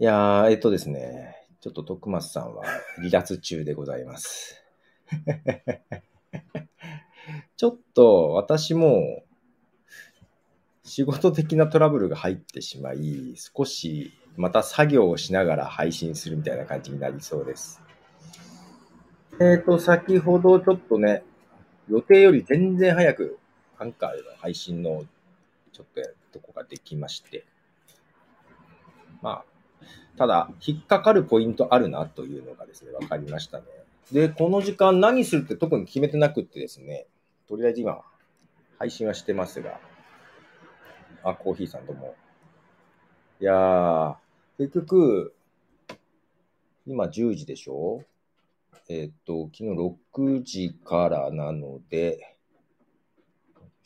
いやー、えっとですね、ちょっと徳松さんは離脱中でございます。ちょっと私も仕事的なトラブルが入ってしまい、少しまた作業をしながら配信するみたいな感じになりそうです。えっ、と、先ほどちょっとね、予定より全然早くアンカーでの配信のちょっとやるとこができまして、まあ、ただ、引っかかるポイントあるなというのがですね、分かりましたね。で、この時間何するって特に決めてなくってですね、とりあえず今、配信はしてますが、あ、コーヒーさんどうも。いやー、結局、今10時でしょ？えっ、と、昨日6時からなので、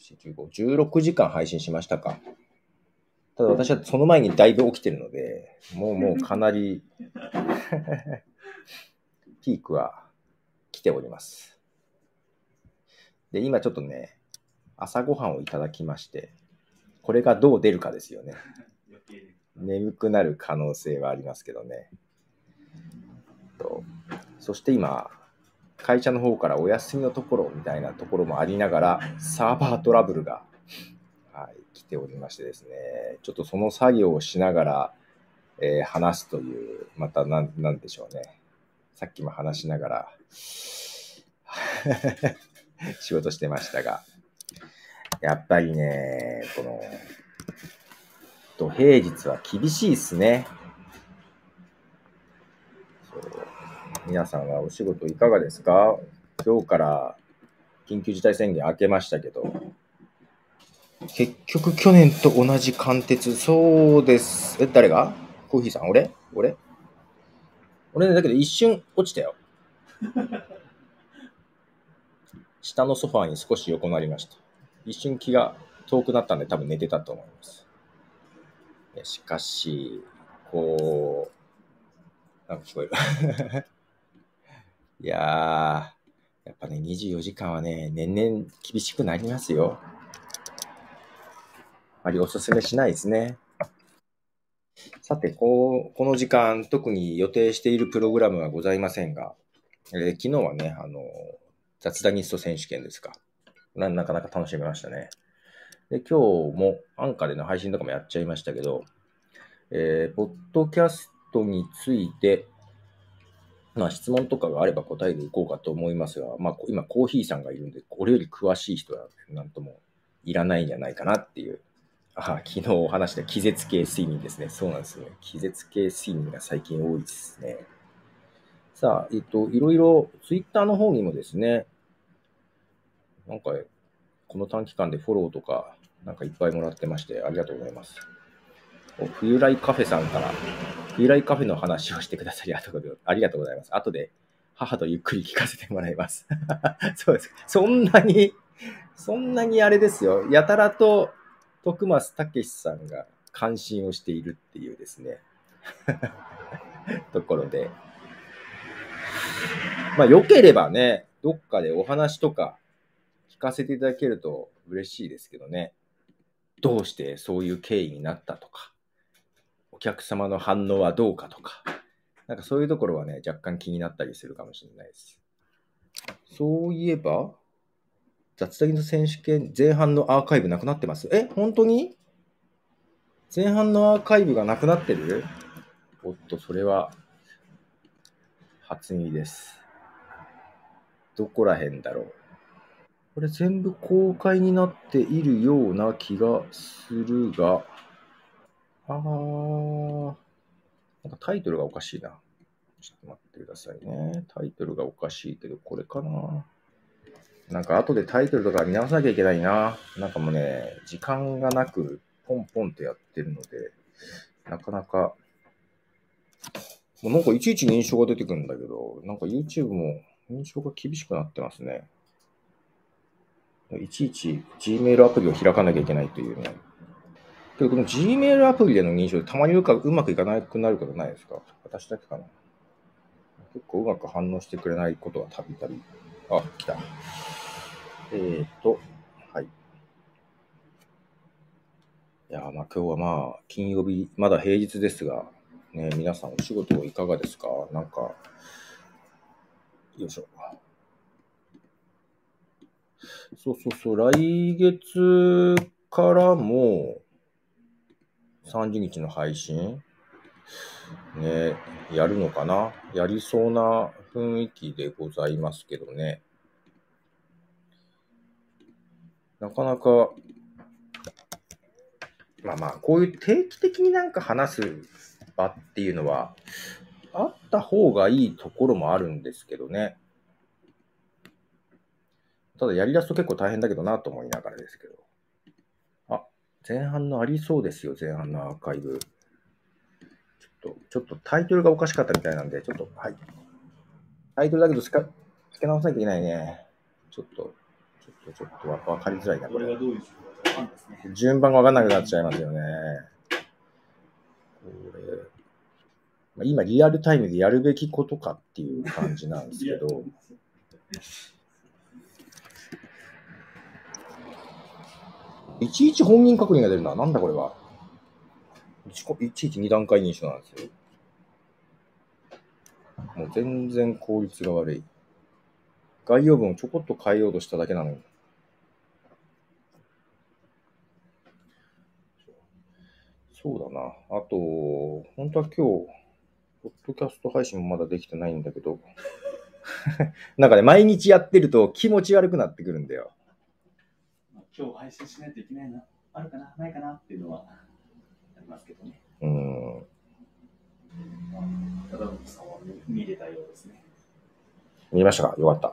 16時間配信しましたか。ただ私はその前にだいぶ起きてるので、もうもう かなり ピークは来ております。で、今ちょっとね、朝ごはんをいただきまして、これがどう出るかですよね。眠くなる可能性はありますけどね。とそして今、会社の方からお休みのところみたいなところもありながら、サーバートラブルが、ておりましてですね、ちょっとその作業をしながら、えー話すという、またなんなんでしょうね。さっきも話しながら、仕事してましたが、やっぱりね、この、土平日は厳しいっすね。皆さんはお仕事いかがですか？今日から緊急事態宣言明けましたけど、結局去年と同じ貫徹、そうです。え、誰が？コーヒーさん俺？俺？俺ね、だけど一瞬落ちたよ。下のソファーに少し横なりました。一瞬気が遠くなったんで多分寝てたと思います。いやしかし、こう、なんか聞こえる。いやー、やっぱね、24時間はね、年々厳しくなりますよ。まりおすすめしないですね。さて、こう、この時間、特に予定しているプログラムはございませんが、えー昨日はね、あの、雑談ニスト選手権ですか。ななかなか楽しみましたね。で、今日もアンカーでの配信とかもやっちゃいましたけど、えーポッドキャストについて、まあ、質問とかがあれば答えていこうかと思いますが、まあ、今、コーヒーさんがいるんで、これより詳しい人はなんともいらないんじゃないかなっていう。あ昨日お話した気絶系睡眠ですね。そうなんですね。気絶系睡眠が最近多いですね。さあ、えっと、いろいろ、ツイッターの方にもですね、なんか、この短期間でフォローとか、なんかいっぱいもらってまして、ありがとうございます。お冬来カフェさんから、冬来カフェの話をしてくださりありがとうございますありがとうございます。後で母とゆっくり聞かせてもらいます。そうです。そんなに、そんなにあれですよ。やたらと徳増武さんが関心をしているっていうですね、ところで。まあ、良ければね、どっかでお話とか聞かせていただけると嬉しいですけどね。どうしてそういう経緯になったとか、お客様の反応はどうかとか、なんかそういうところはね、若干気になったりするかもしれないです。そういえば、雑談の選手権前半のアーカイブなくなってます？え、本当に？前半のアーカイブがなくなってる？おっと、それは初耳です。どこら辺だろう？これ全部公開になっているような気がするが、あー、なんかタイトルがおかしいな。ちょっと待ってくださいね。タイトルがおかしいけど、これかな。なんか後でタイトルとか見直さなきゃいけないな。なんかもうね、時間がなく、ポンポンとやってるので、なかなか、もうなんかいちいち認証が出てくるんだけど、なんか YouTube も認証が厳しくなってますね。いちいち Gmail アプリを開かなきゃいけないというね。けどこの Gmail アプリでの認証でたまにうかうまくいかなくなることないですか？私だけかな結構うまく反応してくれないことがたびたび。あ、来た。えーと、はい。いや、まあ今日はまあ、金曜日、まだ平日ですが、ね、皆さんお仕事いかがですか？なんか、よいしょ。そうそうそう、来月からも30日の配信、ね、やるのかな？やりそうな雰囲気でございますけどね。なかなか、まあまあ、こういう定期的になんか話す場っていうのは、あった方がいいところもあるんですけどね。ただやりだすと結構大変だけどなと思いながらですけど。あ、前半のありそうですよ、前半のアーカイブ。ちょっと、ちょっとタイトルがおかしかったみたいなんで、ちょっと、はい。タイトルだけどつか、付け直さなきゃいけないね。ちょっと、ちょっと、ちょっとわわかりづらいな、これ。これがどういう仕事か。順番がわかんなくなっちゃいますよね。これ、まあ今リアルタイムでやるべきことかっていう感じなんですけど、いちいち本人確認が出るな。なんだこれは。いちこいちいち二段階認証なんですよ。もう全然効率が悪い。概要文をちょこっと変えようとしただけなのに。そうだな。あと、本当は今日、ポッドキャスト配信もまだできてないんだけど、なんかね、毎日やってると気持ち悪くなってくるんだよ。まあ今日配信しないといけないな、あるかな、ないかなっていうのはありますけどね。うーん。まあ、忠信さんは見見れたようですね。見ましたか？よかった。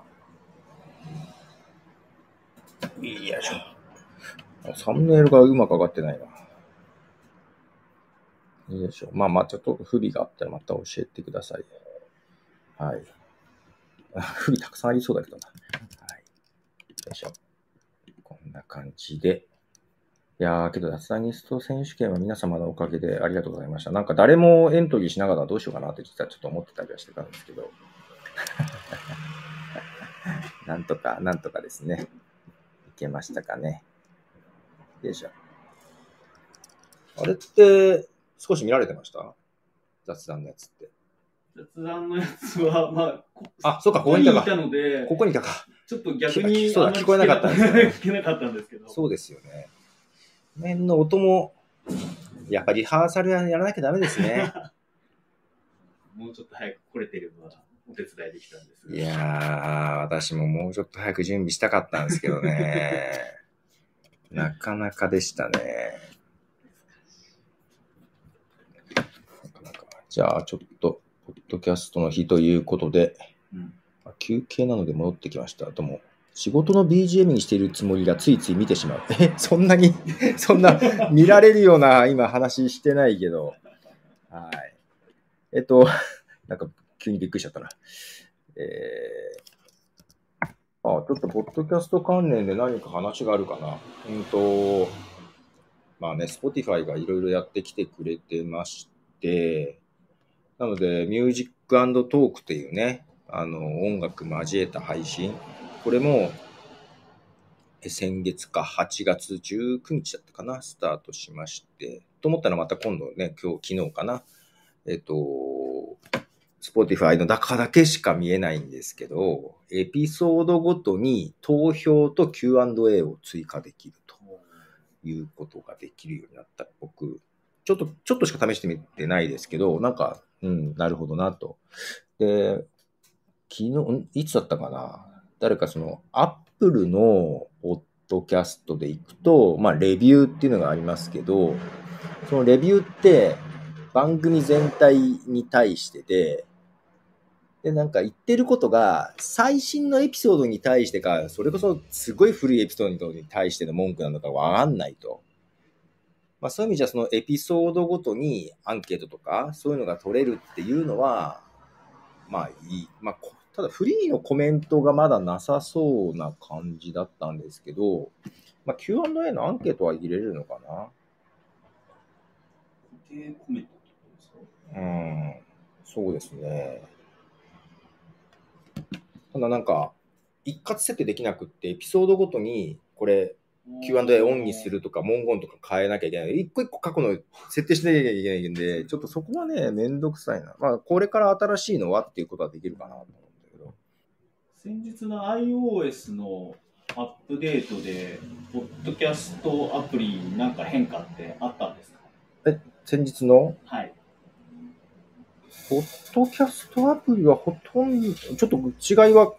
よいしょ。サムネイルがうまく上がってないな。よいしょ。まあまあ、ちょっと不備があったらまた教えてください。はい。あ 不備たくさんありそうだけどな。はい。よいしょ。こんな感じで。いやー、けど脱サニスト選手権は皆様のおかげでありがとうございました。なんか誰もエントリーしながらどうしようかなって実はちょっと思ってたりはしてたんですけど。なんとか、なんとかですね。いけましたかね。よいしょ。あれって、少し見られてました？雑談のやつって。雑談のやつは、まあ、こあ、そうか、ここにいたか。たので、ここにいたか。ちょっと逆にそうだ聞こえなかったんですよね聞けなかったんですけど。そうですよね。面の音も、やっぱりリハーサルやらなきゃダメですね。もうちょっと早く来れてればお手伝いできたんですが。いやー、私ももうちょっと早く準備したかったんですけどね。なかなかでしたね。じゃあ、ちょっと、ポッドキャストの日ということで、うんまあ休憩なので戻ってきました。どうも。仕事の BGM にしているつもりがついつい見てしまう。え、そんなに、そんな見られるような今話してないけど。はい。えっと、なんか急にびっくりしちゃったな。えー、あ、ちょっとポッドキャスト関連で何か話があるかな。うんと、まあね、Spotify がいろいろやってきてくれてまして、なので、ミュージックトークっていうね、あの、音楽交えた配信、これも、先月か8月19日だったかな、スタートしまして、と思ったらまた今度ね、今日、昨日かな、えっと、Spotify の中だけしか見えないんですけど、エピソードごとに投票と Q&A を追加できるということができるようになった。僕、ちょっと、ちょっとしか試してみてないですけど、なんか、うん、なるほどなと。で、昨日、いつだったかな？誰かその、Apple のポッドキャストで行くと、まあ、レビューっていうのがありますけど、そのレビューって、番組全体に対してで、で、なんか言ってることが、最新のエピソードに対してか、それこそすごい古いエピソードに対しての文句なのかわかんないと。まあそういう意味じゃ、そのエピソードごとにアンケートとか、そういうのが取れるっていうのは、まあいい。まあ、ただフリーのコメントがまだなさそうな感じだったんですけど、まあ Q&A のアンケートは入れれるのかな？うん、そうですね。ただなんか、一括設定できなくって、エピソードごとに、これ、Q&A オンにするとか文言とか変えなきゃいけない。一個一個過去の設定しなきゃいけないんで、ちょっとそこはね、めんどくさいな。まあ、これから新しいのはっていうことはできるかなと。先日の iOS のアップデートで、ポッドキャストアプリになんか変化ってあったんですか？先日の？はい。ポッドキャストアプリはほとんど、ちょっと違いは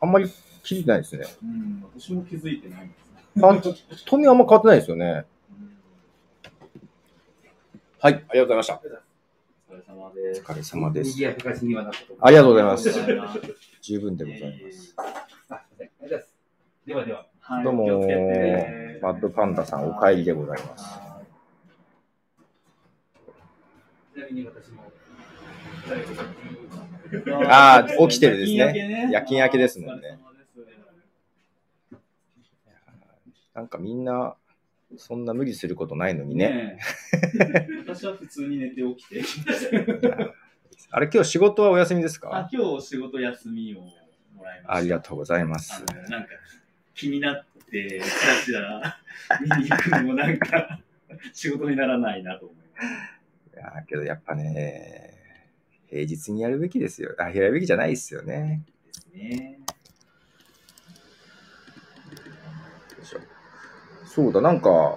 あんまり気づいてないですね。うん、私も気づいてないんですね。パントミーあんま変わってないですよね。はい、ありがとうございました。お疲れ様です。お疲れ様です。ありがとうございます 十分でございます。あ、すいません。ありがとうございます。ではでは。はいどうもマッドパンダさんお帰りでございますはちなみに私も、いあー起きてるですね夜勤明けですもんねなんかみんな、そんな無理することないのにね。ねえ 私は普通に寝て起きて。あれ、今日仕事はお休みですあか今日仕事休みをもらいました。ありがとうございます。なんか気になって、ちらちら見に行くのもなんか 仕事にならないなと思います。いやーけどやっぱね、平日にやるべきですよ。あ、やるべきじゃないですよね。ですね。よいしょそうだ、なんか、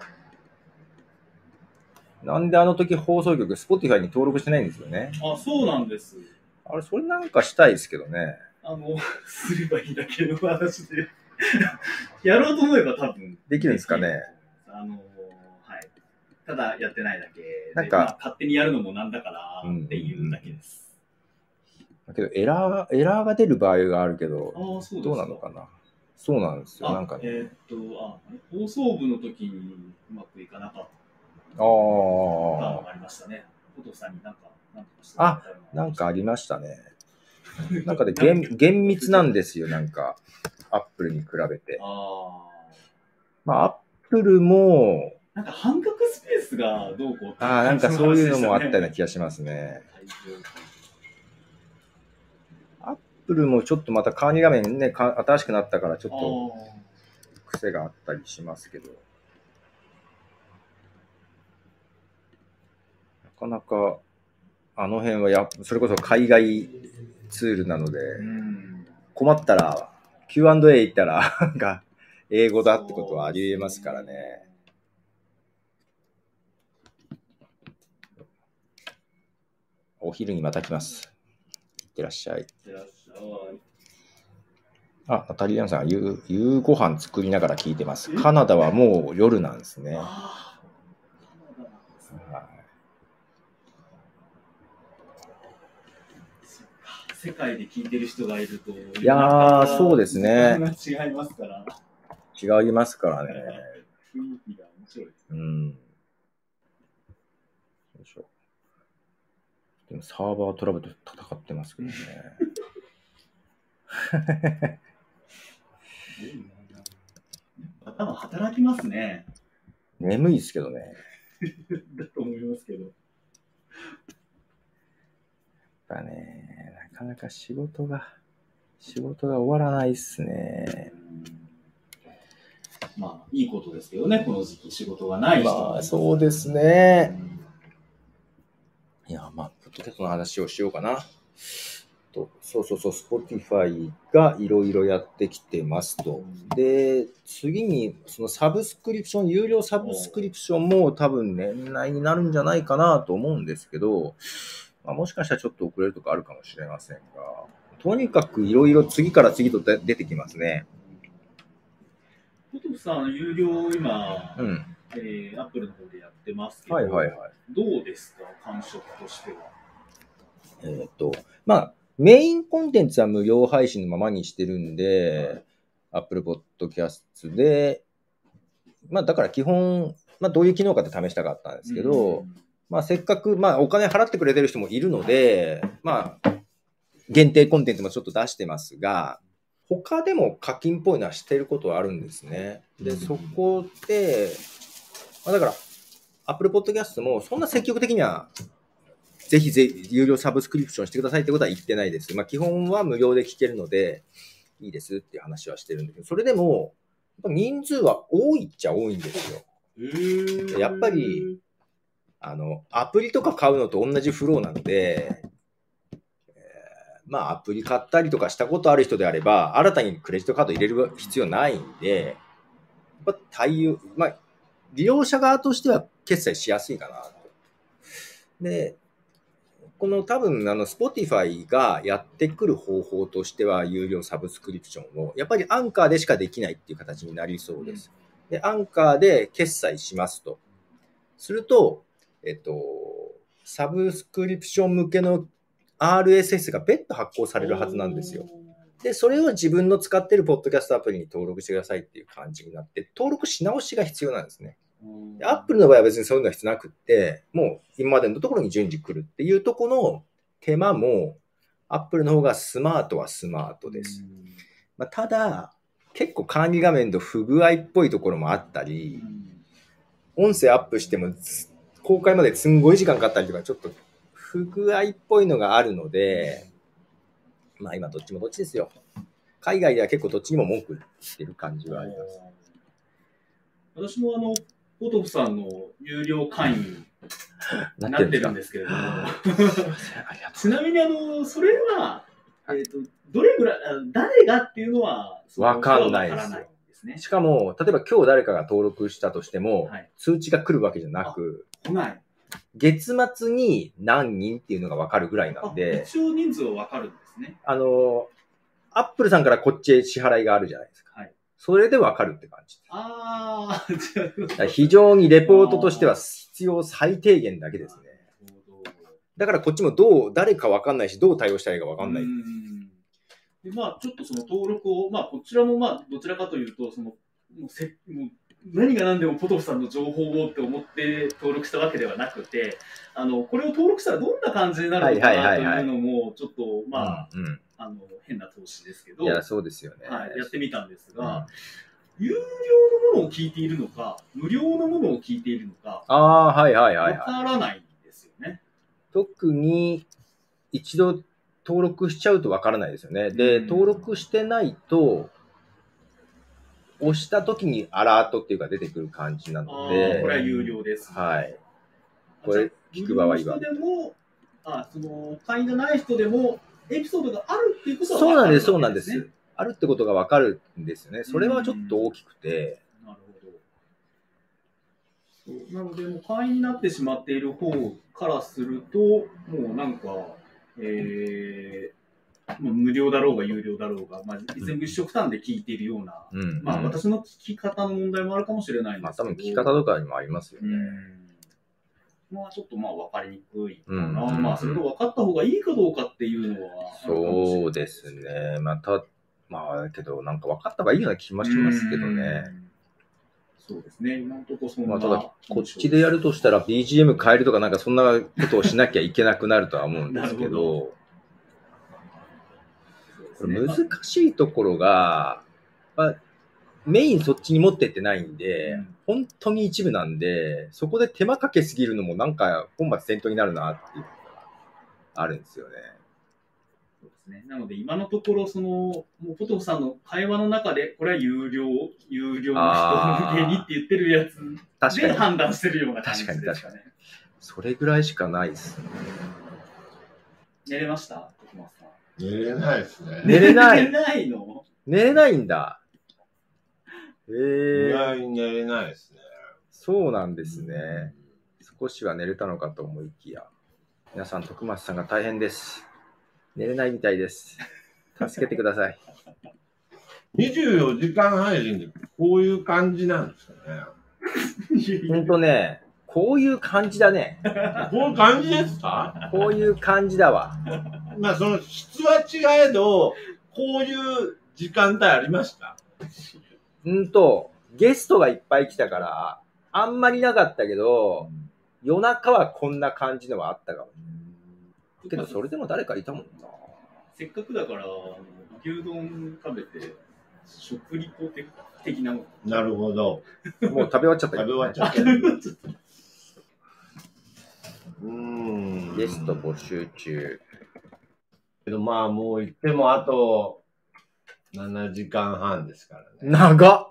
なんであの時放送局、Spotify に登録してないんですよね。あ、そうなんです。あれ、それなんかしたいですけどね。あの、すればいいだけの話で。やろうと思えば多分。できるんですかね。あの、はい。ただやってないだけで。なんかまあ勝手にやるのもなんだからっていうだけです。だけど、エラー、エラーが出る場合があるけど、ああ、そうどうなのかな。そうなんですよ。あなんかね。えーっと、あ、放送部の時にうまくいかなかったあのあがありましたね。ポトフさんになんか、なんとかしてもらったようなんかありましたね。なんかで厳厳密なんですよ、なんか。アップルに比べて。あまあ、アップルも、あ。なんか半角スペースがどうこうああ、なんかそういうのもあったようなね。気がしますね。プルもちょっとまた管理画面ね、か新しくなったからちょっと夫癖があったりしますけど。なかなか、あの辺はや、それこそ海外ツールなので、うん。困ったら Q&A 行ったら、なんか英語だってことはありえますからね。お昼にまた来ます。いってらっしゃい。あ、ナタリアンさんが夕夕ご飯作りながら聞いてます。カナダはもう夜なんですね。世界で聞いてる人がいると。いいやーそうですね違いますから。い違いますからね。雰囲気が面白いです。うん。よいしょ。でもサーバートラブルと戦ってますけどね。頭働きますね。眠いですけどね。だと思いますけど。やっぱね、なかなか仕事が、仕事が終わらないっすね。まあ、いいことですけどね、この時期、仕事がない人はまあ、そうですね。いや、まあ、ポッドキャストの話をしようかな。とそうそうそう、Spotify がいろいろやってきてますと。で、次に、そのサブスクリプション、有料サブスクリプションも多分年内になるんじゃないかなと思うんですけど、まあ、もしかしたらちょっと遅れるとかあるかもしれませんが、とにかくいろいろ次から次と出出てきますね。ポトフさん、有料今、うん。えー、アップルの方でやってますけど、はいはいはい。どうですか、感触としては。えっ、と、まあ、メインコンテンツは無料配信のままにしてるんで、Apple Podcast で、まあ、だから基本、まあ、どういう機能かって試したかったんですけど、うん。まあ、せっかく、まあ、お金払ってくれてる人もいるので、まあ、限定コンテンツもちょっと出してますが、他でも課金っぽいのはしてることはあるんですね。で、うん。そこで、まあ、だから、Apple Podcast もそんな積極的には、ぜひぜひ有料サブスクリプションしてくださいってことは言ってないです。まあ、基本は無料で聞けるので、いいですっていう話はしてるんだけど、それでも、ぱ人数は多いっちゃ多いんですよ。へやっぱり、あの、アプリとか買うのと同じフローなので、えーまあ、アプリ買ったりとかしたことある人であれば、新たにクレジットカード入れる必要ないんで、やっぱ対応、まあ、利用者側としては決済しやすいかなと。で、この多分、あの、Spotify がやってくる方法としては、有料サブスクリプションを、やっぱりアンカーでしかできないっていう形になりそうです。で、アンカーで決済しますと。すると、えっと、サブスクリプション向けの RSS が別途発行されるはずなんですよ。。で、それを自分の使ってるポッドキャストアプリに登録してくださいっていう感じになって、登録し直しが必要なんですね。でアップルの場合は別にそういうのが必要なくって、もう今までのところに順次来るっていうところの手間も、アップルの方がスマートはスマートです。まあ、ただ、結構管理画面と不具合っぽいところもあったり、音声アップしてもつ公開まですんごい時間かかったりとか、ちょっと不具合っぽいのがあるので、まあ今どっちもどっちですよ。海外では結構どっちにも文句言ってる感じはあります。私もあの、ポトフさんの有料会員に ななってるんですけれども、ありがとちなみにあの、それは、はいえっ、と、どれぐらい、あ誰がっていうのは、わかんないですよ。しかも、例えば今日誰かが登録したとしても、はい通知が来るわけじゃなく、来ない。月末に何人っていうのがわかるぐらいなんあ、で、一応人数はわかるんですね。あの、アップルさんからこっちへ支払いがあるじゃないですか。はいそれでわかるって感じ。ああ、非常にレポートとしては必要最低限だけですね。だからこっちもどう、誰かわかんないし、どう対応したらいいかわかんない。うんでまあ、ちょっとその登録を、まあ、こちらも、まあ、どちらかというと、その、もうせもう何が何でもポトフさんの情報をって思って登録したわけではなくて、あの、これを登録したらどんな感じになるのかはいなとはいうのも、ちょっと、まあ、うん、うんあの、変な投資ですけど、いや、そうですよね。はい、やってみたんですうんが、有料のものを聞いているのか、無料のものを聞いているのか、ああ、はいはいはわいはい。からないんですよね。特に一度登録しちゃうとわからないですよね。で、うん登録してないと、押した時にアラートっていうか出てくる感じなあのあ、で、これは有料です。はい。これ聞く場合はあ、その、会員がない人でも、エピソードがあるっていうことはそうなんです、そうわなんです。あるってことがわかるんですよね。それはちょっと大きくて、なるほど。なので、もう会員になってしまっている方からすると、もうなんか、えー、もう無料だろうが有料だろうが、まあ、全部一緒くたんで聞いているような、うん。まあ、うん私の聞き方の問題もあるかもしれないんまあですけど、多分聞き方とかにもありますよね。うん。まあ、ちょっとまあ、分かりにくいかな。うんまあ、それが分かった方がいいかどうかっていうのはそうですね。また、まあ、けど、なんか分かった方がいいような気もしますけどね。うん。そうですね。今のところそんな、まあ、ただ、こっちでやるとしたら BGM 変えるとかなんかそんなことをしなきゃいけなくなるとは思うんですけど、これそうですね難しいところが、まあ、メインそっちに持ってってないんで、うん本当に一部なんで、そこで手間かけすぎるのもなんか本末転倒になるなっていうのがあるんですよね。そうですね。なので、今のところ、その、もうポトフさんの会話の中で、これは有料、有料の人向けにって言ってるやつで確かに。判断してるような感じですか確ね。それぐらいしかないですね。寝れました？徳松さん。寝れないですね。寝れない 寝れないの？寝れないんだ。え意ー、外に寝れないですね。そうなんですね。少しは寝れたのかと思いきや。皆さん、徳松さんが大変です。寝れないみたいです。助けてください。24時間配信でこういう感じなんですかね。ほんとね、こういう感じだね。こういう感じですか？こういう感じだわ。まあその質は違えど、こういう時間帯ありました。うんと、ゲストがいっぱい来たから、あんまりなかったけど、夜中はこんな感じのはあったかも。けど、それでも誰かいたもんな。せっかくだから、牛丼食べて、食リポ的なもの。なるほど。もう食べ終わっちゃった食べ終わっちゃあった。うーん。ゲスト募集中。けどまあもう言ってもあと7時間半ですからね。長っ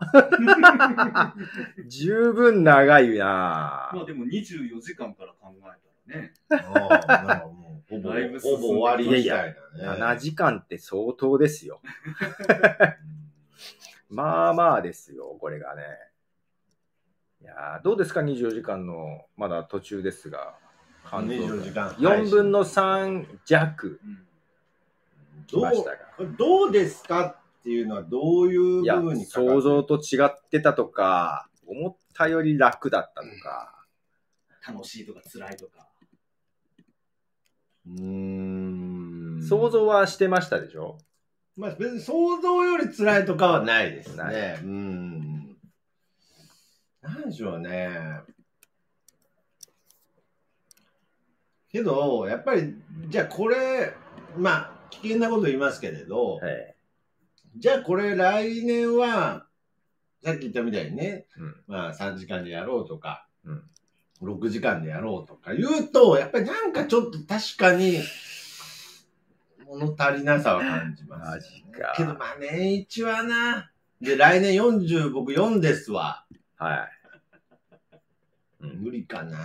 十分長いなまあでも24時間から考えたらね。ああなんかもうほぼ、ほぼ終わりみたいなね。7時間って相当ですよ。まあまあですよ、これがね。いやーどうですか、24時間の、まだ途中ですが、関東24時間4分の3弱うん来どうどうですかっていうのはどういう部分に、想像と違ってたとか、思ったより楽だったとか、楽しいとか辛いとか。うーん想像はしてましたでしょ？まあ別に想像より辛いとかはないですなね。うん。なんでしょうね。けど、やっぱり、じゃあこれ、まあ、危険なこと言いますけれど、はい。じゃあこれ来年は、さっき言ったみたいにね、うんまあ3時間でやろうとか、うん6時間でやろうとか言うと、やっぱりなんかちょっと確かに、物足りなさは感じます、マジかけどまあ年一はな。で、来年40、僕4ですわ。はい。うん無理かな。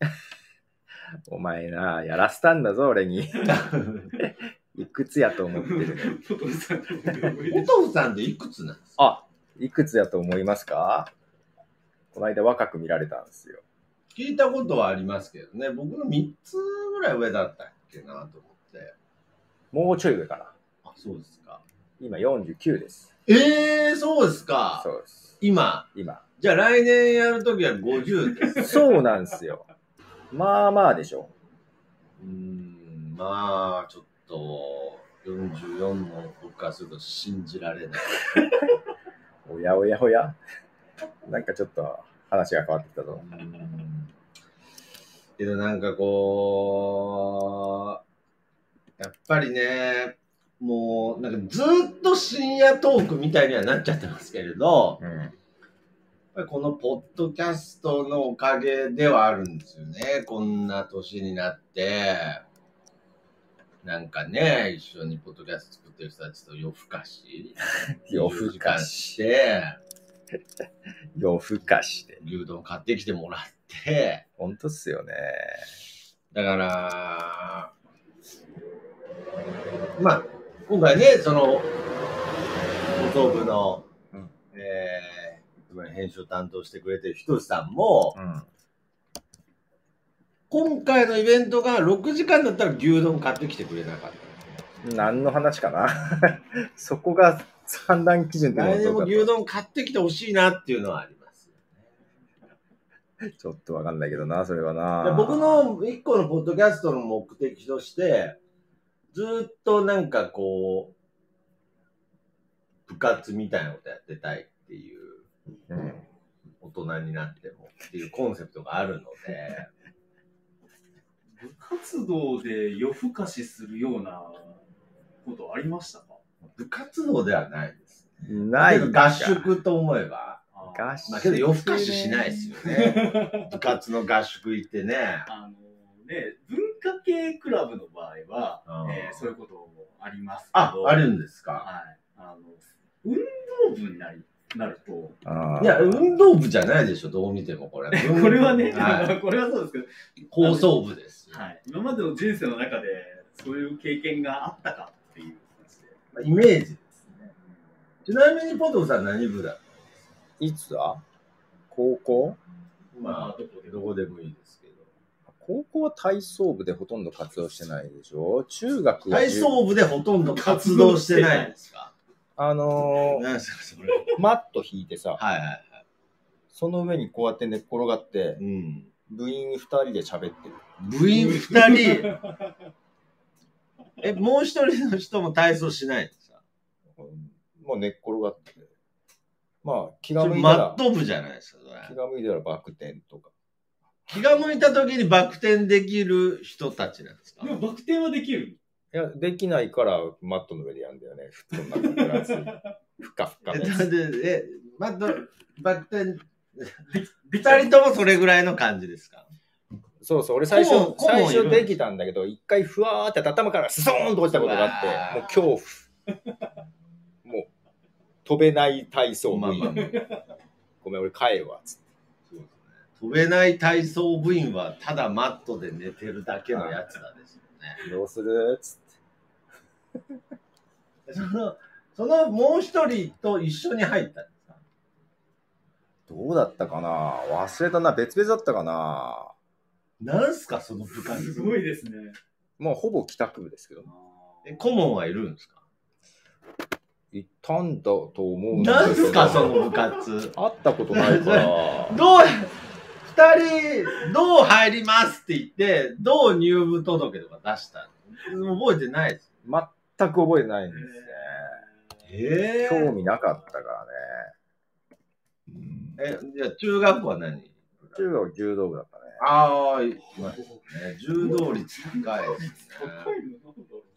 お前な、やらせたんだぞ、俺に。いくつやと思ってるね。ポトフさんのポトフさんっていくつなんですかあ、いくつやと思いますか？この間若く見られたんですよ。聞いたことはありますけどね。僕の3つぐらい上だったっけなと思って。もうちょい上かな。あ、そうですか。今49です。ええー、そうですか。そうです。今？今。じゃあ来年やるときは50です。そうなんですよ。まあまあでしょ。うーん、まあ、ちょっと、44の僕からすると信じられない。おやおやおや。なんかちょっと話が変わってきたぞ。けどなんかこう、やっぱりね、もう、なんかずっと深夜トークみたいにはなっちゃってますけれど、うん。やっぱりこのポッドキャストのおかげではあるんですよね。こんな年になって、なんかね、一緒にポッドキャスト作ってる人たちと夜更かし。夜更かし24時間して、夜更かして。牛丼買ってきてもらって、ほんとっすよね。だから、まあ、今回ね、その、放送部の、うんえー、編集を担当してくれてるひとしさんも、うん。今回のイベントが6時間だったら牛丼買ってきてくれなかった。何の話かな？そこが判断基準って来年も牛丼買ってきてほしいなっていうのはあります。とちょっとわかんないけどな、それはでな。僕の一個のポッドキャストの目的として、ずっとなんかこう、部活みたいなことやってたいっていう、うん。大人になってもっていうコンセプトがあるので、部活動で夜更かしするようなことありましたか？部活動ではないです。ないけど合宿と思えば、あ合宿まあけど夜更かししないですよね。部活の合宿行ってね。あのね、文化系クラブの場合は、うんえーそういうこともありますけあ、ど、あるんですか。はい、あの運動部になりなると、いや、運動部じゃないでしょ、どう見てもこれ。これはね、はい。これはそうですけど、放送部です。はい、今までの人生の中でそういう経験があったかっていう話で。まあイメージですね。ちなみにポトフさん何部だいつだ？高校？まあ、どこでど。こでもいいですけど。高校は体操部でほとんど活動してないでしょ？中学は体操部でほとんど活動してないんですか？あのー。マット引いてさ、はいはいはい。その上にこうやって寝っ転がって、うん。部員二人で喋ってる。部員二人？え、もう一人の人も体操しないんですかもう寝っ転がって。まあ、気が向いたら、マット部じゃないですか、それ。気が向いたらバク転とか。気が向いた時にバク転できる人たちなんですか？でもバク転はできる。いや、できないからマットの上でやるんだよね。フットの中でつい ふかふかえ、のやだっつ。てえ、マット、バク転、二人ともそれぐらいの感じですか？そうそう、俺最初最初できたんだけど、一回ふわーって頭からスソーンと落ちたことがあって、もう恐怖。飛べない体操部員。まあまあまあごめん、俺帰るわ。つって飛べない体操部員はただマットで寝てるだけのやつらですよね。どうする？つって。その、そのもう一人と一緒に入ったんですか？どうだったかな？忘れたな。別々だったかな？なんすか、その部活。すごいですね。もうほぼ帰宅部ですけど。え、顧問はいるんですか？行ったんだと思うんだけどなんすか、その部活。会ったことないから。どう、二人、どう入りますって言って、どう入部届とか出したの？覚えてないです。全く覚えてないんですね。え興味なかったからね。え、じゃあ中学校は何？中学柔道部だったね。ああ、いね。柔道率高いですね。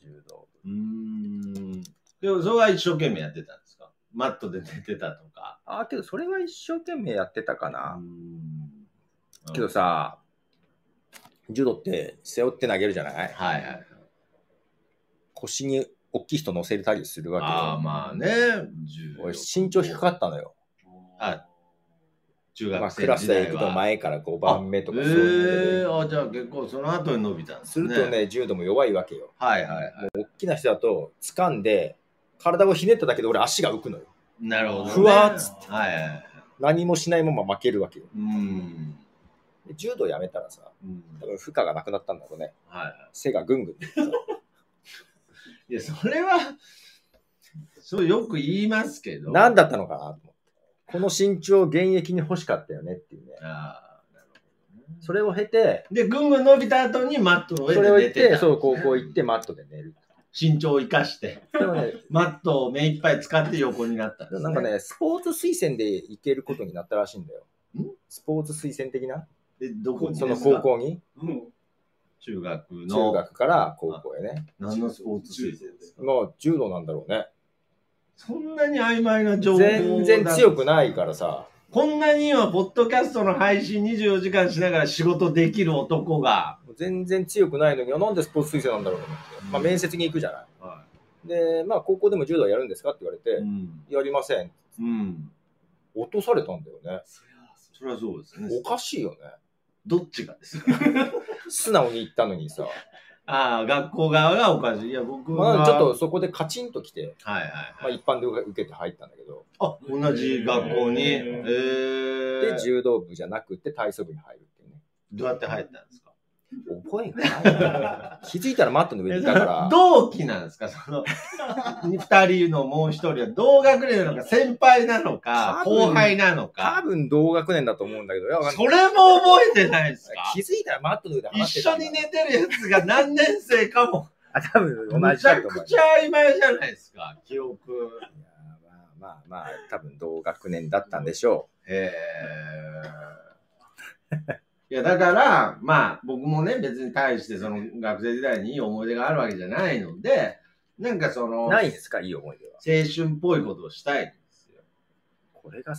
柔道うーん。でも、それは一生懸命やってたんですか？マットで寝てたとか。部。あ、けどそれは一生懸命やってたかな。んけど、さ、柔道って背負って投げるじゃない？はいはい。腰に大きい人乗せたりするわけよ。ああ、まあね。柔道俺身長低かったのよ。あ中まあ、クラス。で行くと前から5番目とかえそういうえのであ、じゃあ結構その後に伸びたんですね。するとね、柔道も弱いわけよ。はいはいはい。大きな人だと掴んで、体をひねっただけで俺足が浮くのよ。なるほど、ね。ふわーっつってはいはいはい。何もしないまま負けるわけよ。うん。で柔道やめたらさ、うん多分負荷がなくなったんだろうね。はいは背がぐんぐん。い。いや、それは、そうよく言いますけど。何だったのかなと思って。この身長現役に欲しかったよねっていうね。ああ、なるほどね。それを経て、で、ぐんぐん伸びた後にマットの上そでれを言って、寝てた。そう、高校行ってマットで寝る。身長を生かして、でもね、マットを目いっぱい使って横になったんです、ね。なんか。ね、スポーツ推薦で行けることになったらしいんだよん？スポーツ推薦的な？で、どこにその高校に？うも中学の。中学から高校へね。何のスポーツ推薦ですか？まあ、柔道なんだろうね。そんなに曖昧な情報全然強くい。ないからさ。こんなに今、ポッドキャストの配信24時間しながら仕事できる男が、全然強くないのに、あなんでスポーツ推薦なんだろうと思って。まあ、面接に行くじゃない。で、まあ、高校でも柔道やるんですかって言われて、うん。やりません。うん。落とされたんだよね。それはそうですね。おかしいよね。どっちがですか？素直に言ったのにさ。ああ、学校側がおかしい。いや、僕まは。あ、ちょっとそこでカチンときて、はいはいまあ、はい。一般で受けて入ったんだけど、あ、同じ学校に？えー、で、柔道部じゃなくて体操部に入るっていうね。どうやって入ったんですか？覚えがない。気づいたらマットの上にいたから、同期なんですか？その、二人のもう一人は同学年なのか、先輩なのか、多分後輩なの多か。分同学年だと思うんだけど、いやわかんないそれも覚えてないですか？気づいたらマットの上で一話してたんだ緒に寝てるやつが何年生かも、あ、多分同むちゃじだと思う。くちゃ曖昧じゃないですか、記憶。いやまあまあまあ、多分同学年だったんでしょへえ。いや、だから、まあ、僕もね、別に対して、その、学生時代にいい思い出があるわけじゃないので、なんかその、う。ないんですか？いい思い出は。青春っぽいことをしたいんですよ。これが青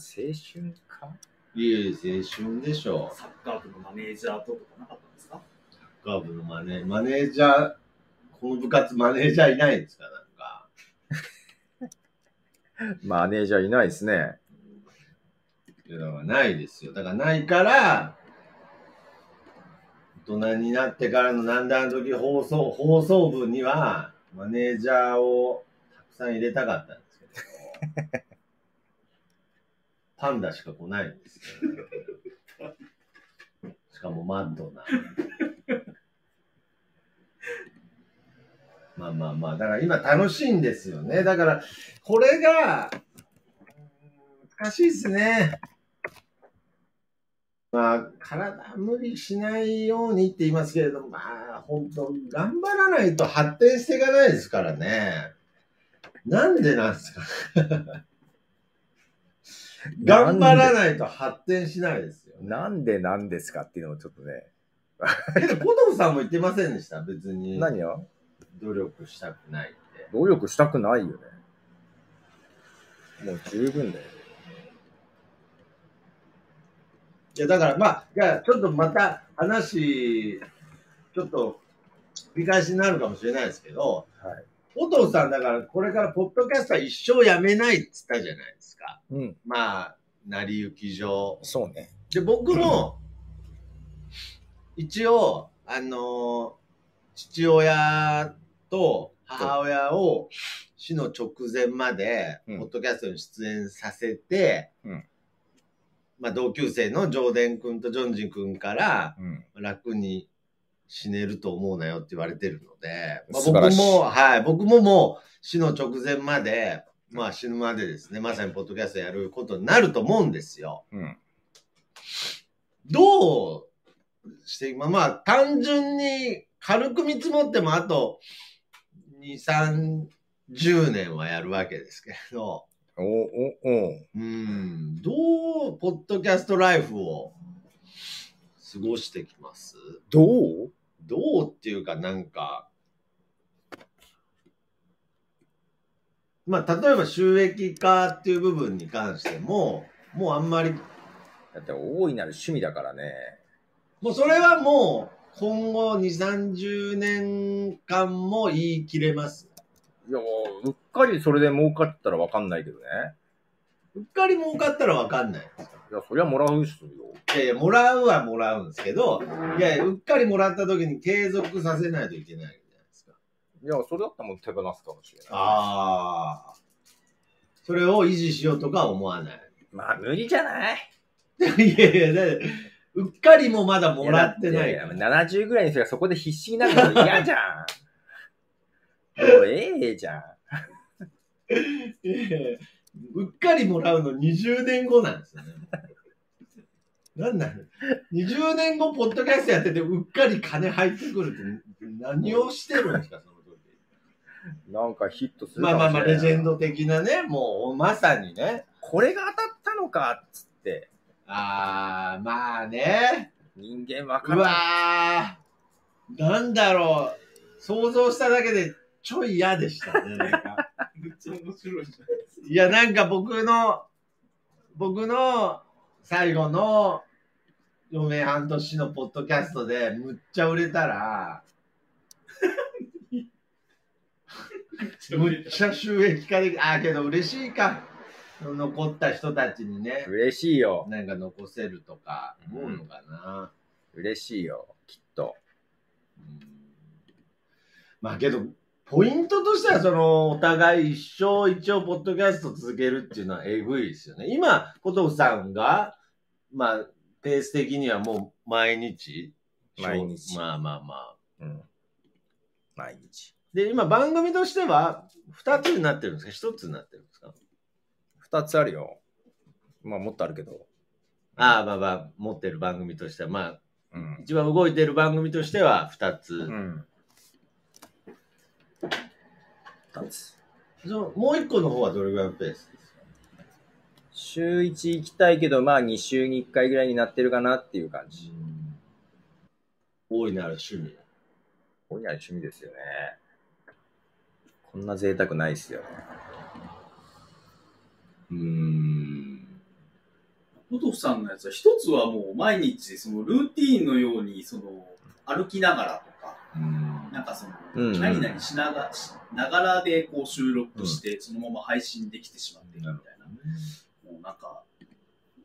春か？いえいえ、青春でしょう。サッカー部のマネージャーととかなかったんですか？サッカー部のマネマネージャー、この部活マネージャーいないんですか？なんか。マネージャーいないですね。いやだからないですよ。だからないから、大人になってからのなんだあの時放送、放送部には、マネージャーをたくさん入れたかったんですけど、パンダしか来ないんですよ、ね。しかもマッドな。まあまあまあ、だから今楽しいんですよね。だから、これが、難しいですね。まあ、体無理しないようにって言いますけれども、まあ、本当頑張らないと発展していかないですからね。なんでなんですか？頑張らないと発展しないですよ。なんでなんですかっていうのもちょっとね。けど、ポトフさんも言ってませんでした？別に。何よ努力したくないって。努力したくないよね。もう十分だよ。いや、だからまあ、じゃあちょっとまた話、ちょっと繰り返しになるかもしれないですけど、はい。お父さんだからこれからポッドキャストは一生やめないっつったじゃないですか。うん。まあ、成り行き上。そうね。で、僕も、一応、あのー父親と母親を死の直前まで、うんポッドキャストに出演させて、うんまあ、同級生のジョーデン君とジョンジン君から、うん。楽に死ねると思うなよって言われてるので、まあ、素晴らしい僕も、はい、僕ももう死の直前まで、まあ死ぬまでですね、まさにポッドキャストやることになると思うんですよ。うん。どうして、まあまあ単純に軽く見積もってもあと2、30年はやるわけですけれど、おおお。うん、どうポッドキャストライフを過ごしてきます？どう？どうっていうかなんか、まあ、例えば収益化っていう部分に関しても、もうあんまり、だって大いなる趣味だからね。もうそれはもう今後2、30年間も言い切れます。いや、うっかりそれで儲かったらわかんないけどね。うっかり儲かったらわかんない。いや、そりゃもらうっすよ。いやいや、もらうはもらうんですけど、いやいや、うっかりもらった時に継続させないといけないじゃないですか。いや、それだったらもう手放すかもしれない。ああ。それを維持しようとかは思わない。まあ、無理じゃない？いやいや、だってうっかりもまだもらってないから。やだって70ぐらいの人がそこで必死になるの嫌じゃん。もうええじゃん。いやいやうっかりもらうの20年後なんですよね。なんなの ?20 年後、ポッドキャストやってて、うっかり金入ってくるって、何をしてるんですか、その時。なんかヒットする。まあまあまあ、レジェンド的なね、もう、まさにね。これが当たったのかっつって。あー、まあね。人間わかうる。わー、なんだろう。想像しただけで、ちょい嫌でしたね、なんか。めっちゃ面白いじゃないですか。いや、なんか僕の、僕の最後の余命半年のポッドキャストでむっちゃ売れたら、むっちゃ収益化でき、あーけど嬉しいか。残った人たちにね、嬉しいよ。なんか残せるとか思うのかな。嬉しいよ。きっと。うんまあけど、ポイントとしては、その、お互い一生一応、ポッドキャスト続けるっていうのはえぐいですよね。今、ポトフさんが、まあ、ペース的にはもう毎日。毎日まあまあまあ。うん。毎日。で、今、番組としては、二つになってるんですか？一つになってるんですか？二つあるよ。まあ、もっとあるけど。ああ、まあまあ、持ってる番組としては、まあ、うん。一番動いてる番組としては二つ。うん。二つ。そのもう一個の方はどれぐらいのペースですか週1行きたいけど、まあ2週に1回ぐらいになってるかなっていう感じ。大いなる趣味。こういうのは趣味ですよね。こんな贅沢ないっすよね。うーん。ポトフさんのやつは、一つはもう毎日、そのルーティーンのように、その、歩きながらとか、なんかその、うんうん何々しながしながらでこう収録して、そのまま配信できてしまっているみたいな。もうなんか、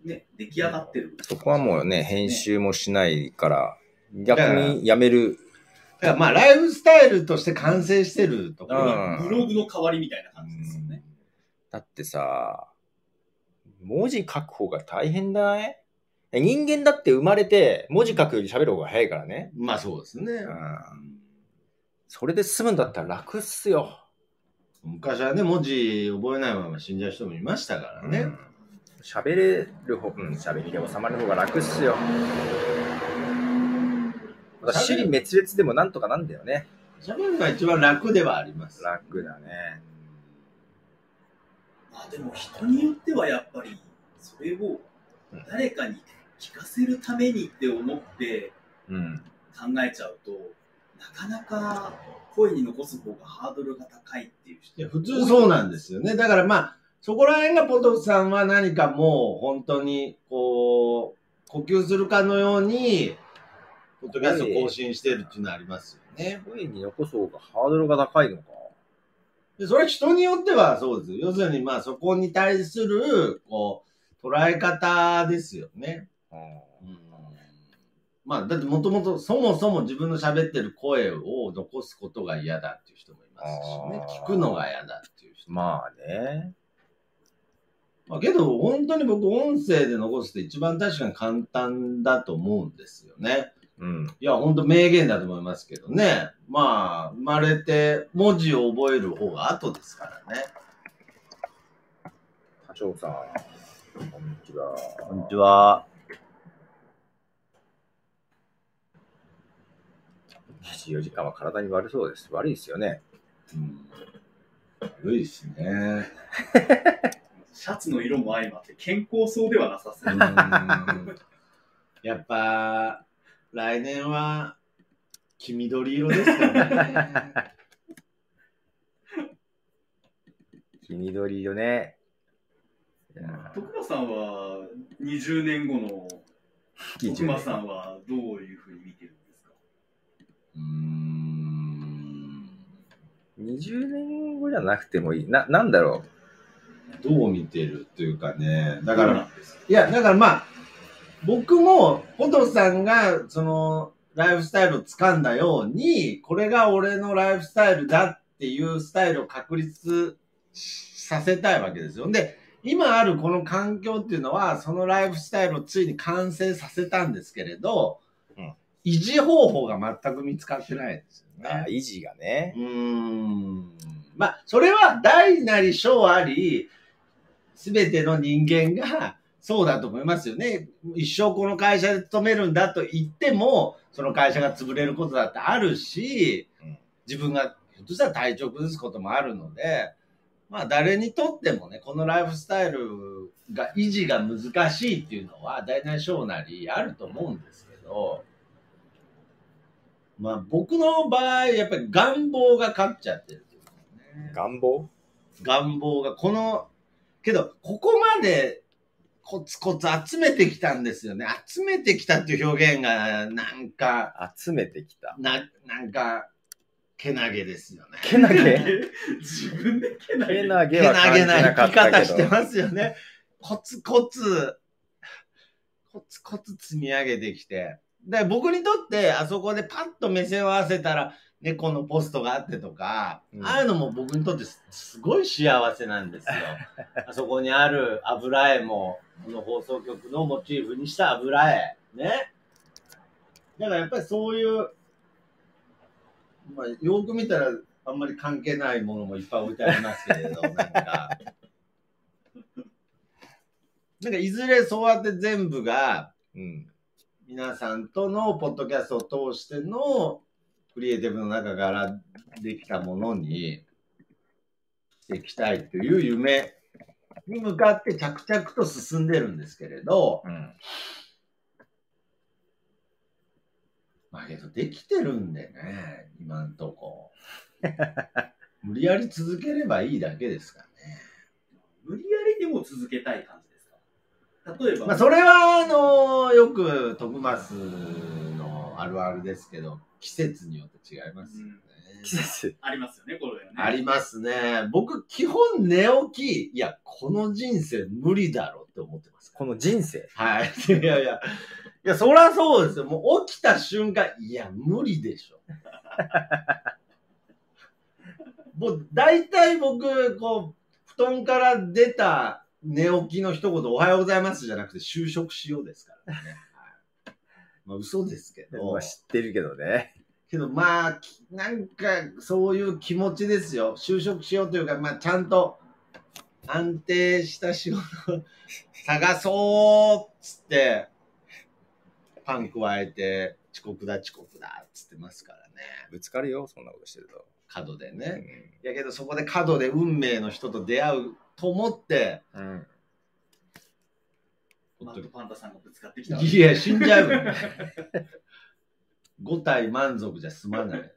ね、出来上がってる。そこはもうね、編集もしないから、逆にやめる。だからまあ、ライフスタイルとして完成してるところがうんブログの代わりみたいな感じですよね。だってさ、文字書く方が大変だない人間だって生まれて文字書くより喋る方が早いからね。まあそうですね。うんそれで済むんだったら楽っすよ。昔はね、文字覚えないまま死んじゃう人もいましたからね。うん喋れる方、うん、喋りで収まる方が楽っすよ。まだ尻滅裂でもなんとかなんだよね。喋るのが一番楽ではあります。楽だね。まあでも人によってはやっぱり、それをうん誰かに聞かせるためにって思ってうん。考えちゃうと、なかなか声に残す方がハードルが高いっていうい人や普通そうなんですよね。だからまあ、そこら辺がポトフさんは何かもう本当にこう、呼吸するかのように、ポッドキャスト更新してるっていうのはありますよね。声に残す方がハードルが高いのか。でそれは人によってはそうですよ。要するに、まあそこに対する、こう、捉え方ですよね。うんまあ、だってもともとそもそも自分の喋ってる声を残すことが嫌だっていう人もいますしね。聞くのが嫌だっていう人。まあね。まあ、けど、本当に僕、音声で残すって一番確かに簡単だと思うんですよね。うん。いや、本当名言だと思いますけどね。まあ、生まれて文字を覚える方が後ですからね。多少さん、こんにちは。こんにちは。24時間は体に悪そうです。悪いですよね。うん。悪いですね。シャツの色も相まって健康そうではなさそうう。んやっぱ、来年は、黄緑色ですかね。黄緑色ね。徳間さんは20年後の ー徳間さんはどういうふうに見てるんですかうん。20年後じゃなくてもいい。な、なんだろうどう見てるというかね。だから、いや、だからまあ、僕も、ポトさんが、その、ライフスタイルを掴んだように、これが俺のライフスタイルだっていうスタイルを確立させたいわけですよ。で、今あるこの環境っていうのは、そのライフスタイルをついに完成させたんですけれど、維持方法が全く見つかってないですよう。ねあ。維持がね。うーんまあ、それは大なり小あり、すべての人間がそうだと思いますよね。一生この会社で勤めるんだと言っても、その会社が潰れることだってあるしうん、自分がひょっとしたら体調崩すこともあるので、まあ誰にとってもね、このライフスタイルが維持が難しいっていうのは大なり小なりあると思うんですけど、まあ僕の場合、やっぱり願望が勝っちゃってるというかね。願望？願望が、この、けど、ここまでコツコツ集めてきたんですよね。集めてきたっていう表現が、なんか、集めてきた。な、なんか、けなげですよね。けなげ？自分でけなげけなげけは感じなげな生き。方してますよね。コツコツ、コツコツ積み上げてきて。で、僕にとって、あそこでパッと目線を合わせたら、猫のポストがあってとか、うんああいうのも僕にとってすすごい幸せなんですよ。あそこにある油絵も、この放送局のモチーフにした油絵。ね。だからやっぱりそういう、まあ、よく見たらあんまり関係ないものもいっぱい置いてありますけれど、なんか。なんかいずれそうやって全部がうん。皆さんとのポッドキャストを通してのクリエイティブの中からできたものにしていきたいという夢に向かって着々と進んでるんですけれど、うん。まあけどできてるんでね、今んとこ。無理やり続ければいいだけですからね。無理やりでも続けたい感じ例えば、まあそれはあのよく徳増のあるあるですけど、季節によって違いますよね。季節。ありますよね、これはね。ありますね。僕、基本寝起き、いや、この人生無理だろって思ってますかこの人生？ら。はい。いやいや、いや、そりゃそうですよ。もう起きた瞬間、いや、無理でしょ。もう、大体僕、こう、布団から出た寝起きの一言、おはようございますじゃなくて、就職しようですからね。はいまあ、嘘ですけど。まあ知ってるけどね。けどまあ、きなんかそういう気持ちですよ。就職しようというか、まあちゃんと安定した仕事を探そうっつって、パン加えて遅刻だ遅刻だっつってますからね。ぶつかるよ、そんなことしてると。う角でね。ん。いやけどそこで角で運命の人と出会うと思って、うん。マットパンダさんがぶつかってきた。いや、死んじゃうよ。5体満足じゃ済まない。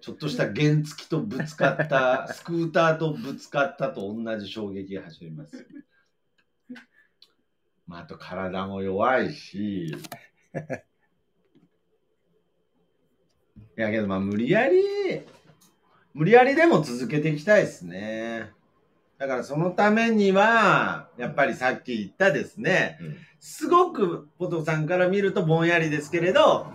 ちょっとした原付とぶつかった、スクーターとぶつかったと同じ衝撃が走りますよ。まあ、あと体も弱いし、やけどまあ無理やり、無理やりでも続けていきたいですね。だからそのためには、やっぱりさっき言ったですね、うんすごくポトさんから見るとぼんやりですけれど、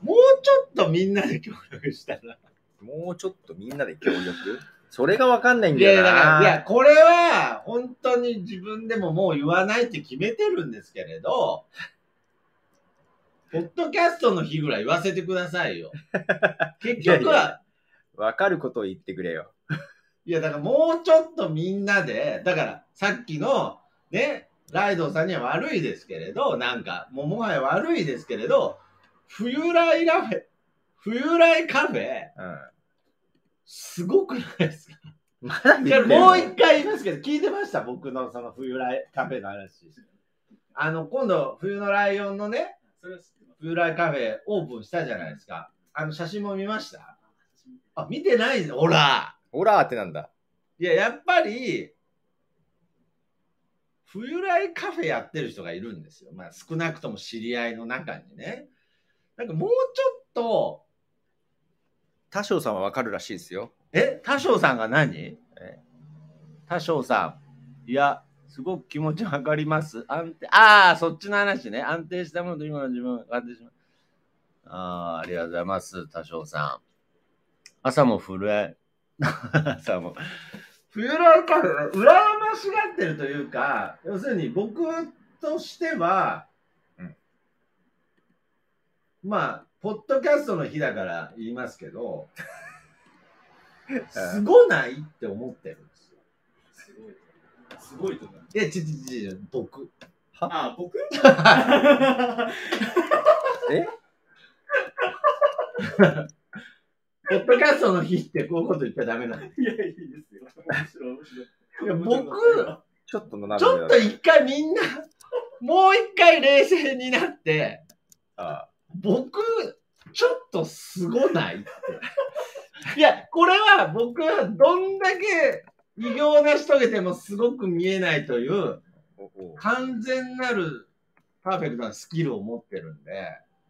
もうちょっとみんなで協力したら。もうちょっとみんなで協力？それがわかんないんだよだからな。いや、これは本当に自分でももう言わないって決めてるんですけれど、ポッドキャストの日ぐらい言わせてくださいよ。結局は、わかることを言ってくれよ。いや、だからもうちょっとみんなで、だからさっきのね、ライドウさんには悪いですけれど、なんか、もうもはや悪いですけれど、冬来ラフェ、冬来カフェ、うん。すごくないですか？まだいや言ってもう一回言いますけど、聞いてました？僕のその冬来カフェの話。あの、今度、冬のライオンのね。冬来カフェオープンしたじゃないですか。あの写真も見ました？あ、見てないほらホラーってなんだ？いや、やっぱり、冬来カフェやってる人がいるんですよ。まあ少なくとも知り合いの中にね。なんかもうちょっと、多少さんはわかるらしいですよ。え、多少さんが何？え多少さん。いや、すごく気持ちわかります。安定、ああ、そっちの話ね。安定したものと今の自分が変わってしまう。ああ、ありがとうございます。多少さん。朝も震え、朝も。冬来カフェ、羨ましがってるというか、要するに僕としては、うんまあ、ポッドキャストの日だから言いますけど、すごないって思ってるんですよ。すごい。すごいと思う。いや、ちちちち、僕。あ、僕？え？ポッドキャストの日ってこういうこと言っちゃダメなの。いいや、いいですよ。面白い、面白い。や、僕、ちょっと斜めちょっと一回みんな、もう一回冷静になって、あ僕、ちょっとすごないって。いや、これは僕はどんだけ偉業を成し遂げてもすごく見えないというおお完全なるパーフェクトなスキルを持ってるんで、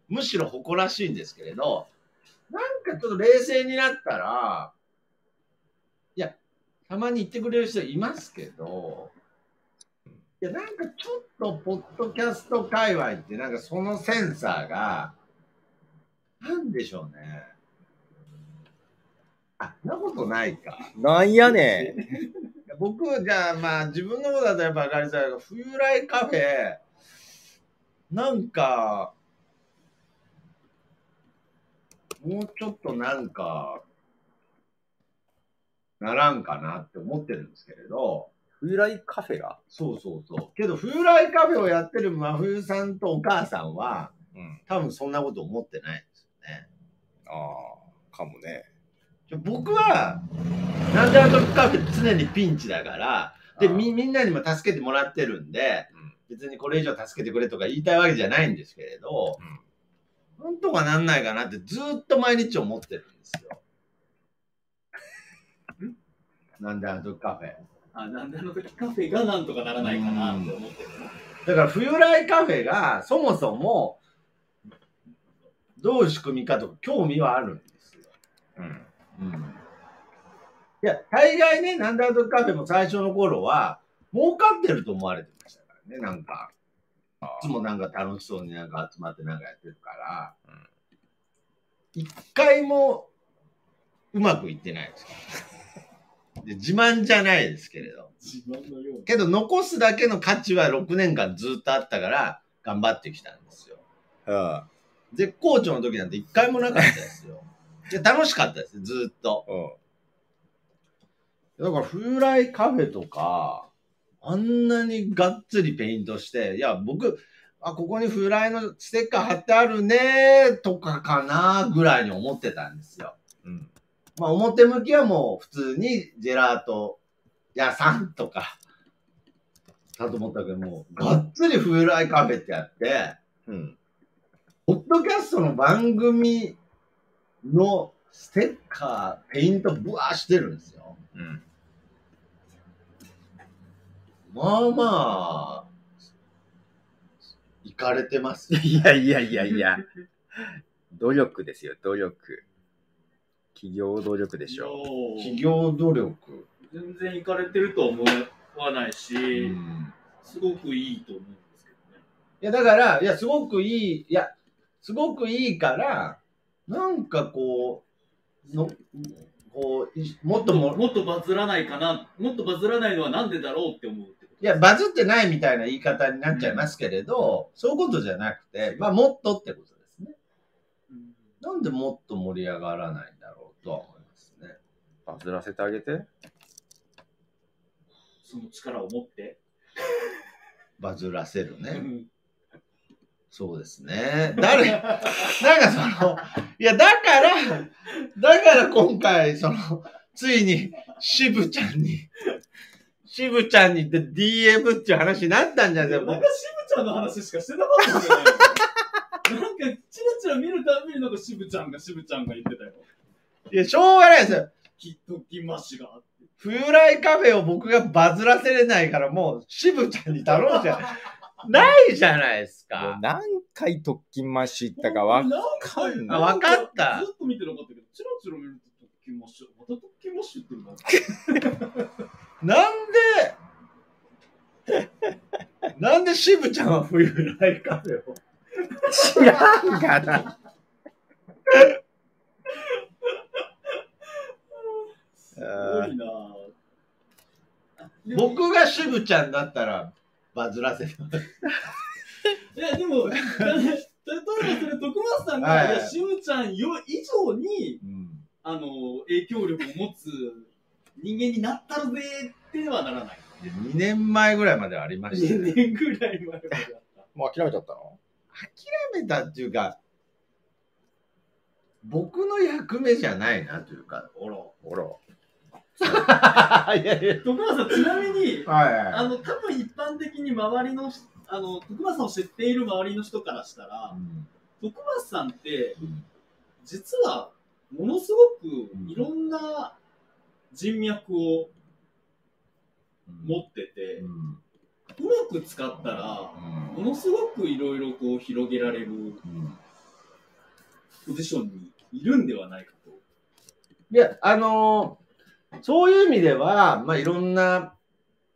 むしろ誇らしいんですけれど、なんかちょっと冷静になったら、いや、たまに言ってくれる人いますけど、いや、なんかちょっとポッドキャスト界隈ってなんかそのセンサーが、なんでしょうね。あ、そんなことないか。なんやねん。僕、じゃあまあ自分のことだとやっぱ分かりづらいけど、冬来カフェ、なんか、もうちょっとなんか、ならんかなって思ってるんですけれど、冬来カフェが？そうそうそう。けど、冬来カフェをやってる真冬さんとお母さんは、うん。多分そんなこと思ってないんですよね。ああ、かもね。僕は、なんであのカフェ常にピンチだから、で、み、みんなにも助けてもらってるんで、うん別にこれ以上助けてくれとか言いたいわけじゃないんですけれど、なんとかなんないかなってずーっと毎日思ってるんですよ。なんであのカフェ。あ、なんであの時カフェがなんとかならないかなって思ってる。だから冬来カフェがそもそもどういう仕組みかとか興味はあるんですよ。うん。うん。いや、大概ね、なんだとカフェも最初の頃は、儲かってると思われてましたからね、なんか。いつもなんか楽しそうになんか集まってなんかやってるからうん、一、回もうまくいってないです。で自慢じゃないですけれど。自慢のように。けど残すだけの価値は6年間ずっとあったから頑張ってきたんですよ。あ絶好調の時なんて一回もなかったですよ。いや楽しかったです、ずっと。うん。だから、風来カフェとか、あんなにがっつりペイントして、いや、僕、あ、ここに風来のステッカー貼ってあるねとかかなぐらいに思ってたんですよ。うん。まあ、表向きはもう普通にジェラート屋さんとか、だと思ったけども、がっつり風来カフェってやって、うん。ポッドキャストの番組のステッカー、ペイントブワーしてるんですよ。うん。まあまあ、いかれてますよ。いやいやいやいや。努力ですよ、努力。企業努力でしょう。企業努力。全然行かれてるとは思わないし、うんすごくいいと思うんですけどね。いや、だから、いや、すごくいい、いや、すごくいいから、なんかこう、の、こう、いもっとも、もっとバズらないかな、もっとバズらないのはなんでだろうって思うっていや、バズってないみたいな言い方になっちゃいますけれど、そういうことじゃなくて、まあ、もっとってことですね。うんなんでもっと盛り上がらないんだろうとは思いますね。バズらせてあげて。その力を持って。バズらせるね。うんそうですね。誰、なんかその、いや、だから、だから今回、その、ついに、渋ちゃんに、渋ちゃんにって DM っていう話になったんじゃないですか？なんか渋ちゃんの話しかしてなかったんじゃないの？なんかチラチラ見るたびになんか渋ちゃんが渋ちゃんが言ってたよ。いや、しょうがないですよ。きっときましがあって。冬来カフェを僕がバズらせれないから、もう、渋ちゃんに頼むじゃ ないじゃないですか。何回特勤マッシュ行ったかわかんないあわかったずっと見てなかったけど、チラチラ見ると特勤マッシュ。また特勤マッシュ言ってるな。なんで、なんで渋ちゃんは冬来カフェを知らんがな。すごいな。僕が渋ちゃんだったら、バズらせます。いや、でも、だ例えばそれ、徳松さんが、はい。いや、しむちゃんよ以上に、うん。あの、影響力を持つ人間になったるぜってはならない。2年前ぐらいまではありましたね。2年ぐらい前までだった。もう諦めちゃったの？諦めたっていうか、僕の役目じゃないなというか。あら。ほら。いやいや。徳松さん、ちなみに、はいあの、多分一般的に周りの、あの、徳松さんを知っている周りの人からしたら、徳松さんって、実は、ものすごくいろんな人脈を持ってて、うまく使ったら、ものすごくいろいろこう広げられるポジションにいるんではないかと。いや、あのーそういう意味では、まあ、いろんな、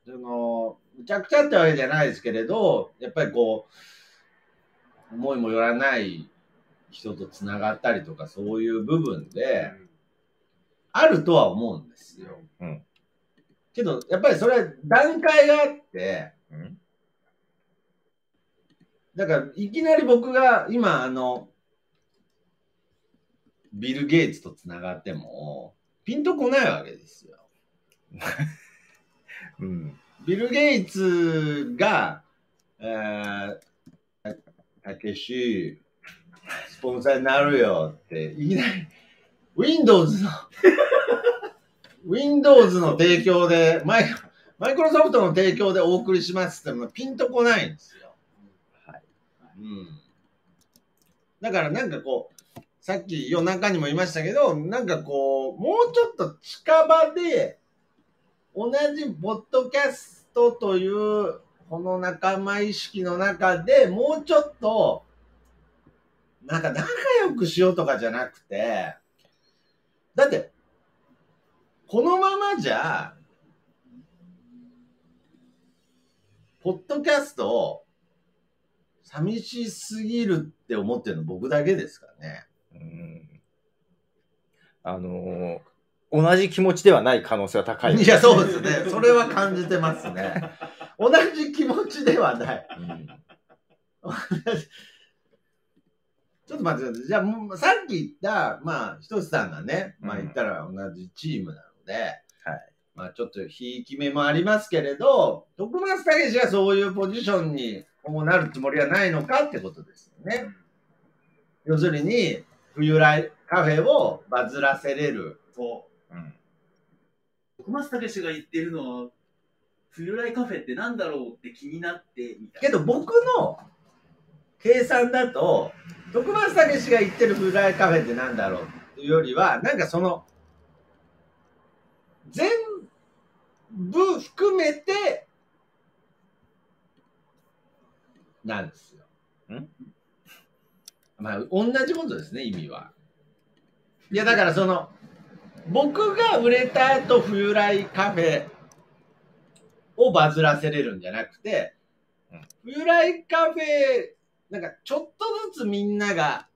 その、むちゃくちゃってわけじゃないですけれど、やっぱりこう、思いもよらない人とつながったりとか、そういう部分で、あるとは思うんですよ。うんけど、やっぱりそれは段階があって、うんだから、いきなり僕が今、あの、ビル・ゲイツとつながっても、ピンとこないわけですよ。うん。ビル・ゲイツが、えー、たたけし、スポンサーになるよって、いきなり、Windows の、Windows の提供で、マイマイクロソフトの提供でお送りしますってもピンとこないんですよ。はい。うん。だからなんかこう、さっき夜中にも言いましたけど、なんかこう、もうちょっと近場で、同じポッドキャストという、この仲間意識の中でもうちょっと、なんか仲良くしようとかじゃなくて、だって、このままじゃ、ポッドキャスト、寂しすぎるって思ってるの僕だけですからね。うんあのー同じ気持ちではない可能性は高い。いや、そうですね。それは感じてますね。同じ気持ちではない。うんちょっと待ってください。じゃあ、もうさっき言った、まあ、ひとしさんがね、まあうん言ったら同じチームなので、はい。まあちょっとひいき目もありますけれど、徳松武史はそういうポジションに今後なるつもりはないのかってことですよね。要するに、冬来カフェをバズらせれる。そう。うん徳松武史が言ってるのは、冬来カフェってなんだろうって気になって、みたいな。けど僕の計算だと、徳松武史が言ってる冬来カフェってなんだろうっていうよりは、なんかその、全部含めて、なんですよ。まあ、同じことですね、意味は。いや、だからその、僕が売れた後、冬来カフェをバズらせれるんじゃなくて、うん冬来カフェ、なんかちょっとずつみんなが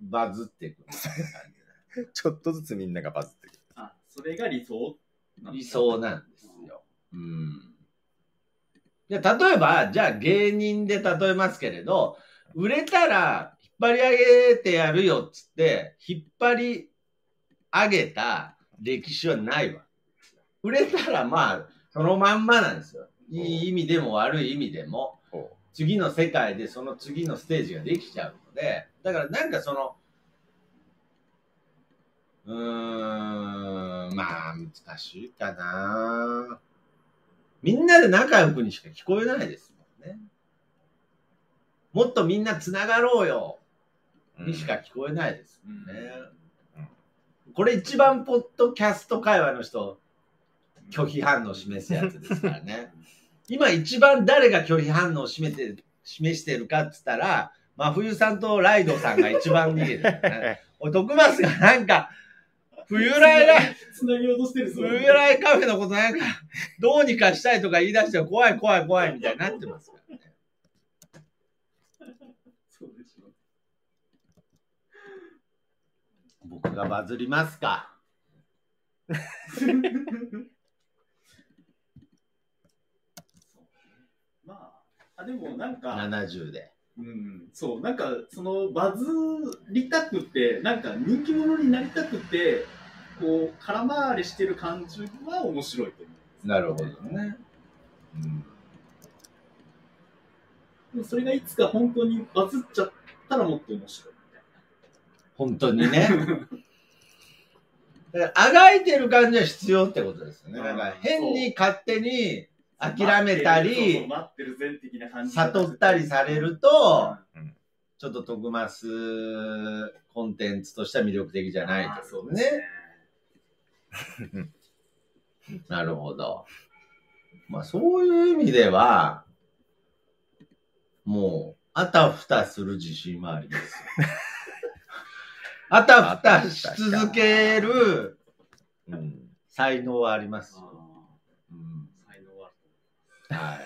バズっていくみたいな感じちょっとずつみんながバズってる。あ、それが理想理想なんですよ。うん。例えば、じゃあ芸人で例えますけれど、売れたら引っ張り上げてやるよっつって、引っ張り上げた歴史はないわ。売れたらまあ、そのまんまなんですよ。いい意味でも悪い意味でも、ほ次の世界でその次のステージができちゃうので、だからなんかその、うーん、まあ難しいかな。みんなで仲良くにしか聞こえないですもんね。もっとみんなつながろうようにしか聞こえないですもんね。うんこれ一番ポッドキャスト会話の人、拒否反応を示すやつですからね。今一番誰が拒否反応を示して示してるかっつったら、真冬さんとライドさんが一番逃げてる、ね。おい、徳松がなんか、冬来ら、つなげようとしてる、冬来カフェのことなんか、どうにかしたいとか言い出して怖い怖い怖いみたいになってますからね。そうでしょ。僕がバズりますか。まあ、あでもなんか、70で。うん、そう、なんか、その、バズりたくて、なんか人気者になりたくて、こう、空回りしてる感じは面白いと思う。なるほどね。うんでもそれがいつか本当にバズっちゃったらもっと面白いみたい本当にね。だからあがいてる感じは必要ってことですよね。だから変に勝手にな。諦めたり。悟ったりされると、うんちょっと徳マスコンテンツとしては魅力的じゃないですね。ね。なるほど。まあそういう意味では、もう、あたふたする自信はありますよ。あたふたし続けるうん。才能はありますあよ。はは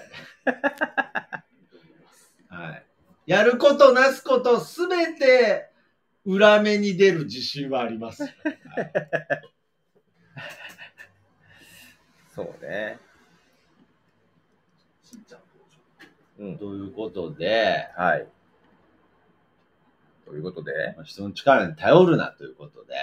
い。はい。やることなすことすべて裏目に出る自信はあります。はいそうね。うん。ということで、はい。ということで、まあ人の力に頼るなということで、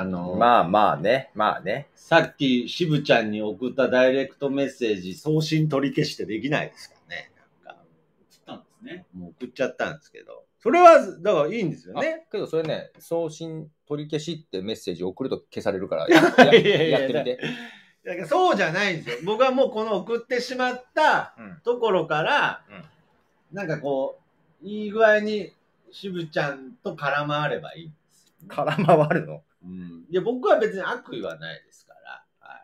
あの、まあまあね、まあね。さっき渋ちゃんに送ったダイレクトメッセージ送信取り消してできないですからね。なんか、場映ったんですね。もう送っちゃったんですけど。それは、だからいいんですよあね。けどそれね、送信取り消しってメッセージ送ると消されるから、ややいやいややってみて。だからそうじゃないんですよ。僕はもうこの送ってしまったうん。ところから、うんなんかこう、いい具合に渋ちゃんと絡まればいいんですよ、空回るの？うん。いや、僕は別に悪意はないですから。はい、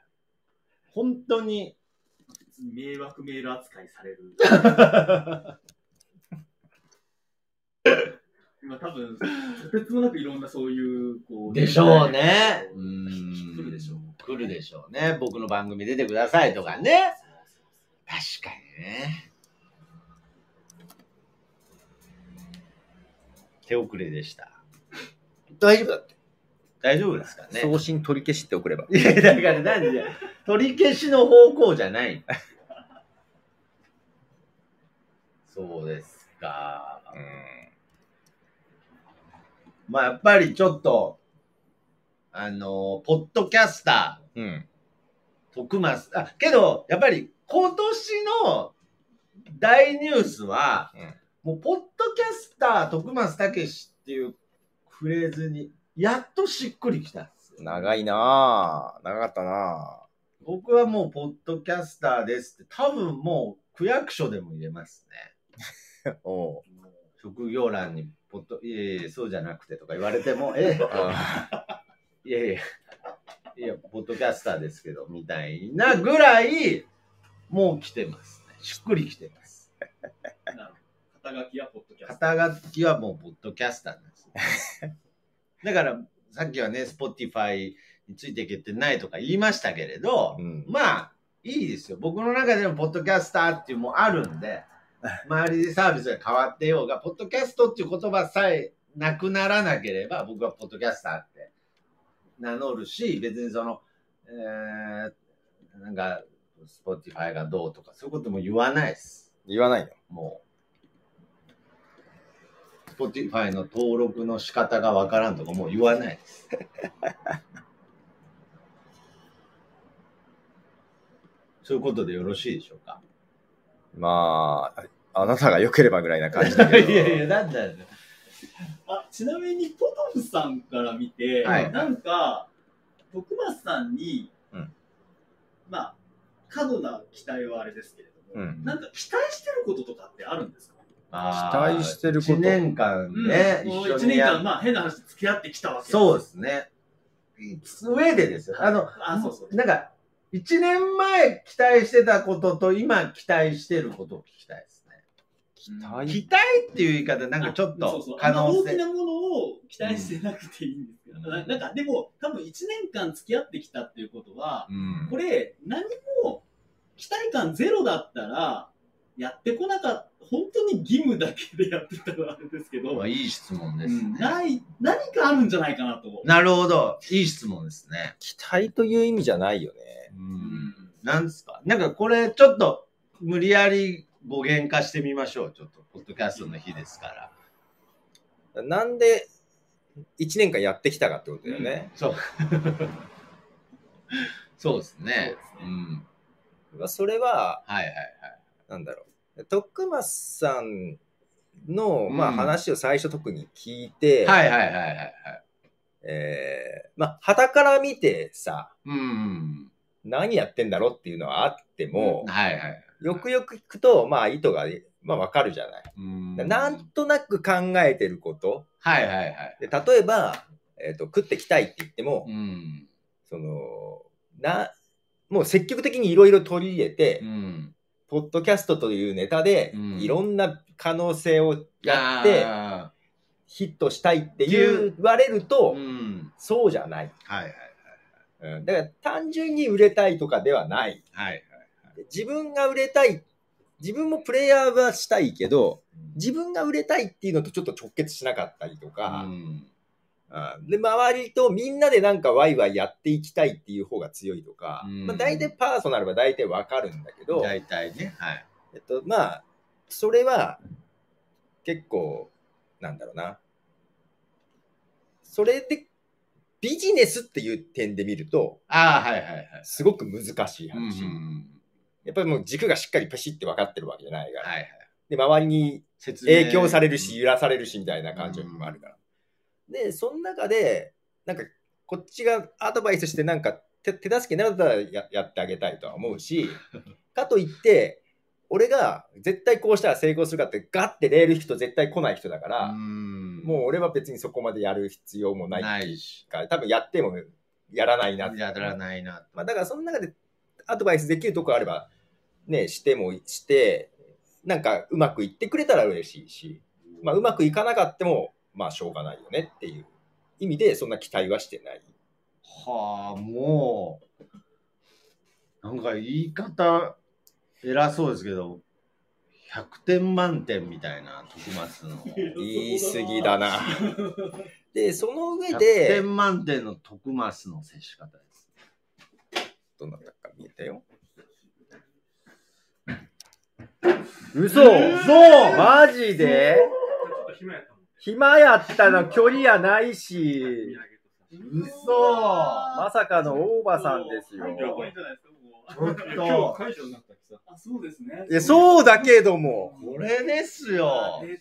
本当に、迷惑メール扱いされる。今多分、とてつもなくいろんなそういう、こう。でしょうね。ううん来るでしょう。来るでしょうね。僕の番組出てくださいとかね。確かにね。手遅れでした。大丈夫だって。大丈夫ですかね？送信取り消しって送れば。いや、だからなんで、取り消しの方向じゃない。そうですか。うん。まあ、やっぱりちょっと、あの、ポッドキャスタうん。ー、徳松、あ、けど、やっぱり今年の大ニュースは、うんもう、ポッドキャスター、徳松たけしっていうフレーズに、やっとしっくりきたんですよ。長いなぁ。長かったな僕はもう、ポッドキャスターですって、多分もう、区役所でも入れますね。ぁ。おう職業欄に、ポッド、いえいえ、そうじゃなくてとか言われても、え、あ いやいや、いや、ポッドキャスターですけど、みたいなぐらい、もう来てますね。しっくり来てます。なるほ肩書きはポッドキャスト。肩書きはもうポッドキャスターなんですよ。だから、さっきはね、Spotify についていけてないとか言いましたけれど、うんまあ、いいですよ。僕の中でもポッドキャスターっていうのもあるんで、周りでサービスが変わってようが、ポッドキャストっていう言葉さえなくならなければ、僕はポッドキャスターって名乗るし、別にその、えー、なんか、Spotify がどうとか、そういうことも言わないです。言わないの？もう、Spotify の登録の仕方がわからんとかもう言わないです。そういうことでよろしいでしょうか？まあ、あなたが良ければぐらいな感じだけど。いやいや、なんだよ。あちなみにポトフさんから見て、はいなんか徳松さんに、うんまあ過度な期待はあれですけれども、うんなんか期待してることとかってあるんですか、期待してること。1年間ね、うん、もう一緒1年間、まあ変な話付き合ってきたわけ。そうでですね。上でですよ。あの、あそうそう。なんか、1年前期待してたことと今期待してることを聞きたいですね。期待？期待っていう言い方、なんかちょっとそうそう。可能性。あんま大きなものを期待してなくていいんですけど、うん。ななんかでも多分1年間付き合ってきたっていうことは、うん。これ何も期待感ゼロだったらやってこなかった本当に義務だけでやってたらあれですけど、まあいい質問ですうんね。ない何かあるんじゃないかなと思う。なるほど。いい質問ですね。期待という意味じゃないよね。うんなんですか？なんかこれちょっと無理やり語源化してみましょう。ちょっと、ポッドキャストの日ですから。なんで1年間やってきたかってことだよね。そう。そうですね。そうですねうん。まあそれは、はいはいはい。なんだろう。徳松さんの、まあ、うん話を最初特に聞いて、はいはいはいはいはい。えーまあ、旗から見てさ、うん。何やってんだろうっていうのはあっても、はいはい。よくよく聞くと、まあ、意図が、まあ、わかるじゃない。うんなんとなく考えてること。はいはいはい。で例えば、えっ、と、食ってきたいって言っても、うん。その、な、もう積極的にいろいろ取り入れて、うん。ポッドキャストというネタで、うんいろんな可能性をやって、あヒットしたいって言われると、ーうん。そうじゃない。はいはいうん、だから単純に売れたいとかではない。はい。はい自分が売れたい、自分もプレイヤーはしたいけど、はい。自分が売れたいっていうのとちょっと直結しなかったりとうか、ん。うんで、周りとみんなでなんかワイワイやっていきたいっていう方が強いとか、うんまあ、大体パーソナルは大体わかるんだけど、大体ね。はい。えっと、まあ、それは結構、なんだろうな。それで、ビジネスっていう点で見ると、ああ、はいはいはい。すごく難しいうんうん話。うん。やっぱりもう軸がしっかりパシッて分かってるわけじゃないから。はいはい。で、周りに影響されるし、揺らされるしみたいな感じもあるから。で、その中で、なんか、こっちがアドバイスしてなんか手手助けになるったらややってあげたいとは思うし、かといって、俺が絶対こうしたら成功するかってガッてレール引くと絶対来ない人だから、んもう俺は別にそこまでやる必要もない。から、多分やってもやらないなやらないな。まあ、だからその中でアドバイスできるとこあれば、ね、してもして、なんかうまくいってくれたら嬉しいし、まあ、うまくいかなかったも、まあ、しょうがないよねっていう意味で、そんな期待はしてない。はあ、もう、なんか言い方、偉そうですけど、100点満点みたいな、徳松の。言い過ぎだな。で、その上100で、点満点の徳松の接し方です。どうなったか見えたよ。嘘嘘マジで？ちょっと暇やったの距離やないし、嘘まさかの大場さんですよ。ちょっ今日と、会場になったきさ。あ、そうですね。いやそうだけども。これですよ。出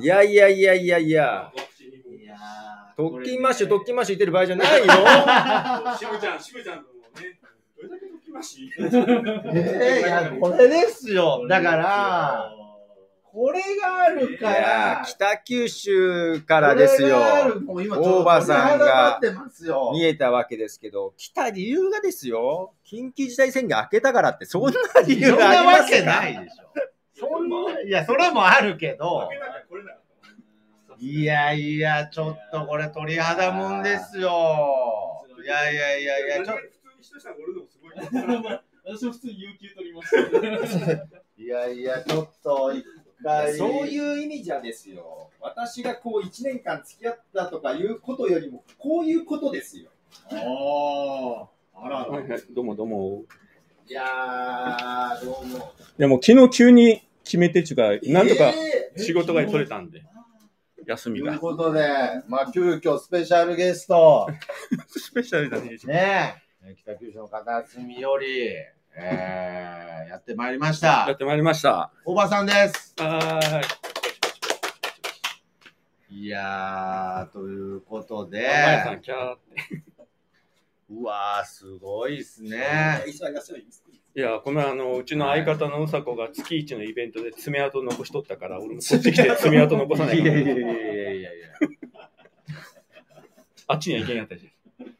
いやいやいやいやいや。いやー特勤マッシュ、特勤マッシュ言ってる場合じゃないよ。渋ちゃん、渋ちゃんともね、どれだけときましえーいや、これですよ。だから、、これがあるいやからー、北九州からですよ。これがある。もう今ちょっと大場さんが鳥肌立ってますよ。見えたわけですけど、来た理由がですよ、緊急事態宣言明けたからって、そんな理由そんながありますか？わけないでしょ。そんな、いや、それもあるけど。いやいや、ちょっとこれ鳥肌もんですよ。いやいやいやいや、ちょ普通に人したら俺でもすごい。私も普通に有給取りました。いやいや、ちょっと一回。そういう意味じゃですよ、私がこう1年間付き合ったとかいうことよりも、こういうことですよ。ああ、あらはいはい、どうもどうも。いやー、どうも。でも昨日急に決めてちゅうか、なんとかえ仕事が取れたんで、休みがという。ことで、まあ、急遽スペシャルゲスト、スペシャルだね。ねえ、北九州の片隅より、えー、やってまいりましやたっ。てまいりました。おばさんです。はーい。いやー、ということで、まやさん、キャーって。うわー、すごいっすね。いや、このあの、うちの相方のうさこが月一のイベントで爪痕残しとったから、俺もこっち来て爪痕残さないから。いやいやいやいやいやあっちには行けんやったし。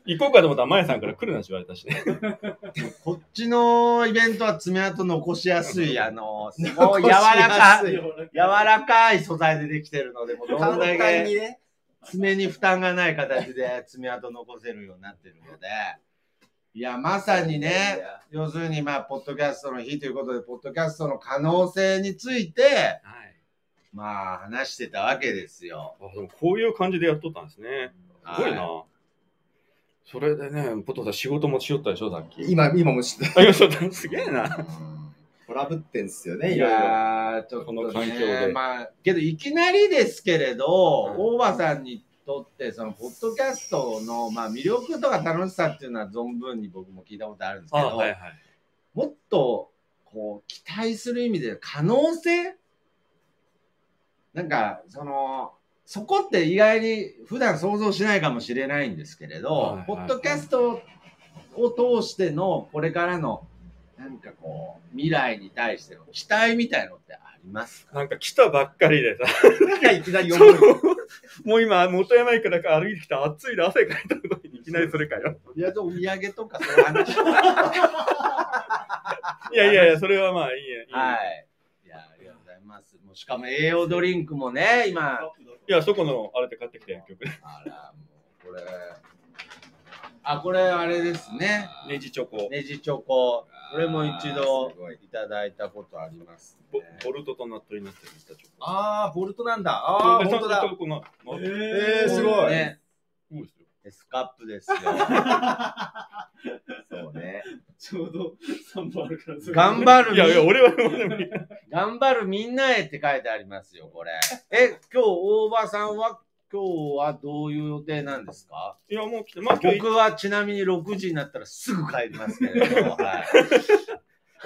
行こうかと思ったら、まやさんから来るなって言われたしね。こっちのイベントは爪痕残しやすい、あの、すごい柔らかい、柔らかい素材でできてるので、もうどん。爪に負担がない形で爪痕残せるようになってるので、いや、まさにね、要するに、まあ、ポッドキャストの日ということで、ポッドキャストの可能性について、はい。まあ、話してたわけですよ。あでもこういう感じでやっとったんですね。すごいな。はそれでね、ポトさん仕事もしよったでしょ、さっき。今、今も知って あ、いや、そうだ、すげえな。う んトラブってんすよね、いいろいろ。やー、ちょっと、ね、この環境でまあ、けど、いきなりですけれど、うん大場さんにとって、その、ポッドキャストの、まあ、魅力とか楽しさっていうのは存分に僕も聞いたことあるんですけあ、ど、はいはい。もっと、こう、期待する意味で可能性？なんか、その、そこって意外に普段想像しないかもしれないんですけれど、はいはいポッドキャストを通してのこれからのなんかこう未来に対しての期待みたいのってありますか？なんか来たばっかりでさ、いきなりそうもう今、元山駅から歩いてきた暑いで汗かいたところにいきなりそれかよ。いや、お土産とかそういう話。いやいやいや、それはまあいいや。いいやはい。しかも栄養ドリンクもね、今、いや、そこのあれで買ってきたよ、曲。あら、もう、これ。あ、これあれですね。ネジチョコ。ネジチョコ。これも一度いいただいたことあります、ボね。ボルトとナットになってるネジチョコ。あー、ボルトなんだ。あー、で本当だ。えー、すごい。ね、すスカップですよ。そうね。ちょうど3本あるから。頑張るいやいや、俺は俺は頑張るみんなへって書いてありますよ、これ。え、今日大場さんは今日はどういう予定なんですか？いや、もう来て、まあ今日、僕はちなみに6時になったらすぐ帰りますけれど、はい。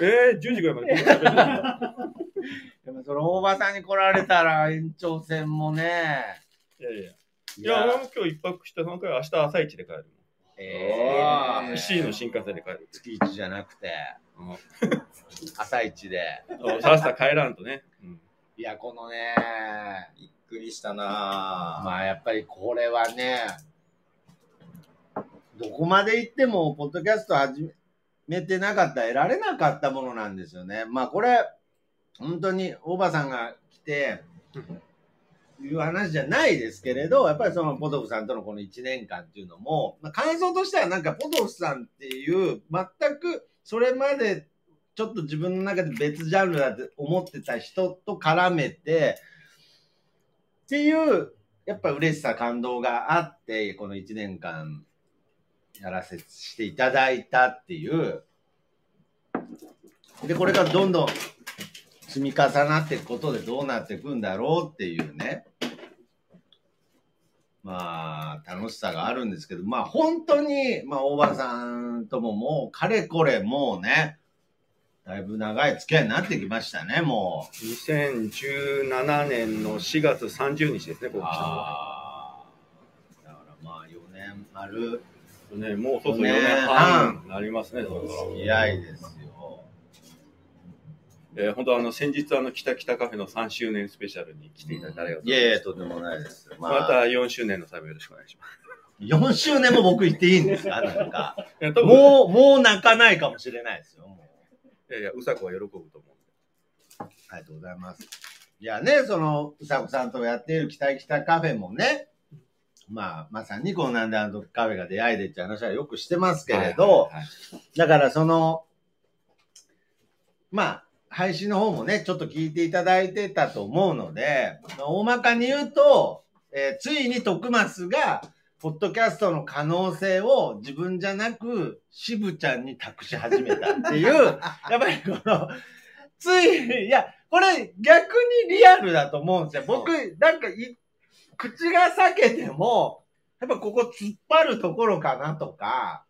えー、10時ぐらいまで でもその大場さんに来られたら延長戦もね。いやいや。いや、俺も今日一泊して、その回明日朝一で帰る。えあー、7時の新幹線で帰る。月1じゃなくて、朝一で。そう朝帰らんとね。うんいや、このね、びっくりしたなまあやっぱりこれはね、どこまで行っても、ポッドキャスト始めてなかったら得られなかったものなんですよね。まあこれ、本当に大場さんが来て、いう話じゃないですけれど、やっぱりそのポトフさんとのこの1年間っていうのも、まあ、感想としてはなんかポトフさんっていう、全くそれまでちょっと自分の中で別ジャンルだって思ってた人と絡めて、っていう、やっぱ嬉しさ、感動があって、この1年間やらせしていただいたっていう。で、これからどんどん積み重なっていくことでどうなっていくんだろうっていうね。まあ、楽しさがあるんですけど、まあ本当に、まあ大場さんとももう、かれこれもうね、だいぶ長い付き合いになってきましたね、もう。2017年の4月30日ですね、僕来たのは。ああ。だからまあ4年丸ね、もうそうそう4四年年半になりますね、そろそろ付き合いですよ。えー本当あの、先日あの、北北カフェの3周年スペシャルに来ていただいてありがとうございます。いやいや、とんでもないです。まあ、また4周年の際もよろしくお願いします。4周年も僕言っていいんですか？なんか。もう、もう泣かないかもしれないですよ。いやいや、うさこは喜ぶと思う。ありがとうございます。いやね、その、うさこさんとやっている北北カフェもね、まあ、まさにこのなんであのカフェが出会いでって話はよくしてますけれど、はいはいはいだからその、まあ、配信の方もね、ちょっと聞いていただいてたと思うので、大まかに言うと、えーついに徳松が、ポッドキャストの可能性を自分じゃなく、渋ちゃんに託し始めたっていう、やっぱりこの、つい、いや、これ逆にリアルだと思うんですよ。僕、なんかい、口が裂けても、やっぱここ突っ張るところかなとか、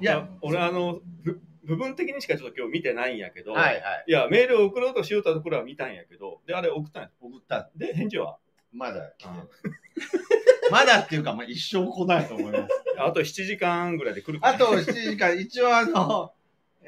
いいやや、、俺あの、ぶ部分的にしかちょっと今日見てないんやけど、はいはい。いや、メールを送ろうとしようたところは見たんやけど、で、あれ送ったんや。送った。で、返事は？まだ来て。まだっていうか、まあ、一生来ないと思います。あと7時間ぐらいで来るかあら。と7時間、一応あの、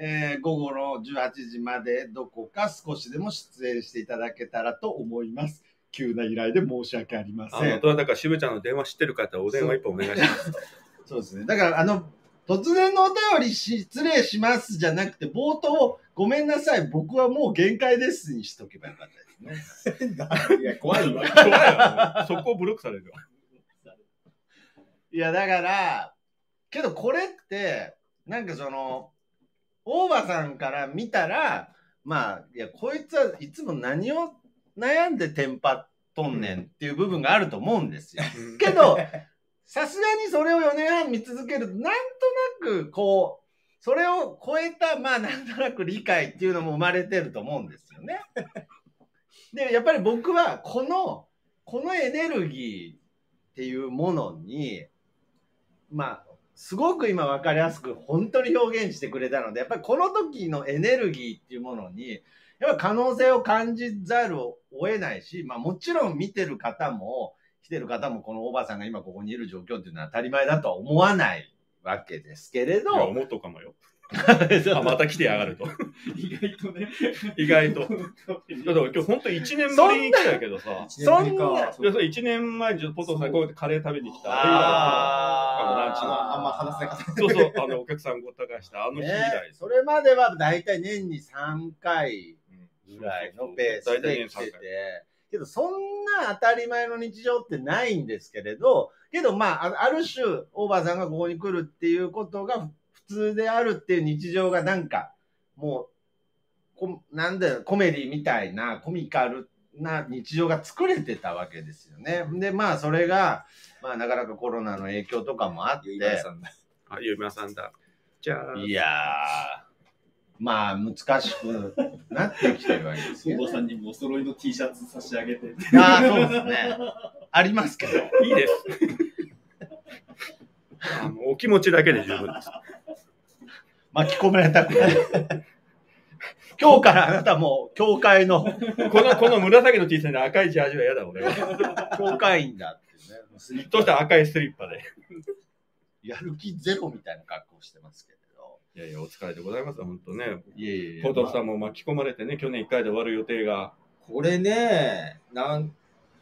えー午後の18時までどこか少しでも出演していただけたらと思います。急な依頼で申し訳ありまあの、どなたか渋ちゃんの電話知ってる方はお電話一本お願いします。そうですね。だから、あの、突然のお便りし失礼しますじゃなくて、冒頭、ごめんなさい、僕はもう限界ですにしとけばよかったですね。いや、怖いわ。怖いよ。速攻ブロックされるよ。いや、だから、けどこれって、なんかその、大場さんから見たら、まあ、いや、こいつはいつも何を悩んでテンパっとんねんっていう部分があると思うんですよ。けど、さすがにそれを4年半見続けると、なんく、こう、それを超えた、まあ、なんとなく理解っていうのも生まれてると思うんですよね。で、やっぱり僕は、この、このエネルギーっていうものに、まあ、すごく今分かりやすく本当に表現してくれたので、やっぱりこの時のエネルギーっていうものに、やっぱ可能性を感じざるを得ないし、まあもちろん見てる方も、来てる方もこのおばさんが今ここにいる状況っていうのは当たり前だとは思わないわけですけれいや、ど、思っとかもよ。あ、また来てやがると。意外とね。意外と。だから今日本当1年ぶりに来たけどさ、そんな、いやそれ1年前にちょっとポトフさんこうやってカレー食べに来た。あーあのランチのあんま話せなかった。そうそう、あの、お客さんごった返した、あの日以ね来、それまでは大体年に3回うんぐらいのペース大体で来ててけどそんな当たり前の日常ってないんですけれど、けどまあ、あある種、オーバーさんがここに来るっていうことが普通であるっていう日常がなんか、もう、こなんだよ、コメディみたいな、コミカルな日常が作れてたわけですよね。で、まあ、それが、まあ、なかなかコロナの影響とかもあって、ゆいまさんだ。あ、ゆうまさんだ。じゃあ、いやー、まあ、難しくなってきてるわけですよ。相場さんにもお揃いの T シャツ差し上げて。ああ、そうですね。ありますけど。いいです。あのお気持ちだけで十分です。巻き込まれたくない。今日からあなたも教会のこの、この紫の T シャツに赤いジャージは嫌だ、俺は。教会員だってね。スリッそした？ら赤いスリッパで。やる気ゼロみたいな格好してますけれど。いやいや、お疲れでございます、本当ね。いえいえポトフさんも巻き込まれてね、去年1回で終わる予定が。これね、なん、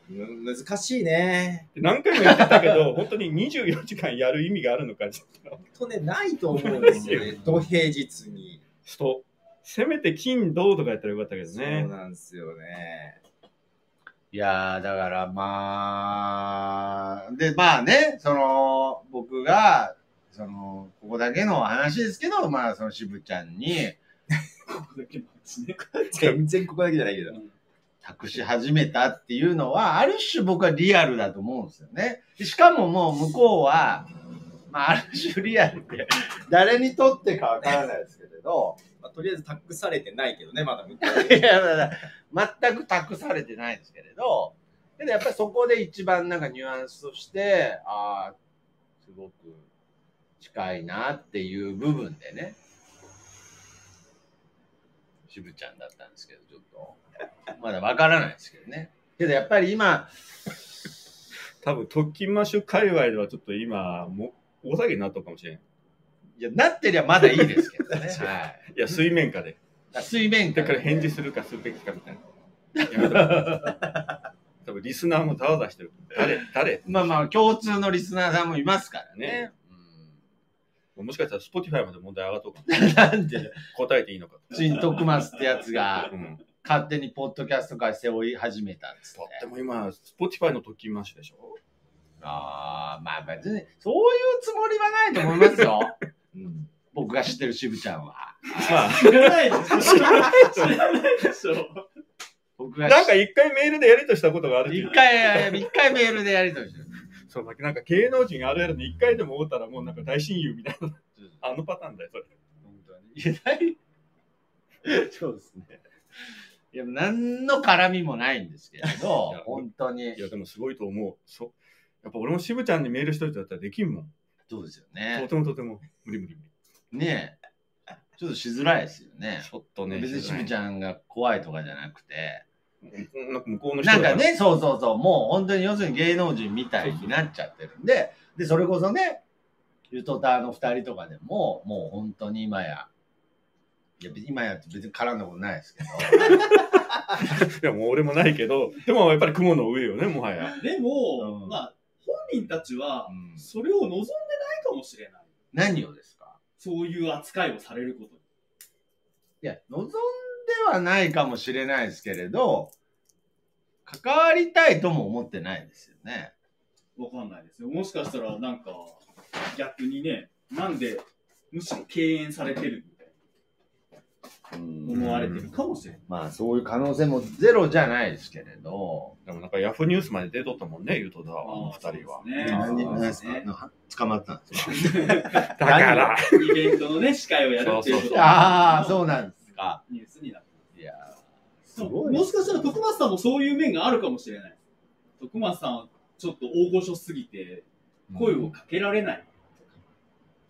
む難しいね。何回も言ってたけど、本当に24時間やる意味があるのか、ちょっと。ほんとね、ないと思うんですよね。土平日に。そう。せめて金、銅とかやったらよかったけどそうね。なんですよね。いやー、だからまあ、で、まあね、その、僕が、その、ここだけの話ですけど、まあ、その渋ちゃんに、ここだけの話ね。全然ここだけじゃないけど。託し始めたっていうのは、ある種僕はリアルだと思うんですよね。でしかももう向こうは、まあ、ある種リアルって、誰にとってかわからないですけれど、まあ、とりあえず託されてないけどね、まだ向こう いや、だから全く託されてないですけれど、けどやっぱりそこで一番なんかニュアンスとして、ああ、すごく近いなっていう部分でね、渋ちゃんだったんですけど、ちょっと、まだわからないですけどね。けどやっぱり今、多分、特勤マッシュ界隈ではちょっと今、もお下げになったかもしれん。いや、なってりゃまだいいですけどね。はいや、水面下で。い。水面下だから返事するかするべきかみたいな。多分リスナーもざわざわしてる。誰誰？まあまあ、共通のリスナーさんもいますからね。もしかしたら Spotify まで問題上がっとうかなんで、答えていいのか。ついに徳松ってやつがうん。勝手にポッドキャストから背負い始めたんですとね。っても今、Spotify の時ましでしょ？ああ、まあ別に、そういうつもりはないと思いますよ。うん、僕が知ってる渋ちゃんは。まあ、知らないでしょ。知らないでしょ。僕がなんか一回メールでやりとしたことがあるっていう一回、一回メールでやりとりしてる。そう、なんか芸能人あるあるで一回でも会ったらもうなんか大親友みたいな、あのパターンだよ、それ。本当に。いや、ない。そうですね。いや、何の絡みもないんですけれど本当にい。や、でもすごいと思う。そう。やっぱ俺も渋ちゃんにメールしといてだったらできんもん。そうですよとね。てもとても。無理無理無理。ねえ。ちょっとしづらいですよね。ちょっとね。別に渋ちゃんが怖いとかじゃなくて。ん。なんか向こうの人がなんか。ね、そうそうそう、もう本当に要するに芸能人みたいになっちゃってるんで、で、それこそね、ゆとたの二人とかでも、もう本当に今や、いや、別に今やって別に絡んだことないですけど、いや、もう俺もないけど、でもやっぱり雲の上よね、もはや。でも、うんまあ、本人たちはう、んそれを望んでないかもしれない。何をですか？そういう扱いをされることに。いや、望んではないかもしれないですけれど、関わりたいとも思ってないですよね。わかんないですよ。もしかしたら、なんか、逆にね、なんで、むしろ敬遠されてるみたいな。思われてるかもしれない。まあ、そういう可能性もゼロじゃないですけれど、でもなんかヤフーニュースまで出とったもんね、ゆとだわ、あの二人は。ね。何そうですね。捕まったんですか？だから、イベントのね、司会をやるっていうことがああ、そうなんですか。ニュースになっていやー、するごい。もしかしたら徳松さんもそういう面があるかもしれない。徳松さんはちょっと大御所すぎて、声をかけられない。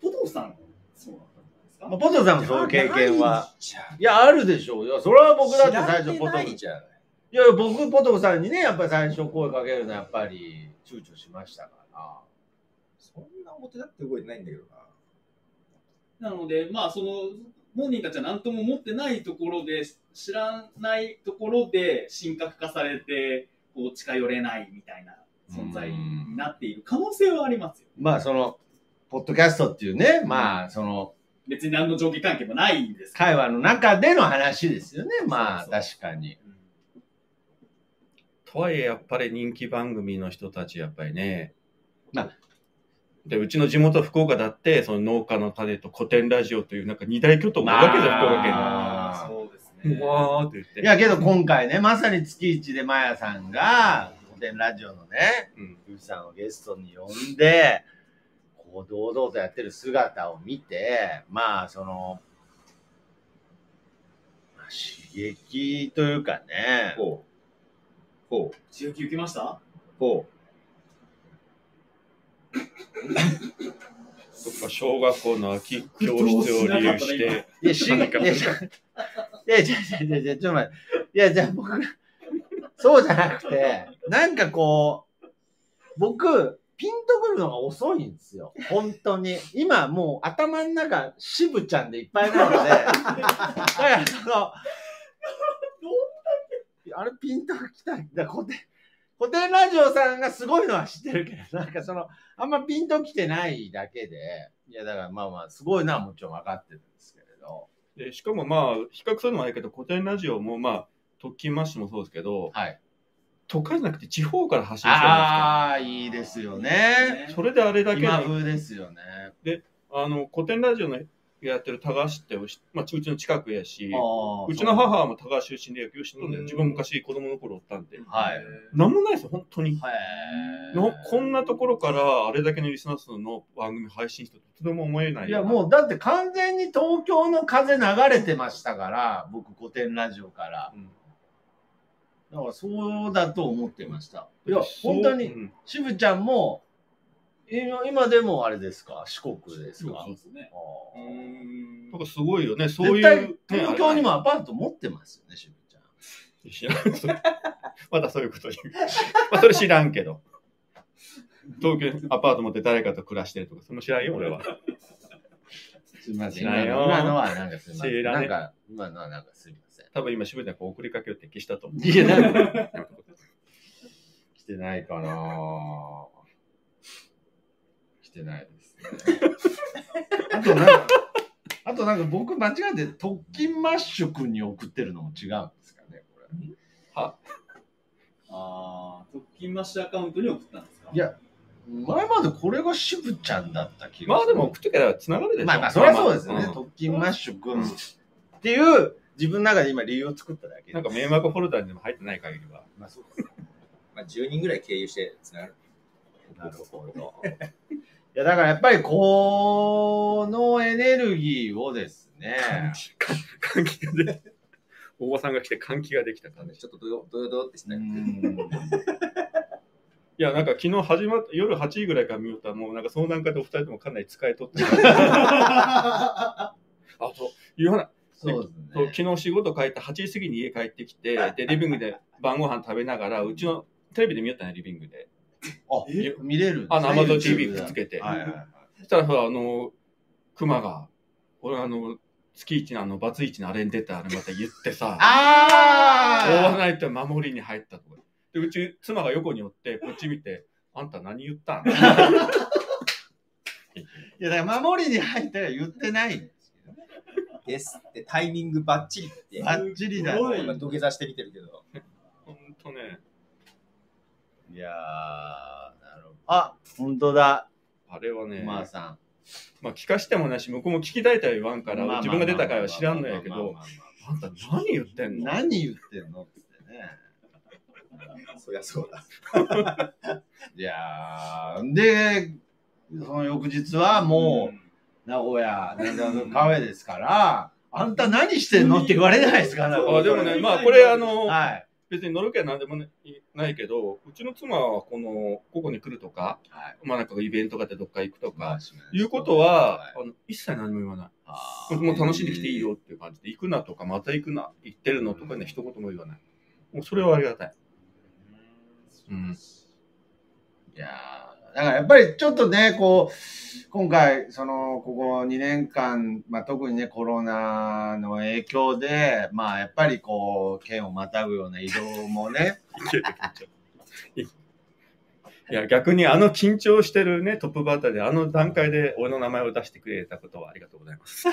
ポトフさんもそうだったんですか？まあ、ポトフさんもそういう経験は。いや、あるでしょう。いや、それは僕だって最初ポトフ。いじゃない。や、僕、ポトフさんにね、やっぱり最初声かけるのはやっぱり躊躇しましたから。そんな表立って動いてないんだけどな。なので、まあ、その、本人たちは何とも思ってないところで、知らないところで神格化されて、こう、近寄れないみたいな存在になっている可能性はありますよ。まあ、その、ポッドキャストっていうね、まあ、その、別に何の上下関係もないんです。会話の中での話ですよね。まあ、そうそう確かに。うんとはいえやっぱり人気番組の人たちやっぱりね。まあで、うちの地元福岡だって、その農家の種と古典ラジオというなんか二大巨頭があるわけじゃん、福岡県あーそうですに。ね。うわーって言って。いや、けど今回ね、まさに月一でマヤさんが、古典ラジオのね、うん。さんをゲストに呼んで、こう、堂々とやってる姿を見て、まあ、その、まあ刺激というかね、ほう。ほう。刺激受けました？ほ そっか、小学校の空き教室を利用して、いや、し、いや、いや、いや、いや、いや、ちょっと待って。いや、じゃあ僕、そうじゃなくて、なんかこう、僕、ピンとくるのが遅いんですよ。本当に。今もう頭の中、渋ちゃんでいっぱいなので、だからその、あれピンときたんだ。古典、古典ラジオさんがすごいのは知ってるけど、なんかその、あんまピンときてないだけで、いや、だからまあまあ、すごいのはもちろん分かってるんですけれど、でしかもまあ、比較するのもあれだけど、古典ラジオもまあ、特勤マッシュもそうですけど、はい。都会じゃなくて地方から発信してるんですかああ、いいですよね。それであれだけ今の風ですよね。あの、古典ラジオのやってる多賀市って、まあ、うちの近くやし、う。ちの母は多賀出身で野球知っとんで、うん。自分昔子供の頃おったんで、はい。なんもないですよ、本当に。のこんなところからあれだけのリスナー数の番組配信してとても思えないいや、もうだって完全に東京の風流れてましたから、僕古典ラジオから。うん。だからそうだと思ってました。いや、本当に、うん。渋ちゃんも、今今でもあれですか？四国ですか？そうですね。なんかすごいよね、そう絶いう、東京にもアパート持ってますよね、渋ちゃん。知らんそれまだそういうこと言う。まあ、それ知らんけど。東京にアパート持って誰かと暮らしてるとか、その知らんよ、俺は。すみません。今のはなんかすみません。知らねなんか、今のはなんかすみません。多分今、渋谷こう送りかけようって消したと思う。いや、なんか 来てないかな来てないですね。あとなんか、あとなんか僕間違えて特勤マッシュ君に送ってるのも違うんですかね、これ。ああ、特勤マッシュアカウントに送ったんですか？いや、前までこれが渋ちゃんだった気が。まあでも送ってから繋がるでしょ。まあまあ、そりゃそうですよね。ん特勤マッシュ君っていう、自分の中で今理由を作っただけなんか迷惑フォルダにでも入ってない限りは。まあそうです。まあ、10人ぐらい経由してつながる。なるほど。いや、だからやっぱりこのエネルギーをですね、換気がで、おばさんが来て換気ができた感じ。ちょっとどよどよどよってしうない。ん いや、なんか昨日始まった、夜8時ぐらいから見よったら、もうなんかその段階でお二人ともかなり使いとって。あ、そう、いう話、そうですそうね。昨日仕事帰って8時過ぎに家帰ってきて、で、リビングで晩ご飯食べながら、うちのテレビで見よったね、リビングで。あ、見れるんですねあの、Amazon TV くっつけて。はいはいはい。そしたらさ、あの、熊が、俺あの、月一のあの、バツイチのあれに出たあれまた言ってさ、大あ穴行って守りに入ったとか。で、うち、妻が横におって、こっち見て、あんた何言った？ん いや、だから守りに入ったら言ってないんですけどね。ですってタイミングバッチリって。バッチリだすごい今土下座してみてるけど。ほんとね、いやー、なるほど。あ、本当だ。あれはね、まあさまあ聞かしてもないし、向こうも聞きたいとは言わんかん。ら、自分が出た回は知らんのやけど、まあんた何言ってんの？何言ってんの？ってね。そりゃそうだ。いやー、で、その翌日はもう、名古屋、なんだカフェですから、あんた何してんの？って言われないですかあでもね、まあこれあの、はい。別に乗る気は何でもねないけど、うちの妻はこの、ここに来るとか、はい。まあなんかイベントがあってどっか行くとか、いいうことは、いあの一切何も言わない。もう楽しんできていいよっていう感じで、行くなとか、また行くな、行ってるのとかね、一言も言わない。もうそれはありがたい。うん。いやーだからやっぱりちょっとね、こう、今回、その、ここ2年間、まあ特にね、コロナの影響で、まあやっぱりこう、県をまたぐような移動もね、いや、逆にあの緊張してるね、トップバッターで、あの段階で俺の名前を出してくれたことはありがとうございます。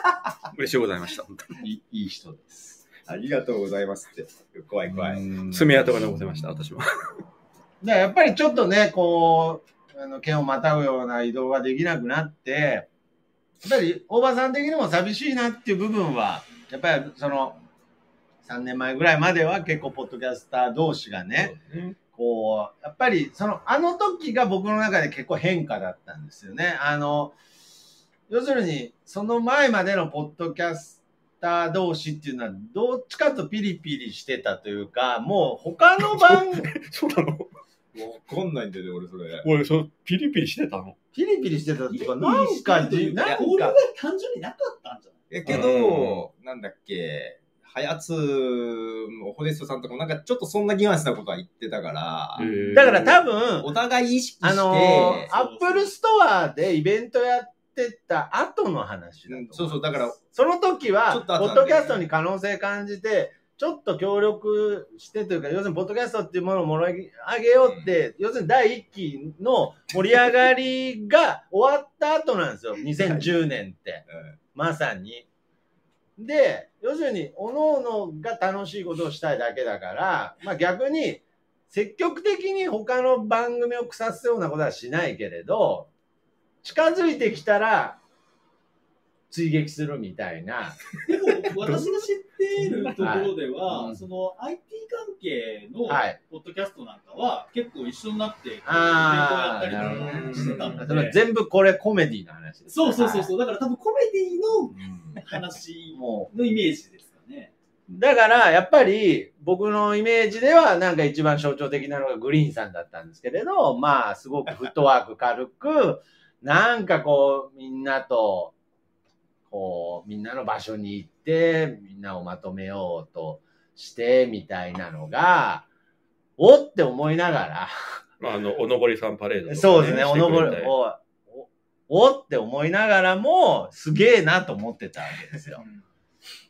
嬉しいございました。本当にいいい人です。ありがとうございますって。怖い怖い。うん爪痕が残せました、私も。でやっぱりちょっとね、こう、あの、県をまたぐような移動ができなくなって、やっぱり、大場さん的にも寂しいなっていう部分は、やっぱりその、3年前ぐらいまでは結構、ポッドキャスター同士がね、こう、やっぱり、その、あの時が僕の中で結構変化だったんですよね。あの、要するに、その前までのポッドキャスター同士っていうのは、どっちかとピリピリしてたというか、もう他の番、そうなの？わかんないんだよね、俺それ。俺、そう、ピリピリしてたの？ピリピリしてたっていうか、ななんんかじ、なんか、俺が単純になかったんじゃない？えけど、なんだっけ、はやつも、ホネストさんとかもなんかちょっとそんなニュアンスなことは言ってたから、だから多分、お互い意識して、あのー、アップルストアでイベントやってた後の話だそうそう、だから、その時ちょは、ポッドキャストに可能性感じて、ちょっと協力してというか、要するに、ポッドキャストっていうものを盛り上げようって、要するに第一期の盛り上がりが終わった後なんですよ。2010年って。まさに。で、要するに、各々が楽しいことをしたいだけだから、まあ逆に、積極的に他の番組を腐すようなことはしないけれど、近づいてきたら、追撃するみたいな。でも、私が知っているところでは、はいうんその IT 関係のはいポッドキャストなんかは、結構一緒になって、こうやああ、ったりとなるほどかしてたね。ので、全部これコメディの話です。そうそうそうそう、だから多分コメディのうん話ものイメージですかね。う、だから、やっぱり、僕のイメージでは、なんか一番象徴的なのがグリーンさんだったんですけれど、まあ、すごくフットワーク軽く、なんかこう、みんなと、こう、みんなの場所に行って、みんなをまとめようとして、みたいなのが、おって思いながまあ、あの、おのぼりさんパレードね、そうですね、おのぼりおおって思いながらも、すげえなと思ってたわけですよ。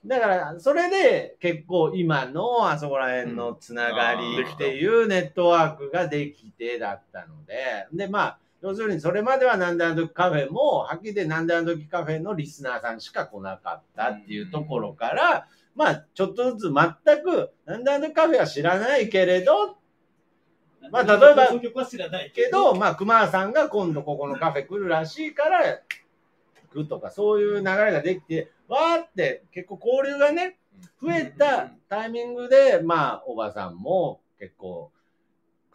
だから、それで結構今のあそこら辺のつながりっていうネットワークができてだったので、で、まあ、要するにそれまではなんであの時カフェも、はっきり言ってなんであの時カフェのリスナーさんしか来なかったっていうところから、まあ、ちょっとずつ全く、なんであの時カフェは知らないけれど、まあ例えばけど、まあ、熊さんが今度ここのカフェ来るらしいから、行くとか、そういう流れができて、わーって結構交流がね、増えたタイミングで、まあ、おばさんも結構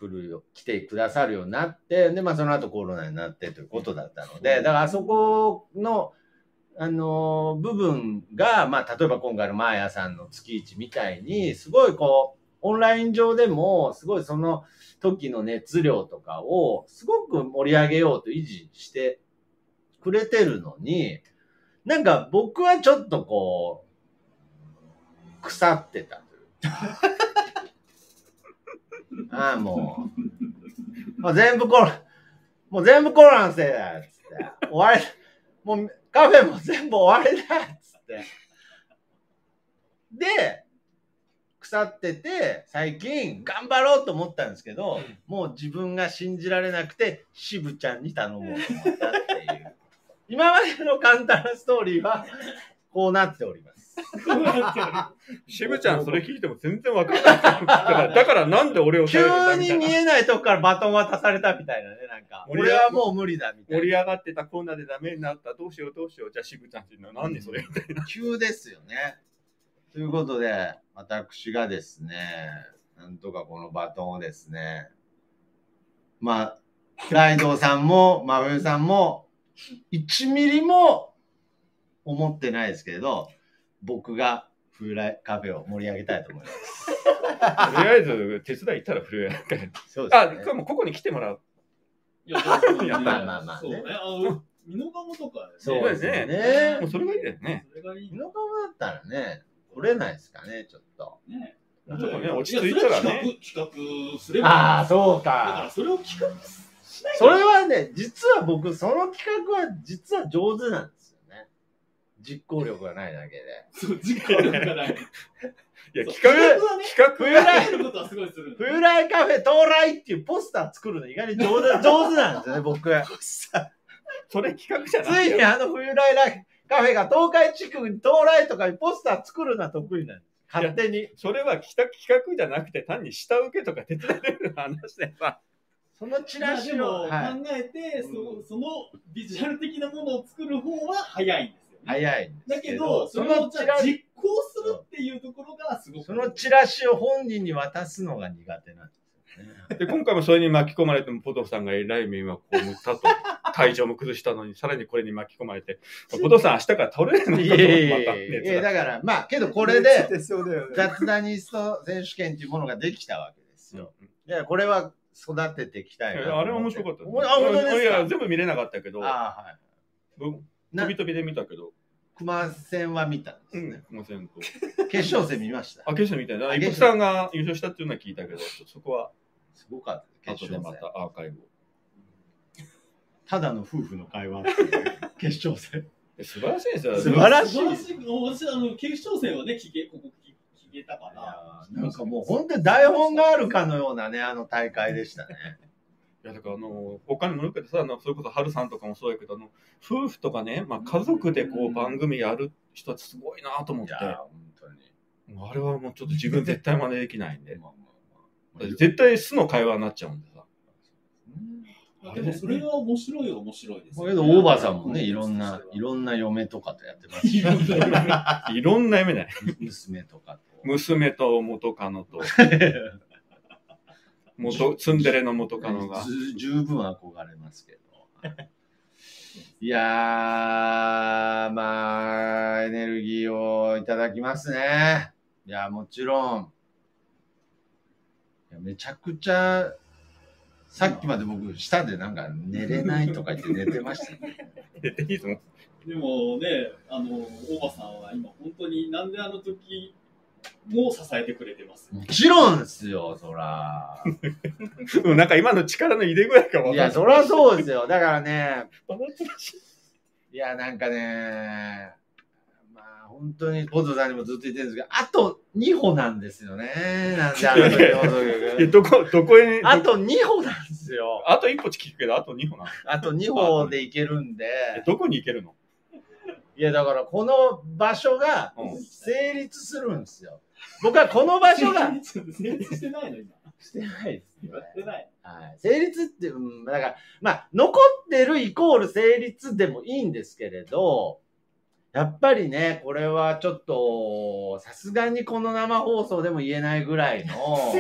来るよ、来てくださるようになって、で、まあ、その後コロナになってということだったので、だからあそこの、あの部分が、まあ、例えば今回のマーヤさんの月一みたいに、すごいこう、オンライン上でも、すごいその時の熱量とかを、すごく盛り上げようと維持してくれてるのに、なんか僕はちょっとこう、腐ってたというか。ああ、もう。もう全部コロナ、もう全部コロナのせいだよ、つって。終わり、もうカフェも全部終わりだよ、つって。で、腐ってて、最近頑張ろうと思ったんですけど、もう自分が信じられなくて、渋ちゃんに頼もうと思ったっていう。今までの簡単なストーリーは、こうなっております。渋ちゃんそれ聞いても全然わかんない。だから、だからなんで俺を急頼るんだみにたいな見えないとこからバトン渡されたみたいなね、なんか。盛り上が俺はもう無理だみたいな。盛り上がってたコーナーでダメになった。どうしようどうしよう。じゃあ渋ちゃんっていうのは何でそれ？みたいな。急ですよね。ということで、私がですね、なんとかこのバトンをですね、まあ、ライドウさんも、真冬さんも、1ミリも思ってないですけれど、僕がフライカフェを盛り上げたいと思います。とりあえず手伝い行ったら震えないから。そうあ、でもここに来てもらう。いや、そ うやったまあまあまあねそうね。あの、ミノカモとかね。そうですねねもうそれがいいですね。それがいい日の川だったらね、取れないですかね、ちょっと。ね。ちょっとね落ち着いたらね企画、企画すれば。ああ、そうだからか。それを企画しないそれはね、実は僕、その企画は実は上手なんです。実行力がないだけで。そう、時間がない。いや、企画、はね、企画冬来やることはすごい。冬来カフェ到来っていうポスター作るの意外に上手 上手なんですよね、僕。それ企画じゃつないよ。いにあの冬来来カフェが東海地区に到来とかにポスター作るのは得意なんです。勝手に。それは企画企画じゃなくて単に下請けとか手伝える話でさ。そのチラシまあでもを、はい、考えて、そそのビジュアル的なものを作る方は早いんです。早いんですけだけど、ど、それをそのチラじゃあ実行するっていうところがすごく。そのチラシを本人に渡すのが苦手なんですよね。で、今回もそれに巻き込まれても、ポトフさんがえらい迷惑を被ったと。体調も崩したのに、さらにこれに巻き込まれて、ポトフさん明日から倒れるのかといやいやだから、まあ、けどこれで。雑談ニスト選手権っていうものができたわけですよ。いや、これは育てていきたい。あれは面白かった。あ、本当ですか？いや、全部見れなかったけど、あはい。飛び飛びで見たけど、熊戦は見たんですうんね。、すいませんと。決勝戦見ました。あ、決勝みたいな。あ一服さんが優勝したっていうのは聞いたけど、そこはすごかった。決後でま勝戦。たアーカイブを。ただの夫婦の会話決勝戦。え素晴らしいですよ。素晴らしいあの、決勝戦はね、聞け、ここ聞聞けたから。なんかもう本当に台本があるかのようなね、あの大会でしたね。いやだからあの他にもよくてさあのそれこそ春さんとかもそうやけどあの夫婦とかね、まあ、家族でこう番組やる人はすごいなと思って。いや、本当に。あれはもうちょっと自分絶対真似できないんで まあまあまあ。絶対素の会話になっちゃうんでさ。あでも、それは面白いは面白いですよね。だけど、大場さんもね、いろんな、い。ろんな嫁とかとやってますし、いろんないろんな夢ね。娘とかと。娘と元カノと元ツンデレの元カノがず十分憧れますけど。いやー、まあ、エネルギーをいただきますね。いや、もちろん。いやめちゃくちゃ、さっきまで僕、下でなんか寝れないとか言って寝てましたね。出ていいぞでもね、あの、大場さんは今本当になんであの時も支えてくれてます。もちろんですよ、そら。うんなんか今の力の入れ具合かわかんない。いや、そらそうですよ。だからね、いいや、なんかね、まあ、本当に、ポトさんにもずっと言ってるんですけど、あと2歩なんですよね。なんであの時放送え、局。どこ、どこへ、あと2歩なんですよ。あと一歩聞くけど、あと二歩なの。あと2歩で行けるんで。えどこに行けるの？いや、だからこの場所がうん成立するんですよ。僕はこの場所が成立してないの今。してないですよやってない。はい。成立って、うん、だから、まあ、残ってるイコール成立でもいいんですけれど、やっぱりね、これはちょっと、さすがにこの生放送でも言えないぐらいの、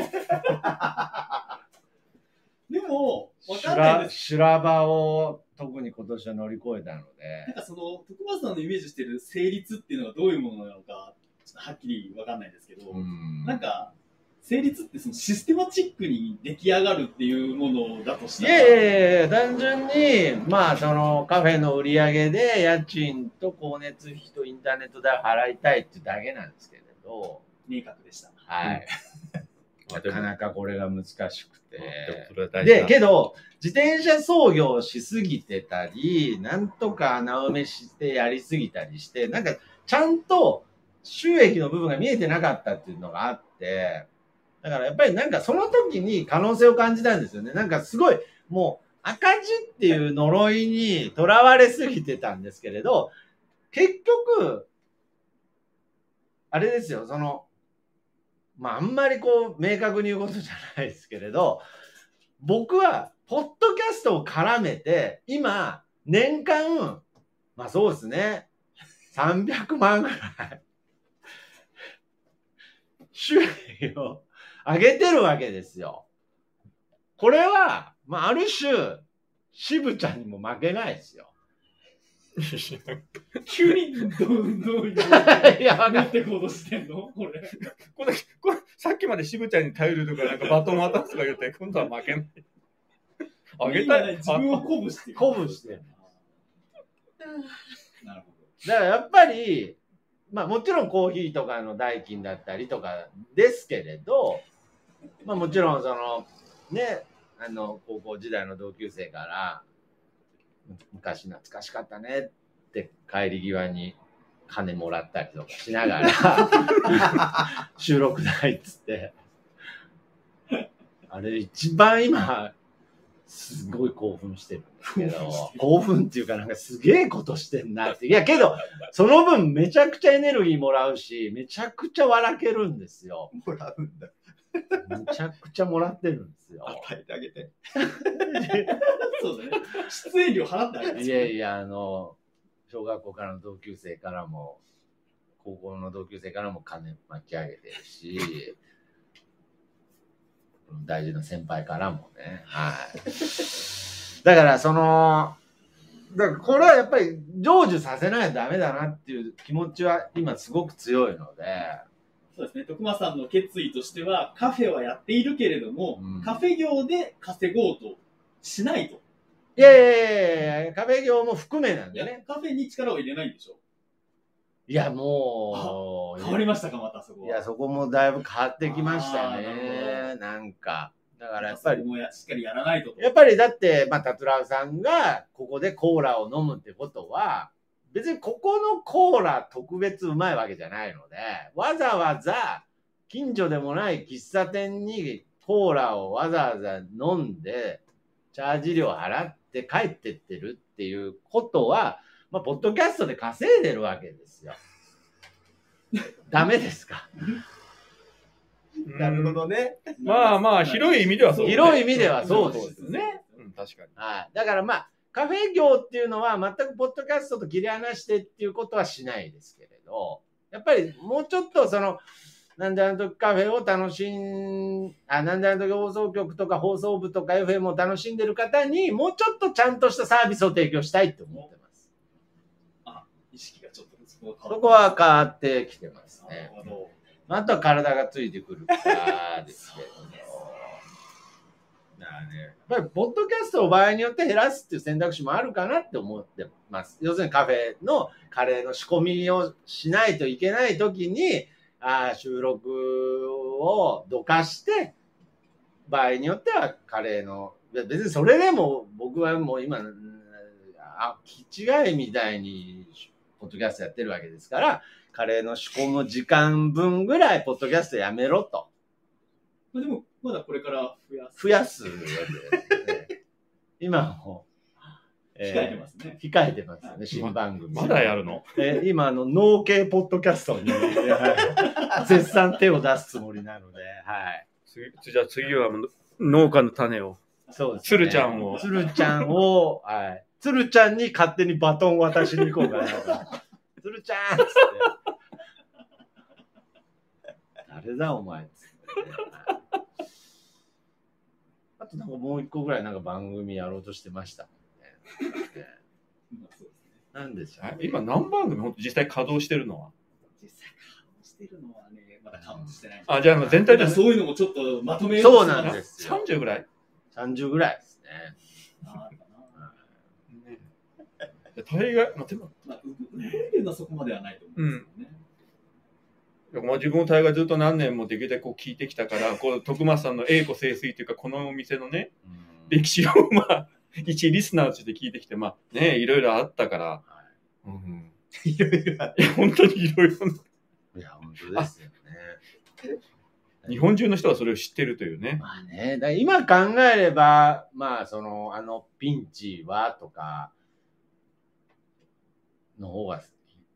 でも、わ修かんない羅です。修羅場を特に今年は乗り越えたのなんで、かその、徳松さんのイメージしてる成立っていうのがどういうものなのか、ちょっとはっきりわかんないですけど、うんなんか、成立ってそのシステマチックに出来上がるっていうものだとしいたら、やいやいや、単純に、まあ、そのカフェの売り上げで家賃と光熱費とインターネット代を払いたいってだけなんですけれど、明確でした。はい。なでもかなかこれが難しくて。でけど、自転車操業しすぎてたり、なんとか穴埋めしてやりすぎたりして、なんか、ちゃんと収益の部分が見えてなかったっていうのがあって、だからやっぱりなんかその時に可能性を感じたんですよね。なんかすごい、もう赤字っていう呪いにとらわれすぎてたんですけれど、結局、あれですよ、その、まあ、あんまりこう、明確に言うことじゃないですけれど、僕は、ポッドキャストを絡めて、今、年間、まあそうですね、300万ぐらい、収益を上げてるわけですよ。これは、まあある種、渋ちゃんにも負けないですよ。急にどう、どういう、いや、わかんなんて行動してんの？これ。これこれさっきまで渋ちゃんに頼るとか、なんかバトン渡すとか言って、今度は負けない。あげたい。自分を鼓舞してる。鼓舞してる。なるほだからやっぱり、まあもちろんコーヒーとかの代金だったりとかですけれど、まあもちろんその、ね、あの、高校時代の同級生から、昔懐かしかったねって帰り際に金もらったりとかしながら、収録代っつって、あれ一番今、すごい興奮してるけど、興奮っていうかなんかすげえことしてんなって。いやけど、その分めちゃくちゃエネルギーもらうし、めちゃくちゃ笑けるんですよ。もらうんだ。めちゃくちゃもらってるんですよ。与えてあげて。ど。そうだね。出演料払ってあげて。いやいや、あの、小学校からの同級生からも、高校の同級生からも金巻き上げてるし、大事な先輩からもね。はい。だから、その、だからこれはやっぱり成就させないとダメだなっていう気持ちは今すごく強いので、そうですね。徳間さんの決意としては、カフェはやっているけれども、うんカフェ業で稼ごうとしないと。いやいやいやいや、壁業も含めなんでね。カフェに力を入れないんでしょいや、もう、変わりましたか、またそこは。いや、そこもだいぶ変わってきましたね。なんか。だからやっぱりやしっかりやらないと。やっぱりだって、まあ、タトラウさんがここでコーラを飲むってことは、別にここのコーラ特別うまいわけじゃないので、わざわざ近所でもない喫茶店にコーラをわざわざ飲んで、チャージ料払って帰ってってるっていうことは、まあ、ポッドキャストで稼いでるわけですよ。ダメですか？なるほどね。まあまあ、広い意味ではそう、広い意味ではそうですね。うん、確かに。はい。だからまあ、カフェ業っていうのは全くポッドキャストと切り離してっていうことはしないですけれど、やっぱりもうちょっとその、なんであの時カフェを楽しん、あ、なんであの時放送局とか放送部とか FM を楽しんでる方にもうちょっとちゃんとしたサービスを提供したいって思ってます。そこは変わってきてますね。あとは体がついてくるからですけども。だからね、やっぱり、ポッドキャストを場合によって減らすっていう選択肢もあるかなって思ってます。要するにカフェのカレーの仕込みをしないといけないときに、あー収録をどかして、場合によってはカレーの、別にそれでも僕はもう今、うんあ、気違いみたいに、ポッドキャストやってるわけですから、カレーの仕込む時間分ぐらい、ポッドキャストやめろと。まあでも、まだこれから増やす。増やすわけですね。今も、えー控えてますね。控えてますよね、新番組。まだやるの？えー今、あの、農系ポッドキャストに、はい絶賛手を出すつもりなので、はい。次じゃあ次は農家の種を。そうです、鶴ちゃんを鶴ちゃんを、はい。鶴ちゃんに勝手にバトン渡しに行こうかなと。鶴ちゃんっつって。誰だお前っつってあとなんかもう一個ぐらいなんか番組やろうとしてましたもんね。なんでしょう、あ今何番組本当実際稼働してるのは？実際カウントしてるのはね、まだカウントしてない。あ、じゃあ全体でそういうのもちょっとまとめようとそうなんですよ。30ぐらい、30ぐらいですね。あーかなね、大概、まあ、でもまあ、う売れるのはそこまではないと思うんですけどね。まあ、自分も大概ずっと何年もできるだけこう聞いてきたから、こう徳松さんの栄枯盛衰というか、このお店のね、歴史をまあ、一リスナーとして聞いてきて、まあね、いろいろあったから、うん、いろいろあいや本当にいろいろ、いや、本当ですよね。日本中の人がそれを知ってるというね。まあね、今考えれば、まあ、その、あのピンチはとか、の方が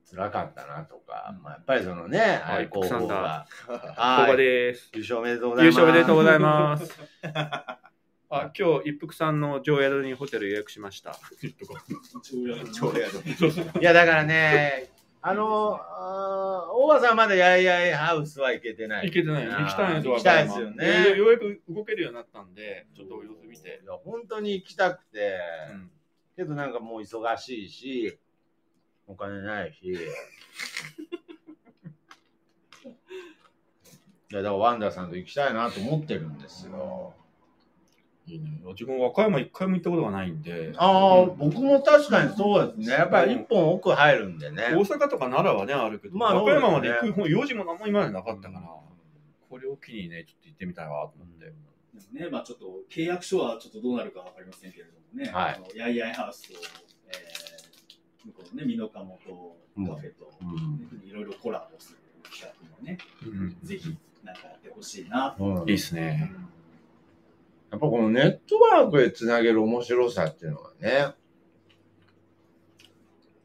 辛かったなとか、まあ、やっぱりそのね、あれ候福さんだ補が、ここはいです。優勝おめでとうござい優ます。勝おめでとうございます。あ、今日、一服さんの上宿にホテル予約しました。いや、だからね、あの、あー大川さんまだやいやいハウスは行けてない。行けてない。行きたいんですよ、行きたいですよね。でようやく動けるようになったんで、ちょっと様子見て。いや、本当に行きたくて、うんけどなんかもう忙しいし、お金ないし。いや、だからワンダーさんと行きたいなと思ってるんですよ。いいね。自分、和歌山一回も行ったことがないんで。ああ、うん僕も確かにそうですね。やっぱり一本奥入るんでね。大阪とか奈良はね、あるけど、まあ和歌山まで行く用事も何も今までなかったから、これを機にね、ちょっと行ってみたいなと思って。でもね、まあちょっと契約書はちょっとどうなるかわかりませんけれどもね、はいあのヤイヤイハウスと、えー、向こうのね、美濃加茂とカフェと、うんいろいろコラボする企画もね、うんぜひなんかやってほしいな。うんいいっすね。やっぱこのネットワークでつなげる面白さっていうのはね、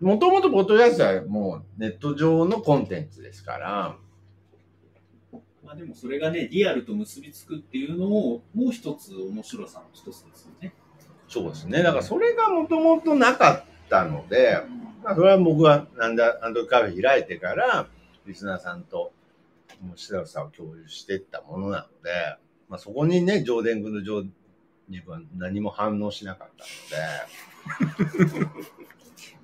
もともとポッドキャストはもうネット上のコンテンツですから、まあでもそれがね、リアルと結びつくっていうのも、もう一つ面白さの一つですよね。そうですね。だからそれがもともとなかったので、まあ、それは僕はなんだ、あの時カフェ開いてから、リスナーさんと面白さを共有していったものなので、まあ、そこにね、上田君の上自分は何も反応しなかったので、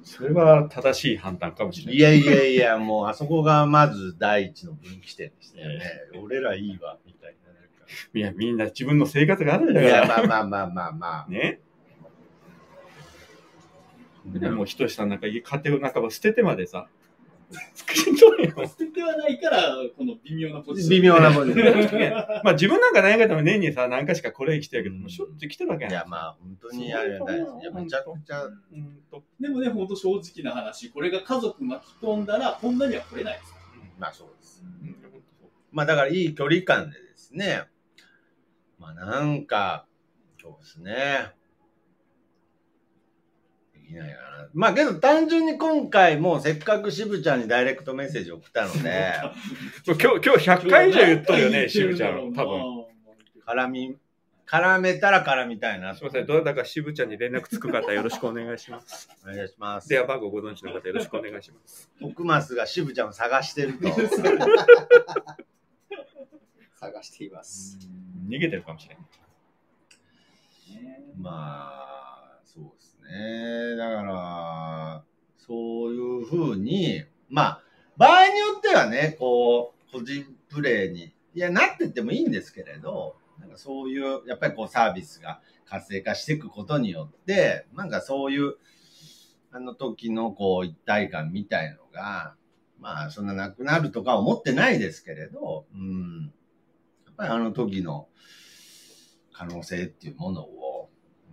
それは正しい判断かもしれない。いやいやいや、もうあそこがまず第一の分岐点でしたよね。俺らいいわ、みたいな。いや、みんな自分の生活があるんだいや、から。まあまあまあまあまあ。ね。でも、ひとしさんなんか家庭を半ば捨ててまでさ、作りんとんよ捨ててはないから、この微妙なポジション。微妙なポジション。ね。まあ自分なんか何回でも年にさ、何回しかこれ来てるけど、もうしょっちゅう来てるわけやん。いや、まあ、本当にありがたいです。いや、めちゃくちゃ、うん。とでもね、本当正直な話、これが家族巻き込んだら、こんなには来れないですかまあそうです。うん。まあだからいい距離感でですね、まあなんか、そうですね。できないかな。まあけど単純に今回もせっかく渋ちゃんにダイレクトメッセージ送ったので、今日、今日100回以上言っとるよね、渋ちゃん。多分。絡み、絡めたら絡みたいなと。すみません、どなたか渋ちゃんに連絡つく方、よろしくお願いします。お願いします。電話番号ご存知の方、よろしくお願いします。徳松が渋ちゃんを探してると。探しています。逃げてるかもしれない。ねまあ、そうですね。だから、そういうふうに、まあ、場合によってはね、こう、個人プレーに、いや、なってってもいいんですけれど、なんかそういう、やっぱりこうサービスが活性化していくことによって、なんかそういう、あの時のこう一体感みたいのが、まあ、そんななくなるとか思ってないですけれど、うん。やっぱりあの時の可能性っていうものを、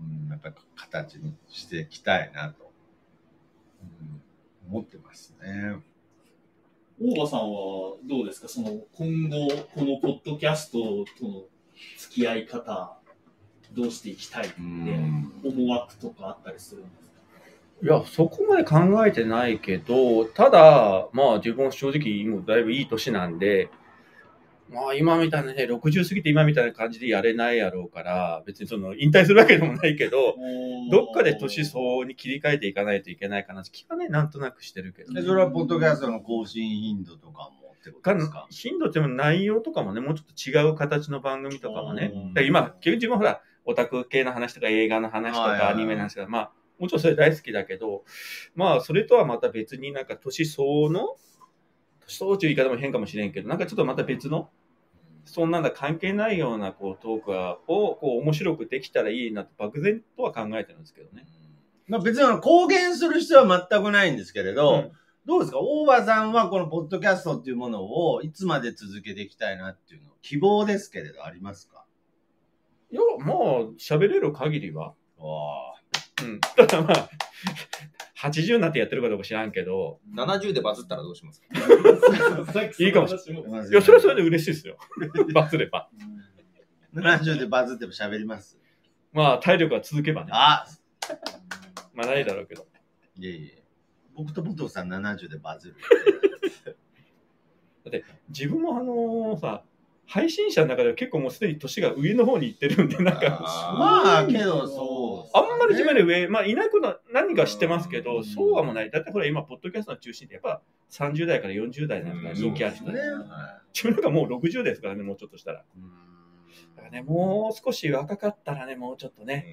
うん、やっぱり形にしていきたいなと、うん、思ってますね。大場さんはどうですか？その今後、このポッドキャストとの付き合い方、どうしていきたいってうん。思惑とかあったりするんですか？いや、そこまで考えてないけど、ただ、まあ自分は正直もうだいぶいい年なんで、まあ今みたいなね、60過ぎて今みたいな感じでやれないやろうから、別にその引退するわけでもないけど、どっかで年相応に切り替えていかないといけないかなって気はね、なんとなくしてるけど、で、それはポッドキャストの更新頻度とかもってことですか？頻度っても内容とかもね、もうちょっと違う形の番組とかもね。今、結局自分ほら、オタク系の話とか映画の話とかアニメの話とか、まあ、もちろんそれ大好きだけど、まあ、それとはまた別になんか年相応の、年相応という言い方も変かもしれんけど、なんかちょっとまた別の、そんなんだ関係ないようなこうトークをこう面白くできたらいいなと漠然とは考えてるんですけどね。まあ別に公言する必要は全くないんですけれど、うんどうですか？大場さんはこのポッドキャストっていうものをいつまで続けていきたいなっていうの希望ですけれどありますか？いや、まあ、喋れる限りは。わうん。ただまあ、80になってやってるかどうか知らんけど、70でバズったらどうしますか？いいかもしれない。あ。いや、それはそれで嬉しいですよ。バズれば。70でバズっても喋りますまあ、体力が続けばね。あまあ、ないだろうけど。いえいえ。僕と武藤さん70でバズる。自分もあのさ、配信者の中では結構もうすでに年が上の方に行ってるんで、なんか、まあ、けどそう、あんまり自分で上、まあ、いないことは何か知ってますけど、そうはもない。だってほら、今、ポッドキャストの中心ってやっぱ30代から40代なんか人気ある人ね。ね。自分なんかもう60ですからね、もうちょっとしたら。うんだからね、もう少し若かったらね、もうちょっとね、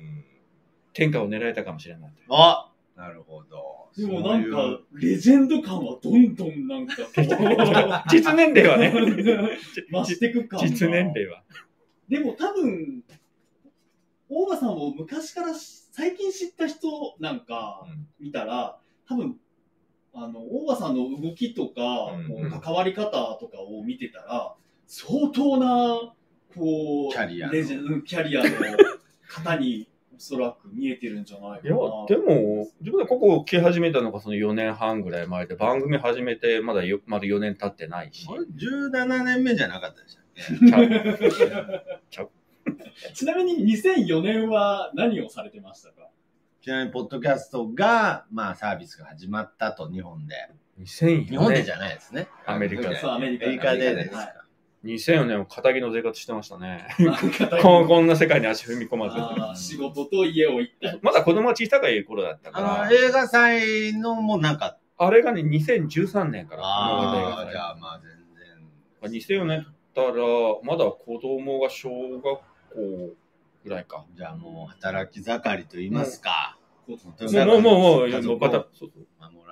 天下を狙えたかもしれない。あなるほど。でもなんか、レジェンド感はどんどんなんか。実年齢はね、増していく感が。実年齢は。でも多分、大場さんを昔からし最近知った人なんか見たら、多分、あの、大場さんの動きとか、関わり方とかを見てたら、相当な、こう、キャリアの。レジェンド、キャリアの方におそらく見えてるんじゃないかな。いや、でも、自分でここ来始めたのがその4年半ぐらい前で、番組始めてまだよまだ4年経ってないし。あれ17年目じゃなかったでしたっけ？ちゃう ちなみに2004年は何をされてましたか？ちなみに、ポッドキャストが、まあ、サービスが始まったと、日本で。2004年日本でじ。ゃないですね。アメリカでそう、アメリカアメリカでですはいか。2004年は肩着の生活してましたね。ここんな世界に足踏み込まず。仕事と家を行ったり。まだ子供が小さい頃だったかあの、ら、映画祭のもなんか、あれがね、2013年から。ああ、じゃあまあ全然。2004年だったら、まだ子供が小学校ぐらいか。じゃあもう働き盛りと言いますか。もうもうもうもう、また、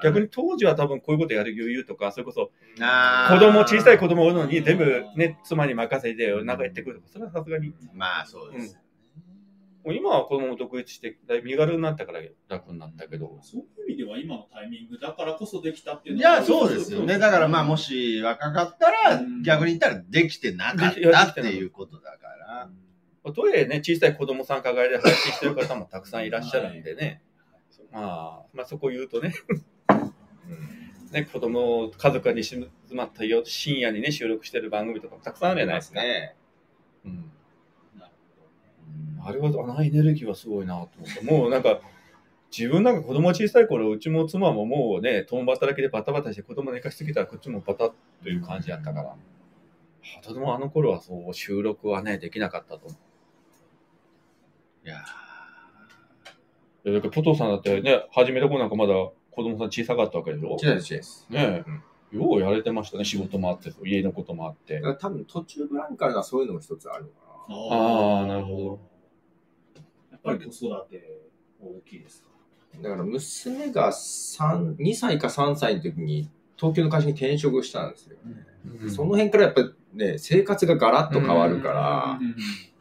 逆に当時は多分こういうことやる余裕とか、それこそ子供、小さい子供を産むのに全部ね、妻に任せて、なんかやってくるとか、それはさすがに。まあそうです。もう今は子供も独立して、だいぶ身軽になったから楽になったけど。そういう意味では今のタイミングだからこそできたっていういのはや、そうですよね。だからまあ、もし若かったらうん、逆に言ったらできてなかったっていうことだから。とはいえね、小さい子供さん抱えて配信してる方もたくさんいらっしゃるんでね。まあ、まあそこ言うとね、ね、子供、家族がに静まったよ、深夜にね、収録してる番組とかもたくさんあるじゃないですか。ね。うんなるあれは、あのエネルギーはすごいなと思って。もうなんか、自分なんか子供小さい頃、うちも妻ももうね、共働きでバタバタして子供寝かしすぎたらこっちもバタッという感じやったから。とてもあの頃はそう、収録はね、できなかったと思う。いやいやだからポトさんだってね、始めた頃なんかまだ子供さん小さかったわけでしょ？違うです、違うです。ねえ、ようやれてましたね、仕事もあって、家のこともあってだ。から多分途中ブランカーがそういうのも一つあるのかな。あーなるほど。やっぱり子育て大きいですか？だから娘が3 2歳か3歳の時に東京の会社に転職したんですよ。うんその辺からやっぱね、生活がガラッと変わるから、うん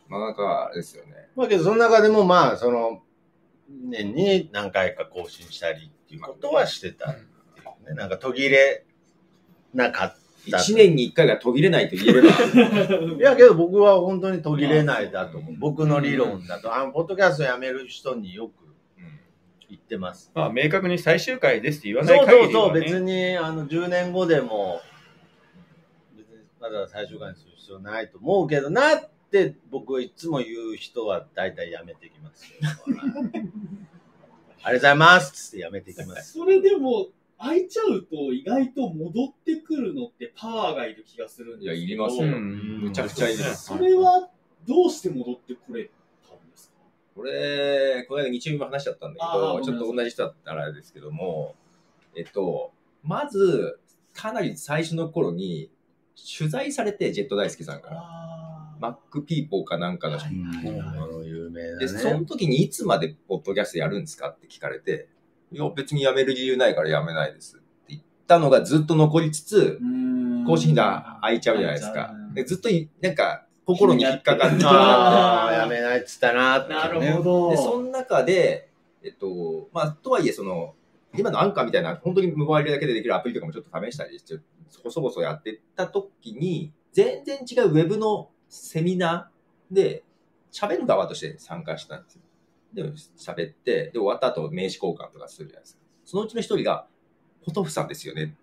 まあなんかあれですよね。まあけど、その中でもまあ、その、年に何回か更新したりっていうことはしてたっていうね。なんか途切れなかった。1年に1回が途切れないと言えれば。いやけど僕は本当に途切れないだと思う。僕の理論だと。あの、ポッドキャストやめる人によく言ってます。まあ、明確に最終回ですって言わそうない限りは、そうそう、ね、別にあの10年後でも、別にまだ最終回にする必要ないと思うけどなって僕はいつも言う人は大体やめてきますよ。ありがとうございますっつってやめてきます。それでも、開いちゃうと意外と戻ってくるのってパワーがいる気がするんですけど。いやいりますんむちゃくちゃいいですそれはどうして戻ってこれたんですか？これ、この間日曜日も話しちゃったんだけあど、ーちょっと同じ人だったらあれですけども、えっと、まず、かなり最初の頃に、取材されて、ジェット大好きさんから。あマックピーポーかなんかの、はいうん有名だで、そのね。時にいつまでポッドキャストやるんですかって聞かれて、いや、別にやめる理由ないからやめないですって言ったのがずっと残りつつ、更新が開いちゃうじゃないですか。でずっとい、なんか、心に引っかかってああ、やめないっつったなって、ね。なるほど。で、その中で、えっと、まあ、とはいえ、その、今のアンカーみたいな、本当にモバイルだけでできるアプリとかもちょっと試したりして、細々やってった時に、全然違うウェブのセミナーで、喋る側として参加したんですよ。で、喋って、で、終わった後名刺交換とかするじゃないですか。そのうちの一人が、ポトフさんですよね。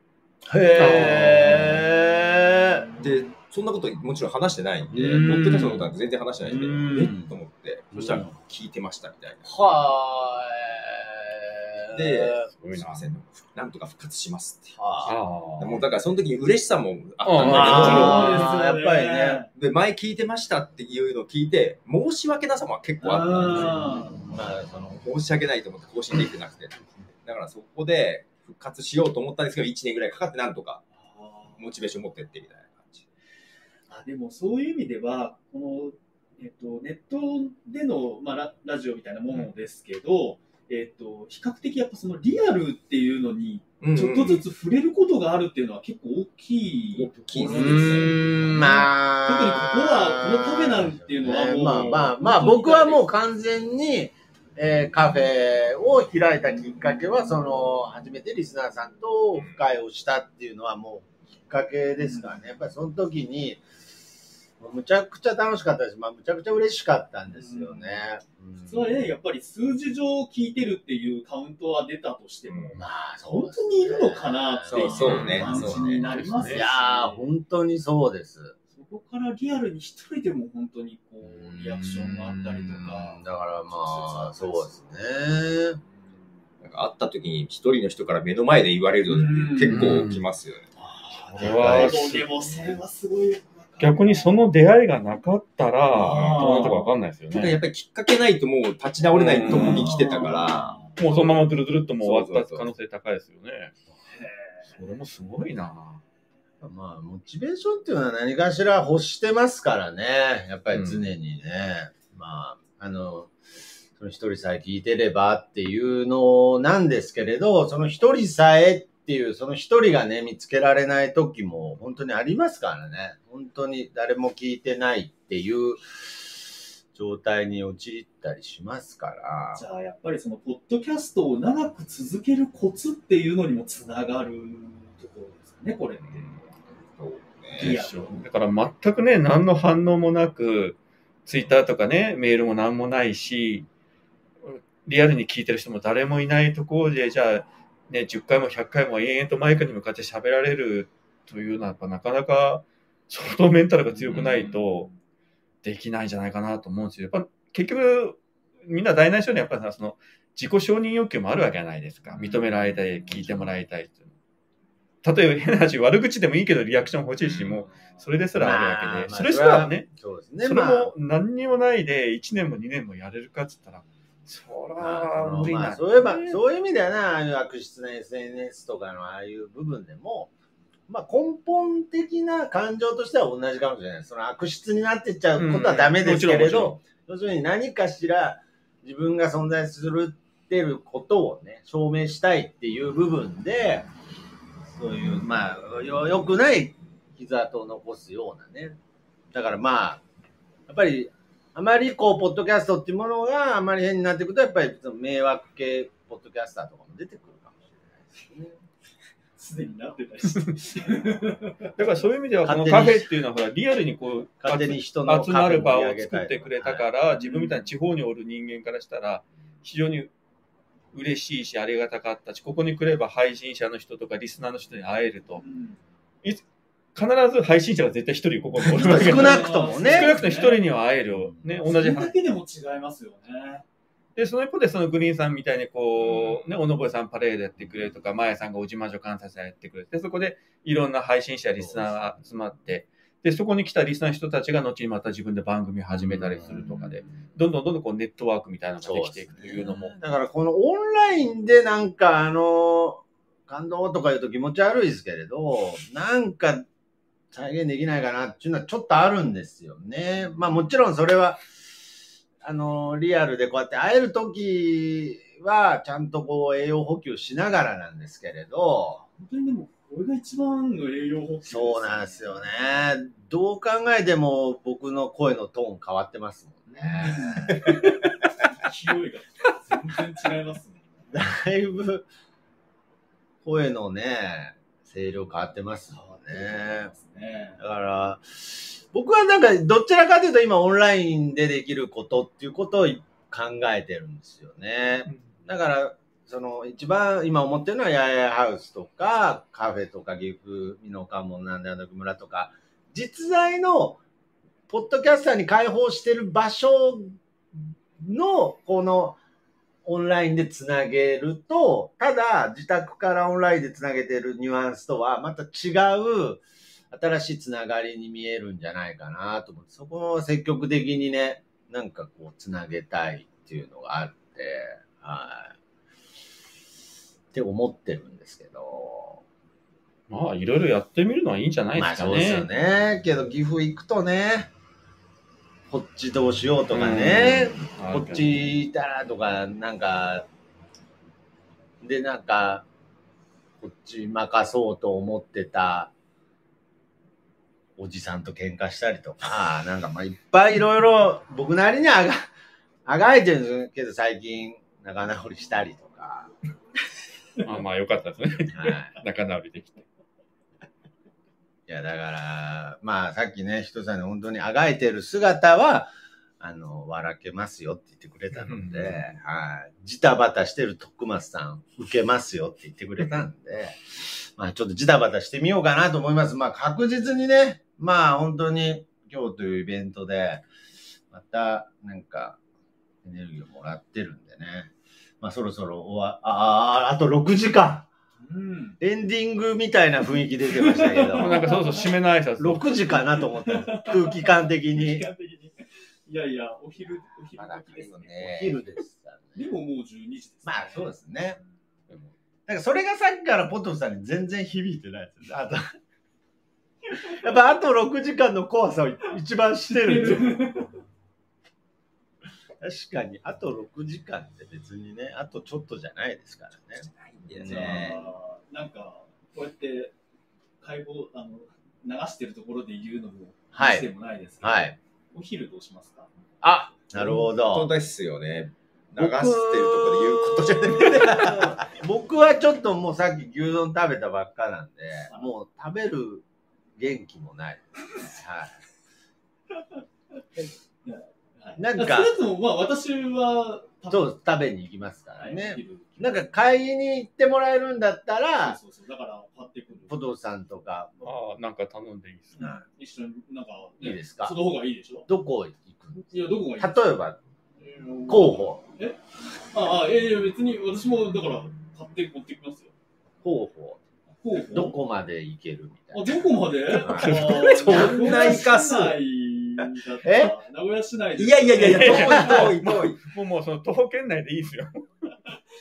へえ。で、そんなこともちろん話してないんで、ポうんッドキャストのことなんて全然話してないんで、うんえ？っと思って、そしたら聞いてましたみたいな。はーい。で、すごいなすいません、なんとか復活しますって。もうだからその時に嬉しさもあったんだけど、やっぱりね。で、前聞いてましたっていうのを聞いて、申し訳なさも結構あったんですよ。あまあ、その、申し訳ないと思って更新できてなくて。だからそこで復活しようと思ったんですけど、1年ぐらいかかってなんとかモチベーション持ってってみたいな感じ。あでもそういう意味では、この、えっと、ネットでの、まあ、ララジオみたいなものですけど、えっと、比較的やっぱそのリアルっていうのに、ちょっとずつ触れることがあるっていうのは結構大きいところですよね。まあ。特にここはこのカフェなんていうのはもうまあまあまあ、僕はもう完全に、えーカフェを開いたきっかけは、その、初めてリスナーさんとオフ会をしたっていうのはもうきっかけですからね。やっぱりその時に、むちゃくちゃ楽しかったです。まあ、むちゃくちゃ嬉しかったんですよね。普通はね、やっぱり数字上聞いてるっていうカウントは出たとしても、うんまあ、本当にいるのかなっていうそうそうね感じになりますいよやー、本当にそうです。そこからリアルに一人でも本当にこう、リアクションがあったりとかうん。だからまあ、そうですね。なんか会った時に一人の人から目の前で言われると結構起きますよね。あこれはなるほどでもそれはすごい。逆にその出会いがなかったら、どうなったかわかんないですよね。ただやっぱりきっかけないともう立ち直れないとこに来てたから、もうそのままドゥルドゥルっともう終わった可能性高いですよね。それもすごいなまあ、モチベーションっていうのは何かしら欲してますからね。やっぱり常にね。まあ、あの、その一人さえ聞いてればっていうのなんですけれど、その一人さえっていう、その一人がね、見つけられない時も本当にありますからね。本当に誰も聞いてないっていう状態に陥ったりしますから。じゃあやっぱりそのポッドキャストを長く続けるコツっていうのにもつながるところですかね、これって。そういねやだから全くね、何の反応もなく、ツイッターとかね、メールも何もないし、リアルに聞いてる人も誰もいないところで、じゃあ、ね、10回も100回も延々とマイクに向かって喋られるというのは、やっぱなかなか相当メンタルが強くないとできないんじゃないかなと思うんですよ。やっぱ結局、みんな大内緒にやっぱりその自己承認欲求もあるわけじゃないですか。認められたい、聞いてもらいたい例えば変な話、悪口でもいいけどリアクション欲しいし、もうそれですらあるわけで、まあまあそれすらね、そうですね。それまあも何にもないで1年も2年もやれるかっつったら、そら無理まあ、そういえば、そういう意味ではな、ああいう悪質な SNS とかのああいう部分でも、まあ、根本的な感情としては同じかもしれない。その悪質になってっちゃうことはダメですけれど、要するに何かしら自分が存在するってることをね、証明したいっていう部分で、そういう、まあ、よ、良くない傷跡を残すようなね。だからまあ、やっぱり、あまりこう、ポッドキャストっていうものがあまり変になっていくと、やっぱりその迷惑系ポッドキャスターとかも出てくるかもしれないですね。すでになってた。だからそういう意味では、このカフェっていうのは、ほら、リアルにこう、勝手に人の集まる場を作ってくれたから、自分みたいに地方におる人間からしたら、非常に嬉しいし、ありがたかったし、ここに来れば配信者の人とかリスナーの人に会えると、うん必ず配信者が絶対一人ここにおるわけ少なくともね。少なくとも一人には会える。ね、同じそれだけでも違いますよね。で、その一方で、そのグリーンさんみたいに、こう、ね、おのぼえさんパレードやってくれるとか、まやさんがおじまじょ観察者やってくれる。で、そこでいろんな配信者、リスナーが集まって、で、そこに来たリスナーの人たちが後にまた自分で番組始めたりするとかで、どんどんどんどんこうネットワークみたいなのができていくというのも。だからこのオンラインでなんかあの、感動とか言うと気持ち悪いですけれど、なんか再現できないかなっていうのはちょっとあるんですよね。まあもちろんそれは、あの、リアルでこうやって会えるときはちゃんとこう栄養補給しながらなんですけれど、本当にでも、これが一番の栄養補給そうなんですよね。どう考えても僕の声のトーン変わってますもんね。勢いが全然違いますね。だいぶ声のね、声量変わってますね。ねだから、僕はなんかどちらかというと今オンラインでできることっていうことを考えてるんですよね。だから、その一番今思ってるのはヤヤハウスとかカフェとか岐阜美濃関門なんであの村とか実在のポッドキャスターに開放してる場所のこのオンラインでつなげるとただ自宅からオンラインでつなげてるニュアンスとはまた違う新しいつながりに見えるんじゃないかなと思ってそこを積極的にねなんかこうつなげたいっていうのがあってはい。って思ってるんですけど。まあ、いろいろやってみるのはいいんじゃないですかね。まあそうですよね。けど岐阜行くとね、こっちどうしようとかね、うんこっち行ったらとか、なんか、で、なんか、こっち任そうと思ってたおじさんと喧嘩したりとか、なんかまあいっぱいいろいろ僕なりにあが、あがいてるんですけど最近仲直りしたりとか。あまあ、よかったですね。はい。仲直りできて。いや、だから、まあ、さっきね、人さんに本当にあがいてる姿は、あの、笑けますよって言ってくれたので、うんはい。ジタバタしてる徳松さん、受けますよって言ってくれたんで、まあ、ちょっとジタバタしてみようかなと思います。まあ、確実にね、まあ、本当に今日というイベントで、また、なんか、エネルギーをもらってるんでね。まあ、そろそろ終わ、ああ、あと6時間。うん。エンディングみたいな雰囲気出てましたけど。なんかそろそろ締めの挨拶を。6時かなと思って空気感的時に。間的に。いやいや、お昼、お昼まだ時ですおね。昼ですからね。でももう12時です、ね。まあそうですね。なんかそれがさっきからポトフさんに全然響いてないですよ。あと、やっぱあと6時間の怖さを一番してるんですよ。確かに、あと6時間って別にね、あとちょっとじゃないですからね。じゃあ、なんか、こうやって、解剖、あの、流してるところで言うのも、はいもないですけど、はい。お昼どうしますか？あなるほ本ど。当ですよね。流してるところで言うことじゃない。僕はちょっともうさっき牛丼食べたばっかなんで、もう食べる元気もない。はい なんか少なくとも、まあ私は、はい。そう、食べに行きますからはい、ねなんか買いに行ってもらえるんだったら、そうそうそう。だから、買ってくる。ポトフさんとか、ああ、なんか頼んでいいですね。一緒に、なんか、ねいいですか？その方がいいでしょ？どこ行くいや、どこがいい例えば、えー候補。ああ、ええ別に私も、だから、買って持ってきますよ。候補。候補どこまで行けるみたいあ、な。どこまで？そんな生かす名古屋市内だったえ？ら名古屋市内でいやいやいやいや、遠い遠い遠い。もう、もうその徒歩圏内でいいですよ。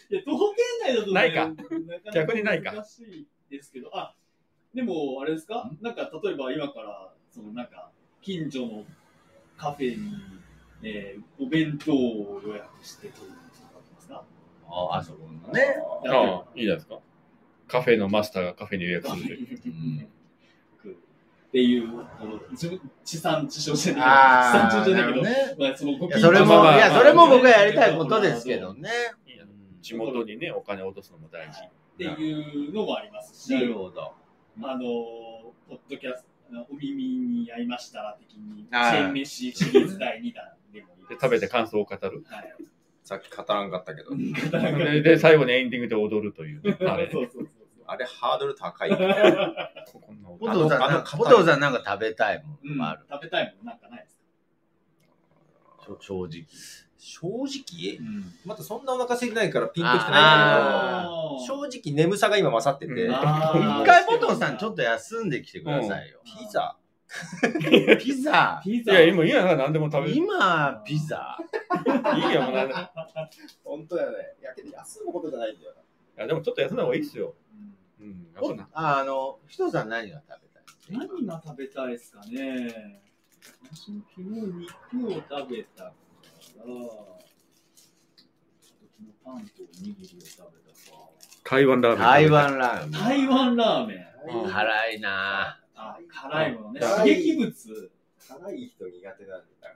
いや、徒歩圏内だと、ね、ないか。なか逆にないか。難しいですけど、あ、でも、あれですか？なんか、例えば今から、そのなんか、近所のカフェに、えーお弁当を予約して取るとかありますか？あ、あそこのね。ああ、いいじゃないですか。カフェのマスターがカフェに予約する っていう、この地地産地消じゃないあ地産地消じゃないけど、ね。まあ、そのごいや、それも、まあまあいや、それも僕がやりたいことですけどね。地元にね、お金を落とすのも大事。っていうのもありますし、なるほど。あの、ポッドキャスト、お耳に合いましたら的に、チはいェーン飯シリーズ第2弾でもいいで食べて感想を語る。はい。さっき語らんかったけど。で、で最後にエンディングで踊るというね。あれ。そうそうそうあれハードル高い。こんなポトフさん、なんさんなんか食べたいもうんのがある？食べたいものなんかないですか？正直。正直？うん。まだそんなお腹空いてないからピンときてないんだあけど、正直眠さが今勝ってて、うん一回ポトフさんちょっと休んできてくださいよ。ピザ ピザピザいや、今、今何でも食べる。い今、ピザいよ、もう何で 本当だよね。やけど休むことじゃないんだよや、でもちょっと休んだ方がいいっすよ。うん。ああの、ひとさん何が食べたい何が食べたいですかね私も昨日肉を食べたから、あと昨日パンとおにぎりを食べたか。台湾ラーメン。台。湾ラーメン。台湾ラーメン。うん辛いなあ、辛いものね。うん刺激物。辛い人苦手なんだから。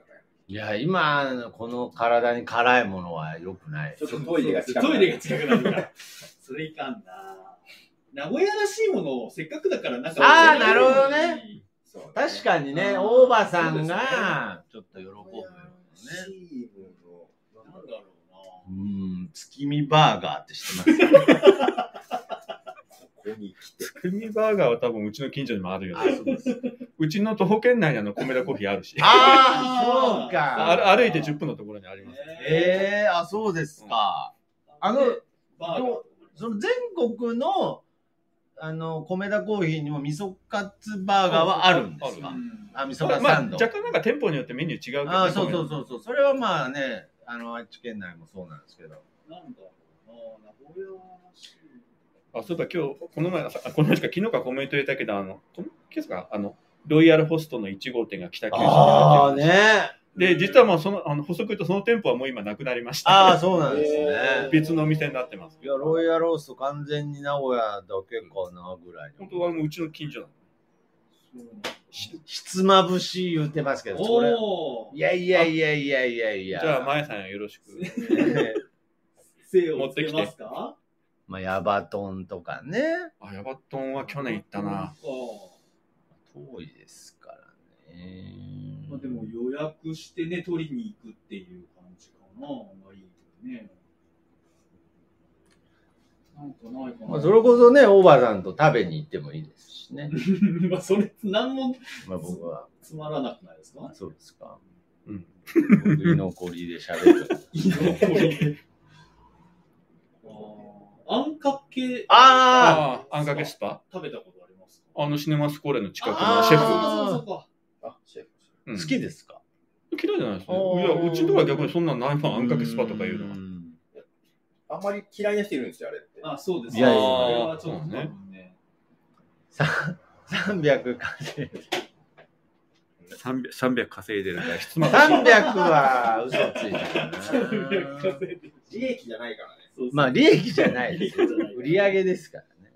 いや、今、この体に辛いものは良くないちょ。っとトイレが近くなるトイレが近くなるから。それいかんな。名古屋らしいものをせっかくだからなんか。あーなるほどね。そうね確かにね、大場さんがちょっと喜ぶよね。チームのなんだろうーん、月見バーガーって知ってます？ここに来て。クミバーガーは多分うちの近所にもあるよあ、ね。そうです。うちの徒歩圏内にあの、米田コーヒーあるし。ああ、そうか。あ歩いて10分のところにありうなます。。ええー、あ、そうですか。あのでバーガーとかその全国の、あの、米田コーヒーにも味噌カツバーガーはあるんですか？うんあ、味噌まあ、まあカツサンド。若干なんか店舗によってメニュー違うけど、ね。あそうそうう。そうそう。それはまあね、あの、愛知県内もそうなんですけど。なんだろうな、名古屋らしい。あ、そういえば今日、この前、あこの前しか昨日かコメント入れたけど、あの、このケースか、あの、ロイヤルホストの1号店が北九州にあってね。で、実はもうその、あの、補足言うとその店舗はもう今なくなりました。ああ、そうなんですね。別のお店になってますい。や、ロイヤルロースト完全に名古屋だけかなぐらいの。本当はもううちの近所なの。そうなんだひつまぶし言ってますけど、それ。おいやいやいやいやいやいや。じゃあ、前さんよろしく。精をつけますか？まあ、ヤバトンとかね。あ、ヤバトンは去年行ったな。遠いですね。まあ、でも予約してね、取りに行くっていう感じかな。まあいいよね。なんかないかな。まあ、それこそね、オーバーさんと食べに行ってもいいですしね。まあそれ、なんもまあ、僕は。つまらなくないですか？あそうですか。うん。僕居残りで喋る。居残り。あーあんかけあああ、あんかけスパ？食べたことありますか？あのシネマスコーレの近くのシェフ。そうそうそうあ、シェフ。うん好きですか？嫌いじゃないですね。あーいや、うちのとこは逆にそんなないもん、あんかけスパとかいうのは。あんまり嫌いな人いるんですよ、あれって。あ、そうですいやいやそれはちょっと多そうね分ね。300稼いで。300, 300稼いでるから、ひつまぶし。300は嘘ついてる な。利益じゃないからね。まあ、利益じゃないですよ。売り上げですからね。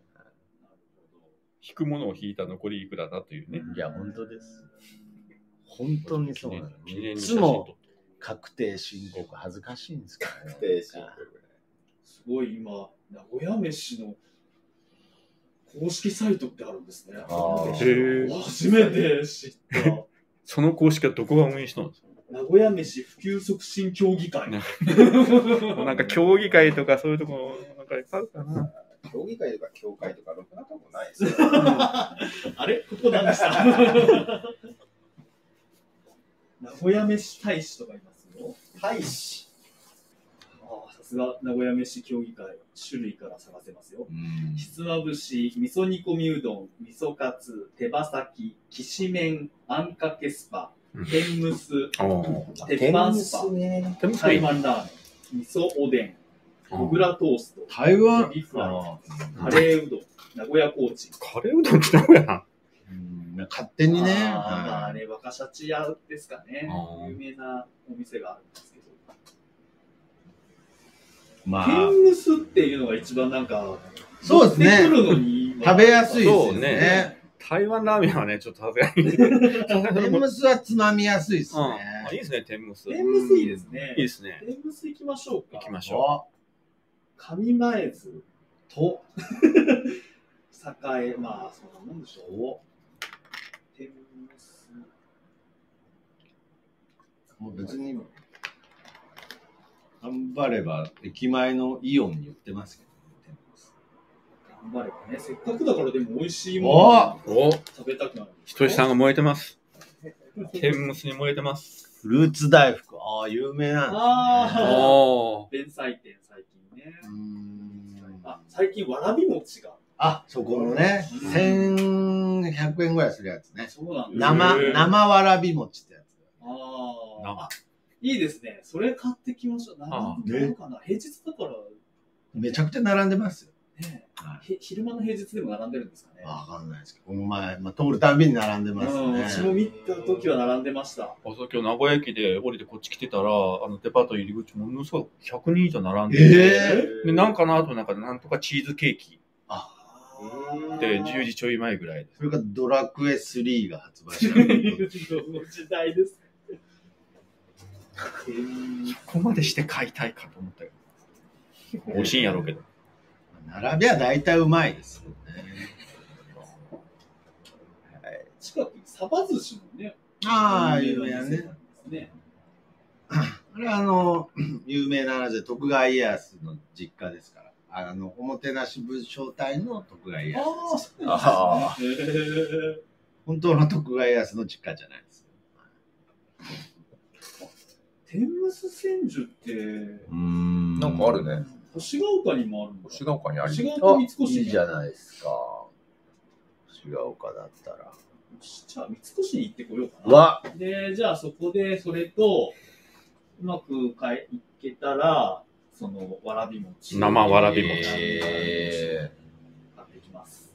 引くものを引いた残りいくらだというね。いや、本当です。本当にそうなの。いつも。確定申告恥ずかしいんですからね。確定申告ね。すごい今、名古屋飯の公式サイトってあるんですね。初めて知った。その公式はどこが運営したんですか名古屋飯普及促進協議会。なんか協議会とかそういうとこ、なんかいっぱいあるかな。競技会とか協会とか、ろくなとこないですよ。あれ？ここなんでした名古屋飯大使とかいますよ。大使？ああ、さすが名古屋飯協議会。種類から探せますよ。うんひつまぶし、味噌煮込みうどん、味噌カツ、手羽先、きしめん、あんかけスパうん、天むす。鉄板スパ、ね。台湾ラーメン、味噌おでん、小倉トースト、台湾？カレーうどん、名古屋コーチン。カレーうどん来た方やな。うん勝手にね。あーまあはいね、若シャチ屋ですかね有名なお店があるんですけど。まあ、天むすっていうのが一番なんか、そうですね乗ってくるのに食べやすいですよそうねね。台湾ラーメンはね、ちょっとさすがに。天むすはつまみやすいですうんね。あいいですね、天むす。い天むすいいですね。いですね。天むす行きましょうか。行きましょお上前津、と、栄、まあ、そんなもんでしょう。お天むす。もう別に、頑張れば駅前のイオンに売ってますけどね。頑張ればね。せっかくだからでも美味しいものお食べたくなる。ひとしさんが燃えてます。天むすに燃えてます。フルーツ大福。ああ、有名なんですね。ああ。弁菜店最近ね。うーんあ、最近わらび餅が。あ、そこのね、うん1100円ぐらいするやつね。そうなんだ。生、生わらび餅ってやつ。ああ。いいですね。それ買ってきましょう。あ並んでるかな平日だからめちゃくちゃ並んでますよ。ねはへ昼間の平日でも並んでるんですかね。わかんないですけど、この前、まあ、通るたびに並んでますうん、ね。私も見た時は並んでました。あそう今日名古屋駅で降りてこっち来てたら、あのデパート入り口ものすごい100人以上並んでて、えで、なんかなとなんかなんとかチーズケーキあ、で10時ちょい前ぐらいです。それからドラクエ3が発売した の時代です。そこまでして買いたいかと思ったけど。美味しいんやろうけど。並びは大体うまいですよね。近くにサバ寿司もね。ああ、有有名なね。名な店なんですね。あれはあの、有名な話で徳川家康の実家ですから。あの、おもてなし武将隊の徳川家ああ、康。そうなんですね。本当の徳川家康の実家じゃないです。天むす千住って、んなんかあるね。星ヶ丘にもあるんだ。星ヶ丘にあり星ヶ丘三越にいいじゃないですか。星ヶ丘だったら。じゃあ、三越に行ってこようかな。わで、じゃあそこでそれと、うまくかいいけたら、そのわらび餅。生わらび餅え買ってきます。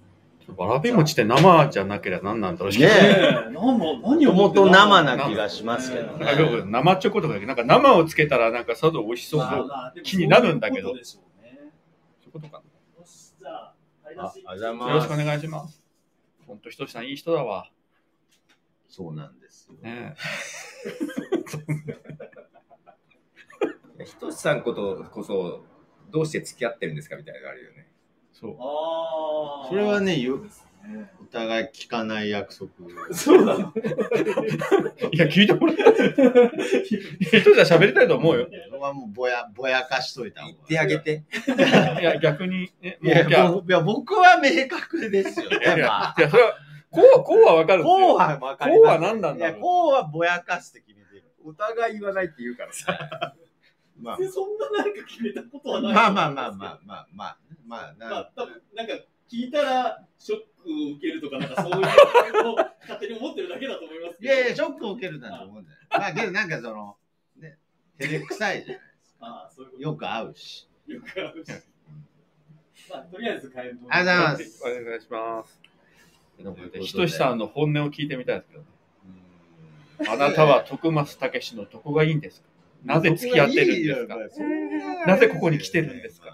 わらび餅って生じゃなければ何なんだろうし。ねねえ、生、何ー、をもと生な気がしますけどねね。なんかよく生チョコとかだけどなんか生をつけたらなんかさぞ美味しそうな。まあまあでも気になるんだけどそういうことでしょうねそういうことかよし、じゃあ、ありがとうございますな。よろしくお願いします。ほんとひとしさんいい人だわ。そうなんですよ。ね ひとしさんことこそ、どうして付き合ってるんですかみたいなのがあるよね。そう。ああ。それはね言うそうですねお互い聞かない約束。そうなの。いや、聞いてもらって。ひとしさん喋りたいと思うよ。それはもうぼや、ぼやかしといた方が言ってあげて。いや、逆に、ね、いやいや、ぼいや、僕は明確ですよね。いやいやまあ、いやそれは、こう、こうはわかる。こうは分かります。こうは何なんだろういや、こうはぼやかして決めてる。お互い言わないって言うからさ。まあ、で そんななんか決めたことはない。まあまあまあまあまあまあ、まあ、なまあ、多分なんか聞いたらショックを受けるとか、なんかそういうのを勝手に思ってるだけだと思いますけど。いやいや、ショックを受けるなんて思うんだよ。まあ、けどなんかその、ね、照れくさいじゃないです ああ、そういうこか。よく会うし。と。よくあるし。まあ、とりあえず買い物。ありがとうございますお願いします。ひとしさんの本音を聞いてみたいですけど、うんあなたは徳増たけしのどこがいいんですか？なぜ付き合ってるんですか？ななぜここに来てるんですか？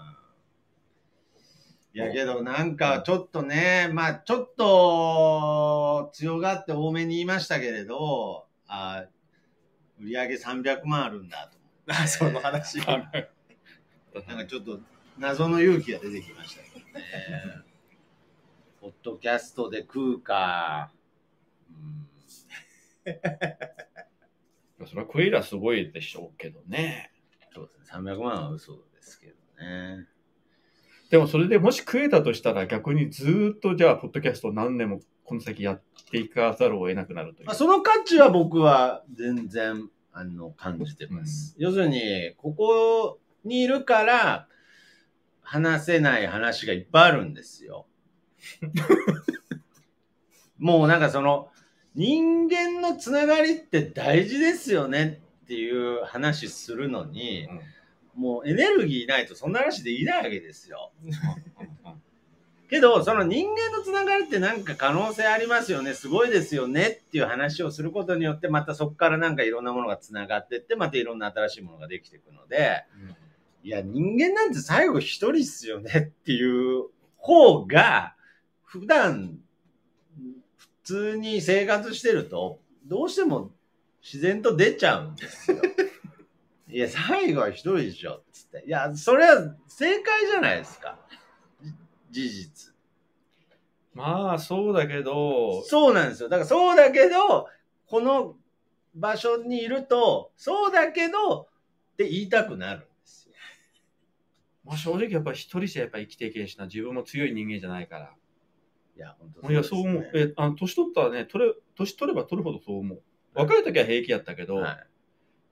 いやけどなんかちょっとね、まあちょっと強がって多めに言いましたけれど、あ売り上げ300万あるんだと思って。その話。なんかちょっと謎の勇気が出てきましたけどね。ポッドキャストで食うか。うん それはクイラすごいでしょうけどね。そうですね。300万は嘘ですけどね。でもそれでもし食えたとしたら逆にずーっとじゃあ、ポッドキャスト何年もこの先やっていかざるを得なくなるというまあ、。その価値は僕は全然あの感じてます。要するに、ここにいるから話せない話がいっぱいあるんですよ。もうなんかその人間のつながりって大事ですよねっていう話するのに、もうエネルギーないとそんな話できないわけですよ。けど、その人間のつながりってなんか可能性ありますよね、すごいですよねっていう話をすることによって、またそこからなんかいろんなものがつながってって、またいろんな新しいものができていくので、いや、人間なんて最後一人っすよねっていう方が、普段、普通に生活してると、どうしても自然と出ちゃうんですよ。いや、最後は一人でしょ、つって。いや、それは正解じゃないですか。事実。まあ、そうだけど、そうなんですよ。だからそうだけど、この場所にいると、そうだけどって言いたくなるんですよ。まあ、正直やっぱり一人じゃやっぱ生きていけんしな、自分も強い人間じゃないから。いや、本当いや、そう思う。え、あの、年取ったらね、取れ、年取れば取るほどそう思う。若い時は平気やったけど、はい。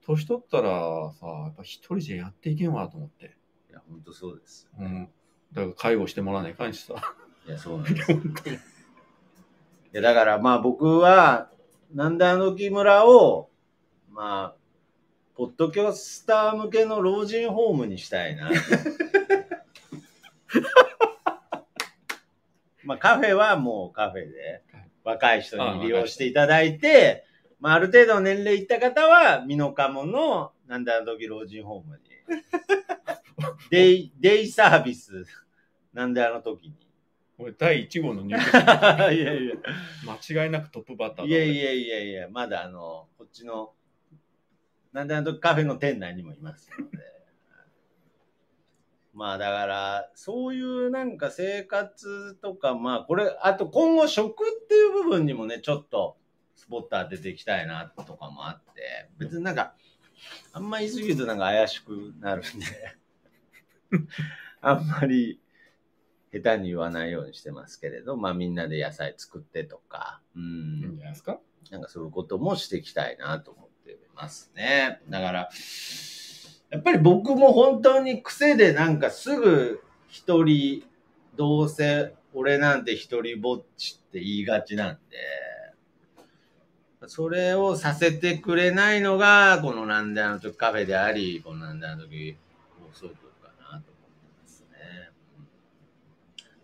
年取ったらさ、やっぱ一人じゃやっていけんわと思って。いや、本当そうです。うん。だから介護してもらわないかんしさ。いや、そうなんです。いや、だからまあ僕は、なんであの木村を、まあ、ポッドキャスター向けの老人ホームにしたいな。まあカフェはもうカフェで若い人に利用していただいて、まあある程度の年齢いった方は、美濃加茂のなんであの時老人ホームに。デイ、デイサービス、なんであの時に。俺、第1号の入居 いやいや。間違いなくトップバッターだ。いやいやいやいや、まだあの、こっちの、なんであのカフェの店内にもいますので。まあだから、そういうなんか生活とか、まあこれ、あと今後食っていう部分にもね、ちょっとスポット当てていきたいなとかもあって、別になんか、あんま言い過ぎるとなんか怪しくなるんで、あんまり下手に言わないようにしてますけれど、まあみんなで野菜作ってとか、ういいんじん、ゃないですか？なんかそういうこともしていきたいなと思ってますね。だから、やっぱり僕も本当に癖でなんかすぐ一人、どうせ俺なんて一人ぼっちって言いがちなんで、それをさせてくれないのが、このなんであの時カフェであり、このなんであの時放送局かなと思ってますね。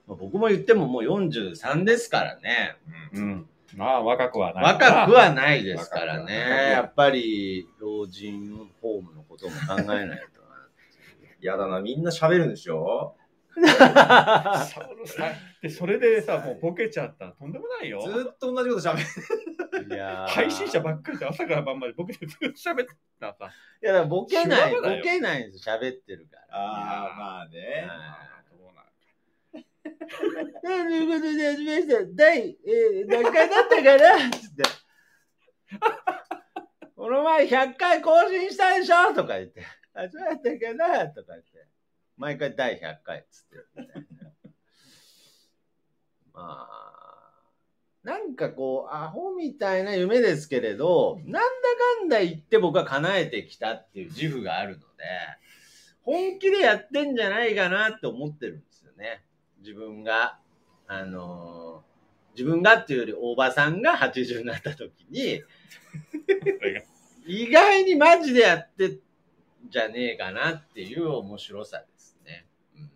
まあ僕も言ってももう43ですからね。うん。まあ、若くはない。若くはないですからね。やっぱり、老人ホームのことも考えないとやだな、みんな喋るんでしょ？で、それでさ、もうボケちゃったらとんでもないよ。ずっと同じこと喋る。いやー配信者ばっかりで朝から晩までボケてずっと喋ってたらさ。いや、ボケない、ボケないんですよ、喋ってるから。ああ、まあね。ということで始めました。第、えー、何回だったかな？つって。この前100回更新したでしょ？とか言って。あ、そうやったかな？とか言って。毎回第100回っつって。まあ、なんかこう、アホみたいな夢ですけれど、なんだかんだ言って僕は叶えてきたっていう自負があるので、本気でやってんじゃないかなって思ってるんですよね。自分が、あのー自分がっていうよりおばさんが80になった時に、意外にマジでやってんじゃねえかなっていう面白さですね。うん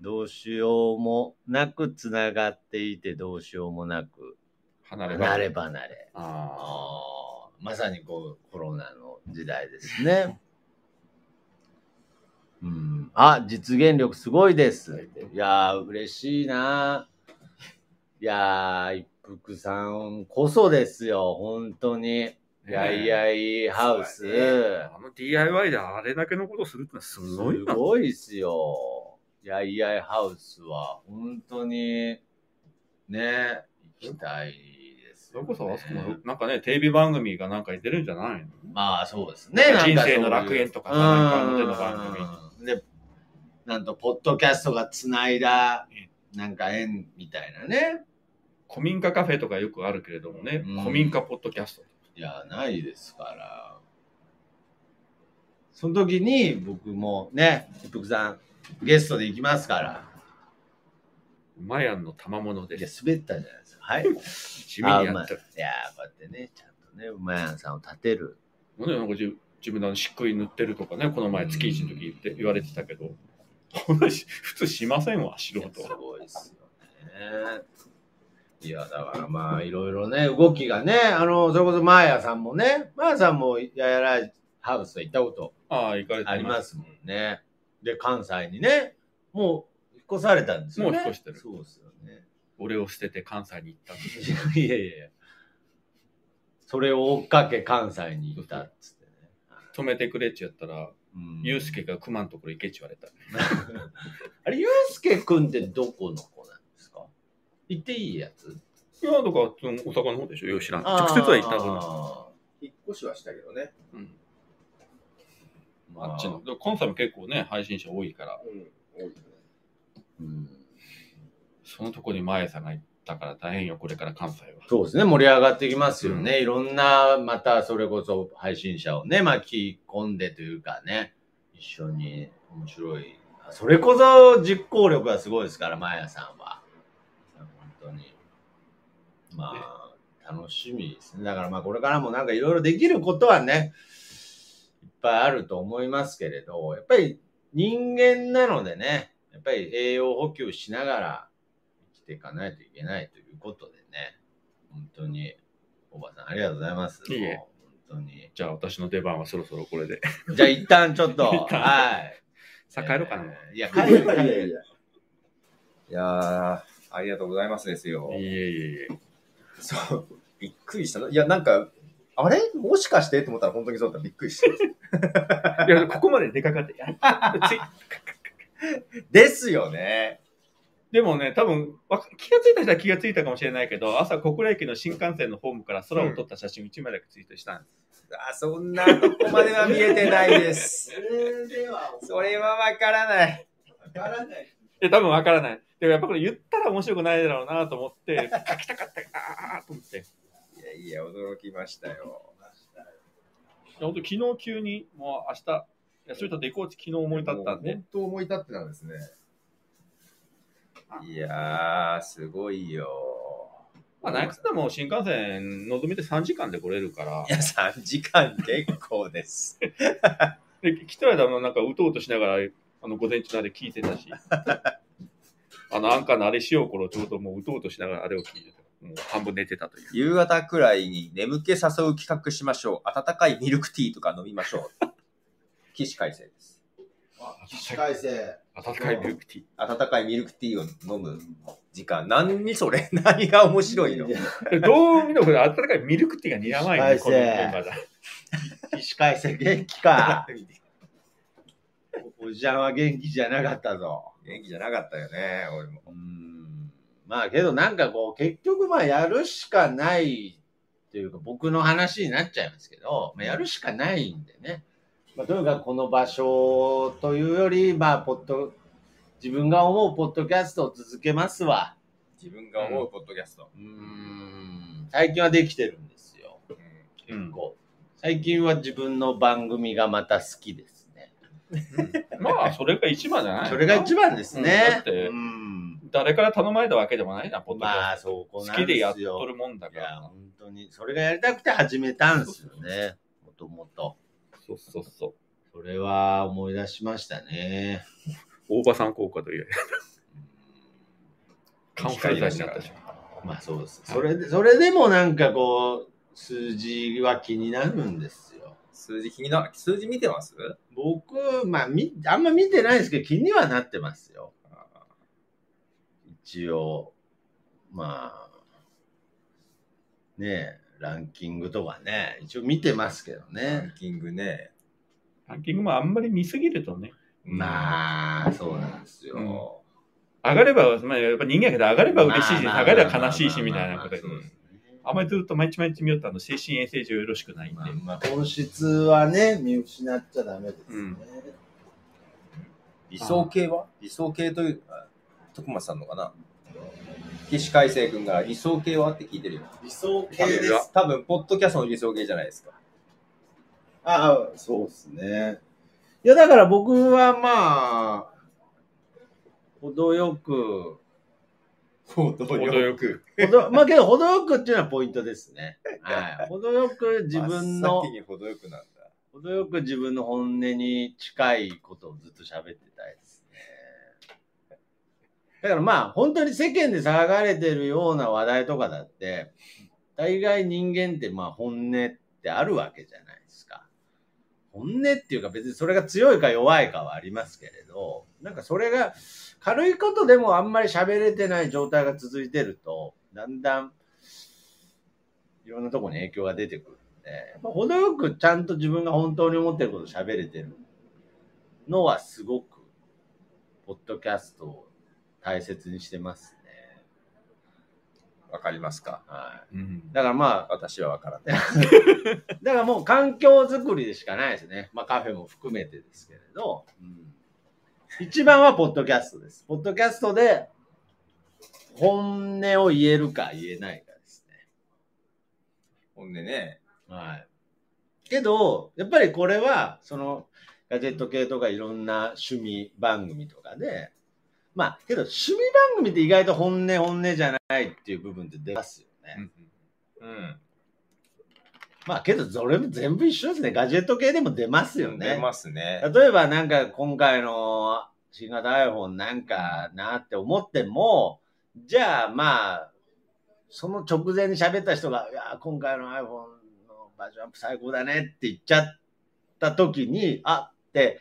どうしようもなくつながっていてどうしようもなく離れば。離れ離れ。まさにこうコロナの時代ですね。うん、あ、実現力すごいです。いやー、嬉しいな。いやー、一服さんこそですよ、本当に。あ。やいやいハウス。そうだあの DIY であれだけのことするってのはすすごいな。ごいっすよ。やいやいハウスは、本当に、ね、行きたいですよ、ね。それこそあそこも、なんかね、テレビ番組がなんかに出るんじゃないの？まあそうですね。人生の楽園とかさ、なんかあの手の番組。なんと、ポッドキャストがつないだ、なんか縁みたいなね。古民家カフェとかよくあるけれどもね、うん古民家ポッドキャスト。いや、ないですから。その時に僕もね、一服さん、ゲストで行きますから。マヤンの賜物でいや、す。滑ったじゃないですか。はい。地味にやってる。いやー、こうやってね、ちゃんとね、馬やんさんを立てる。ね、なんか自自分の漆喰塗ってるとかね、この前月一の時言って言われてたけど、こんなし普通しませんわ、素人は。ごいですよね。いや、だからまあ、いろいろね、動きがね、あの、それこそマーヤさんもね、マーヤさんもややらハウス行ったことああ、行かれてありますもんね。で、関西にね、もう引っ越されたんですよね。もう引っ越してるそうですよね。俺を捨てて関西に行ったんですいやいやいや。それを追っかけ関西に行ったっつってね。止めてくれって言ったら、うんユうスケが熊のところ行けって言われた。あれ、ゆうすけくんってどこの子なんですか？行っていいやつ？いや、だから、その大阪の方でしょよう知らん。直接は行ったことない。あ引っ越しはしたけどね。うんーまあっちの。で関西も結構ね、配信者多いから、うん。多いね。うんそのとこに前さんが行ったから大変よ、これから関西は。そうですね、盛り上がってきますよね。いろんな、またそれこそ配信者をね、巻き込んでというかね、一緒に面白い。それこそ実行力がすごいですから、マヤさんは。本当に。まあ、楽しみですね。だからまあこれからもなんかいろいろできることはね、いっぱいあると思いますけれど、やっぱり人間なのでね、やっぱり栄養補給しながらていかないといけないということでね、本当に、おばさんありがとうございます。いいえ本当に。じゃあ私の出番はそろそろこれで。じゃあ一旦ちょっと、はい。さあ帰ろうかな。えーいや、帰る、帰る。いやー、ありがとうございますですよ。いえいえいえ。そう、びっくりしたな。いや、なんか、あれ？もしかして？って思ったら本当にそうだった。びっくりした。いや、ここまで出かかって。ですよね。でもね、多分わ気がついた人は気がついたかもしれないけど、朝小倉駅の新幹線のホームから空を撮った写真1枚だけツイートしたんです。あ、そんなとこまでは見えてないです。それでは、それはわからない。わからない。で、多分わからない。でもやっぱこれ言ったら面白くないだろうなと思って、書きたかったあーと思って。いやいや、驚きましたよ。本当昨日急にもう明日、休み取って行こうって昨日思い立ったんで本、当思い立ってたんですね。いやー、すごいよ。まあ、ナイでも新幹線、のぞみで3時間で来れるからい、や、3時間結構です。で来てる間もなんかうとうとしながら、あの午前中のあれ聞いてたし、あのアンカーのあれしよう頃ちょうどもううとうとしながらあれを聞いてた。もう半分寝てたという。夕方くらいに眠気誘う企画しましょう。温かいミルクティーとか飲みましょう。起死回生です。起死回生。温かいミルクティー温かいミルクティーを飲む時間。何それ何が面白いの。どう見てもこれ温かいミルクティーが似合わないね、この起死回生メンバーだ。起死回生元気か。おじゃんは元気じゃなかったぞ。元気じゃなかったよね、俺も。うん。まあけどなんかこう、結局まあやるしかないというか僕の話になっちゃいますけど、まあ、やるしかないんでね。まあとにかくこの場所というより、まあポッド、自分が思うポッドキャストを続けますわ。自分が思うポッドキャスト。うん。最近はできてるんですよ。結構。最近は自分の番組がまた好きですね。まあ、それが一番じゃない？それが一番ですうんだねっ。てうん。誰から頼まれたわけでもないな、ポッドキャスト。好きでやっとるもんだからな。本当に、それがやりたくて始めたんですよね。もともと。そうそうそう。それは思い出しましたね。大場さん効果という。うんカになったし。まあそうです。それで、それでもなんかこう、数字は気になるんですよ。数字気にな、数字見てます？僕、まあ、み、あんま見てないですけど、気にはなってますよ。一応、まあ、ねえ、ランキングとかね、一応見てますけどラねン。キングね。ランキングもあんまり見すぎるとね、まあ、そうなんですよ。上がれば、まあ、やっぱ人間やけど上がれば嬉しいし、下がれば悲しいしみたいなことでまあまあまあそうですねあんまりずっと毎日毎日見よったらあの精神衛生上よろしくないんで。まあまあ、本質はね、見失っちゃダメですね。うん理想系は？理想系という、あ徳松さんのかな？起死回生君が理想系は？って聞いてるよ。理想多分多分、ポッドキャストの理想系じゃないですか。ああ、そうですね。いや、だから僕はまあ、程よく、程程よく。まあけど、程よくっていうのはポイントですね。はい。程よく自分の程よくなんだ。程よく自分の本音に近いことをずっと喋ってたいですね。だからまあ、本当に世間で騒がれてるような話題とかだって、大概人間ってまあ本音ってあるわけじゃないですか。本音っていうか別にそれが強いか弱いかはありますけれど、なんかそれが軽いことでもあんまり喋れてない状態が続いてると、だんだんいろんなところに影響が出てくるんで、やっぱ程よくちゃんと自分が本当に思ってることを喋れてるのはすごく、ポッドキャストを大切にしてますね。わかりますか？はうんい。だからまあ、私はわからない。だからもう環境づくりでしかないですね。まあカフェも含めてですけれど、一番はポッドキャストです。ポッドキャストで本音を言えるか言えないかですほんでね、ね。はい。けど、やっぱりこれは、そのガジェット系とかいろんな趣味番組とかで、まあ、けど趣味番組って意外と本音本音じゃないっていう部分って出ますよね。うん。まあけど、それも全部一緒ですね。ガジェット系でも出ますよね。出ますね。例えばなんか今回の新型 iPhone なんかなって思っても、じゃあまあ、その直前に喋った人が、いや、今回の iPhone のバージョンアップ最高だねって言っちゃった時に、あって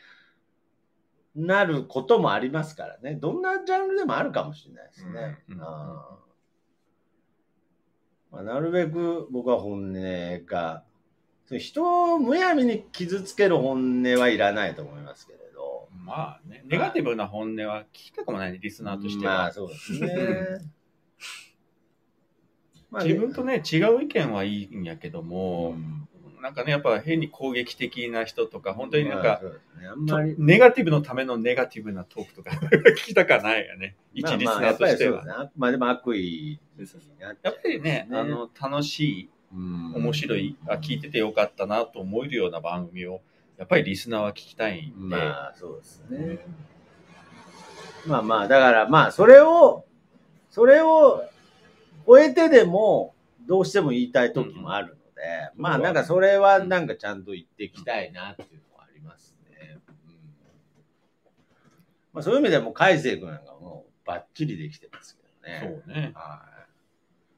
なることもありますからね。どんなジャンルでもあるかもしれないですね。うんうんあーまあ、なるべく僕は本音が、人をむやみに傷つける本音はいらないと思いますけれど。まあね、ネガティブな本音は聞きたくもないね、リスナーとしては。まあそうですね。ま あ自分とね、違う意見はいいんやけども、なんかね、やっぱ変に攻撃的な人とか、本当になんまあか、まり。ネガティブのためのネガティブなトークとか 聞きたくはないよね。一リスナーとしては。まあまあね。あまあでも悪意になっちゃうやっぱりね、あの、楽しい、うん面白い、あ、聞いててよかったなと思えるような番組を、やっぱりリスナーは聞きたいんで、まあそうですね。まあまあ、だからまあ、それを、それを超えてでも、どうしても言いたい時もあるので、うんまあなんかそれはなんかちゃんと言っていきたいなっていうのはありますね。うんまあそういう意味でも海星君なんかもうバッチリできてますけどね。そうね。は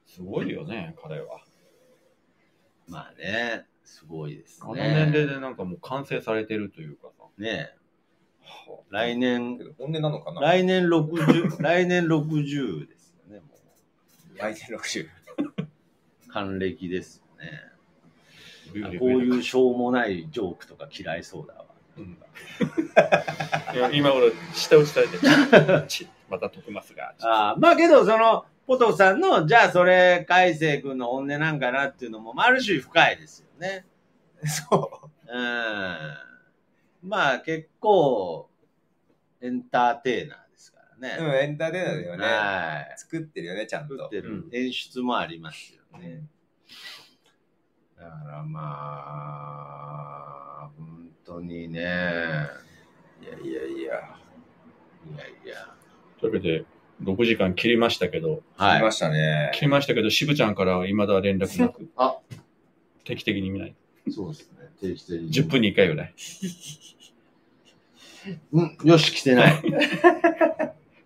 すごいよね、彼は。い。まあね、すごいですあのね。年齢でなんかもう完成されてるというかさ。ね来年本音なのかな？来年60、来年60ですよね、も来年60。う。還暦ですよね。こういうしょうもないジョークとか嫌いそうだわ。うん いや今頃、下打ちされて、また徳松が。ああまあけど、その、ポトフさんの、じゃあそれ、海星君の本音なんかなっていうのも、まあある種深いですよね。そうん。まあ結構、エンターテイナーですからね。う。うん、エンターテイナーだよね。はい。作ってるよね、ちゃんと。作ってる、うん演出もありますよね。だからまあ、本当にね、いやいやいやいや。いやいや。というわけで、6時間切りましたけど、はい。来ましたね。切りましたけど、渋ちゃんからは未だ連絡なく、あ定期的に見ない。そうですね。定期的に。10分に1回ぐらい。うん、よし、来てない。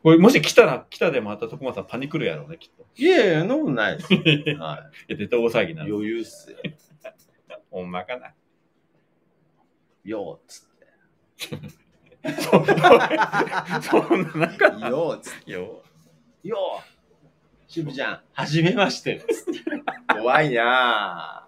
これ、もし来たら、来たでまた徳松さんパニクるやろうね、きっと。いやいや、そんなことないです。はいや、絶対大騒ぎ。なる。余裕っすよ。ほんまかな。よっつって。そんな、なんか、よつってよ。よっ渋ちゃん、はじめまして。怖いな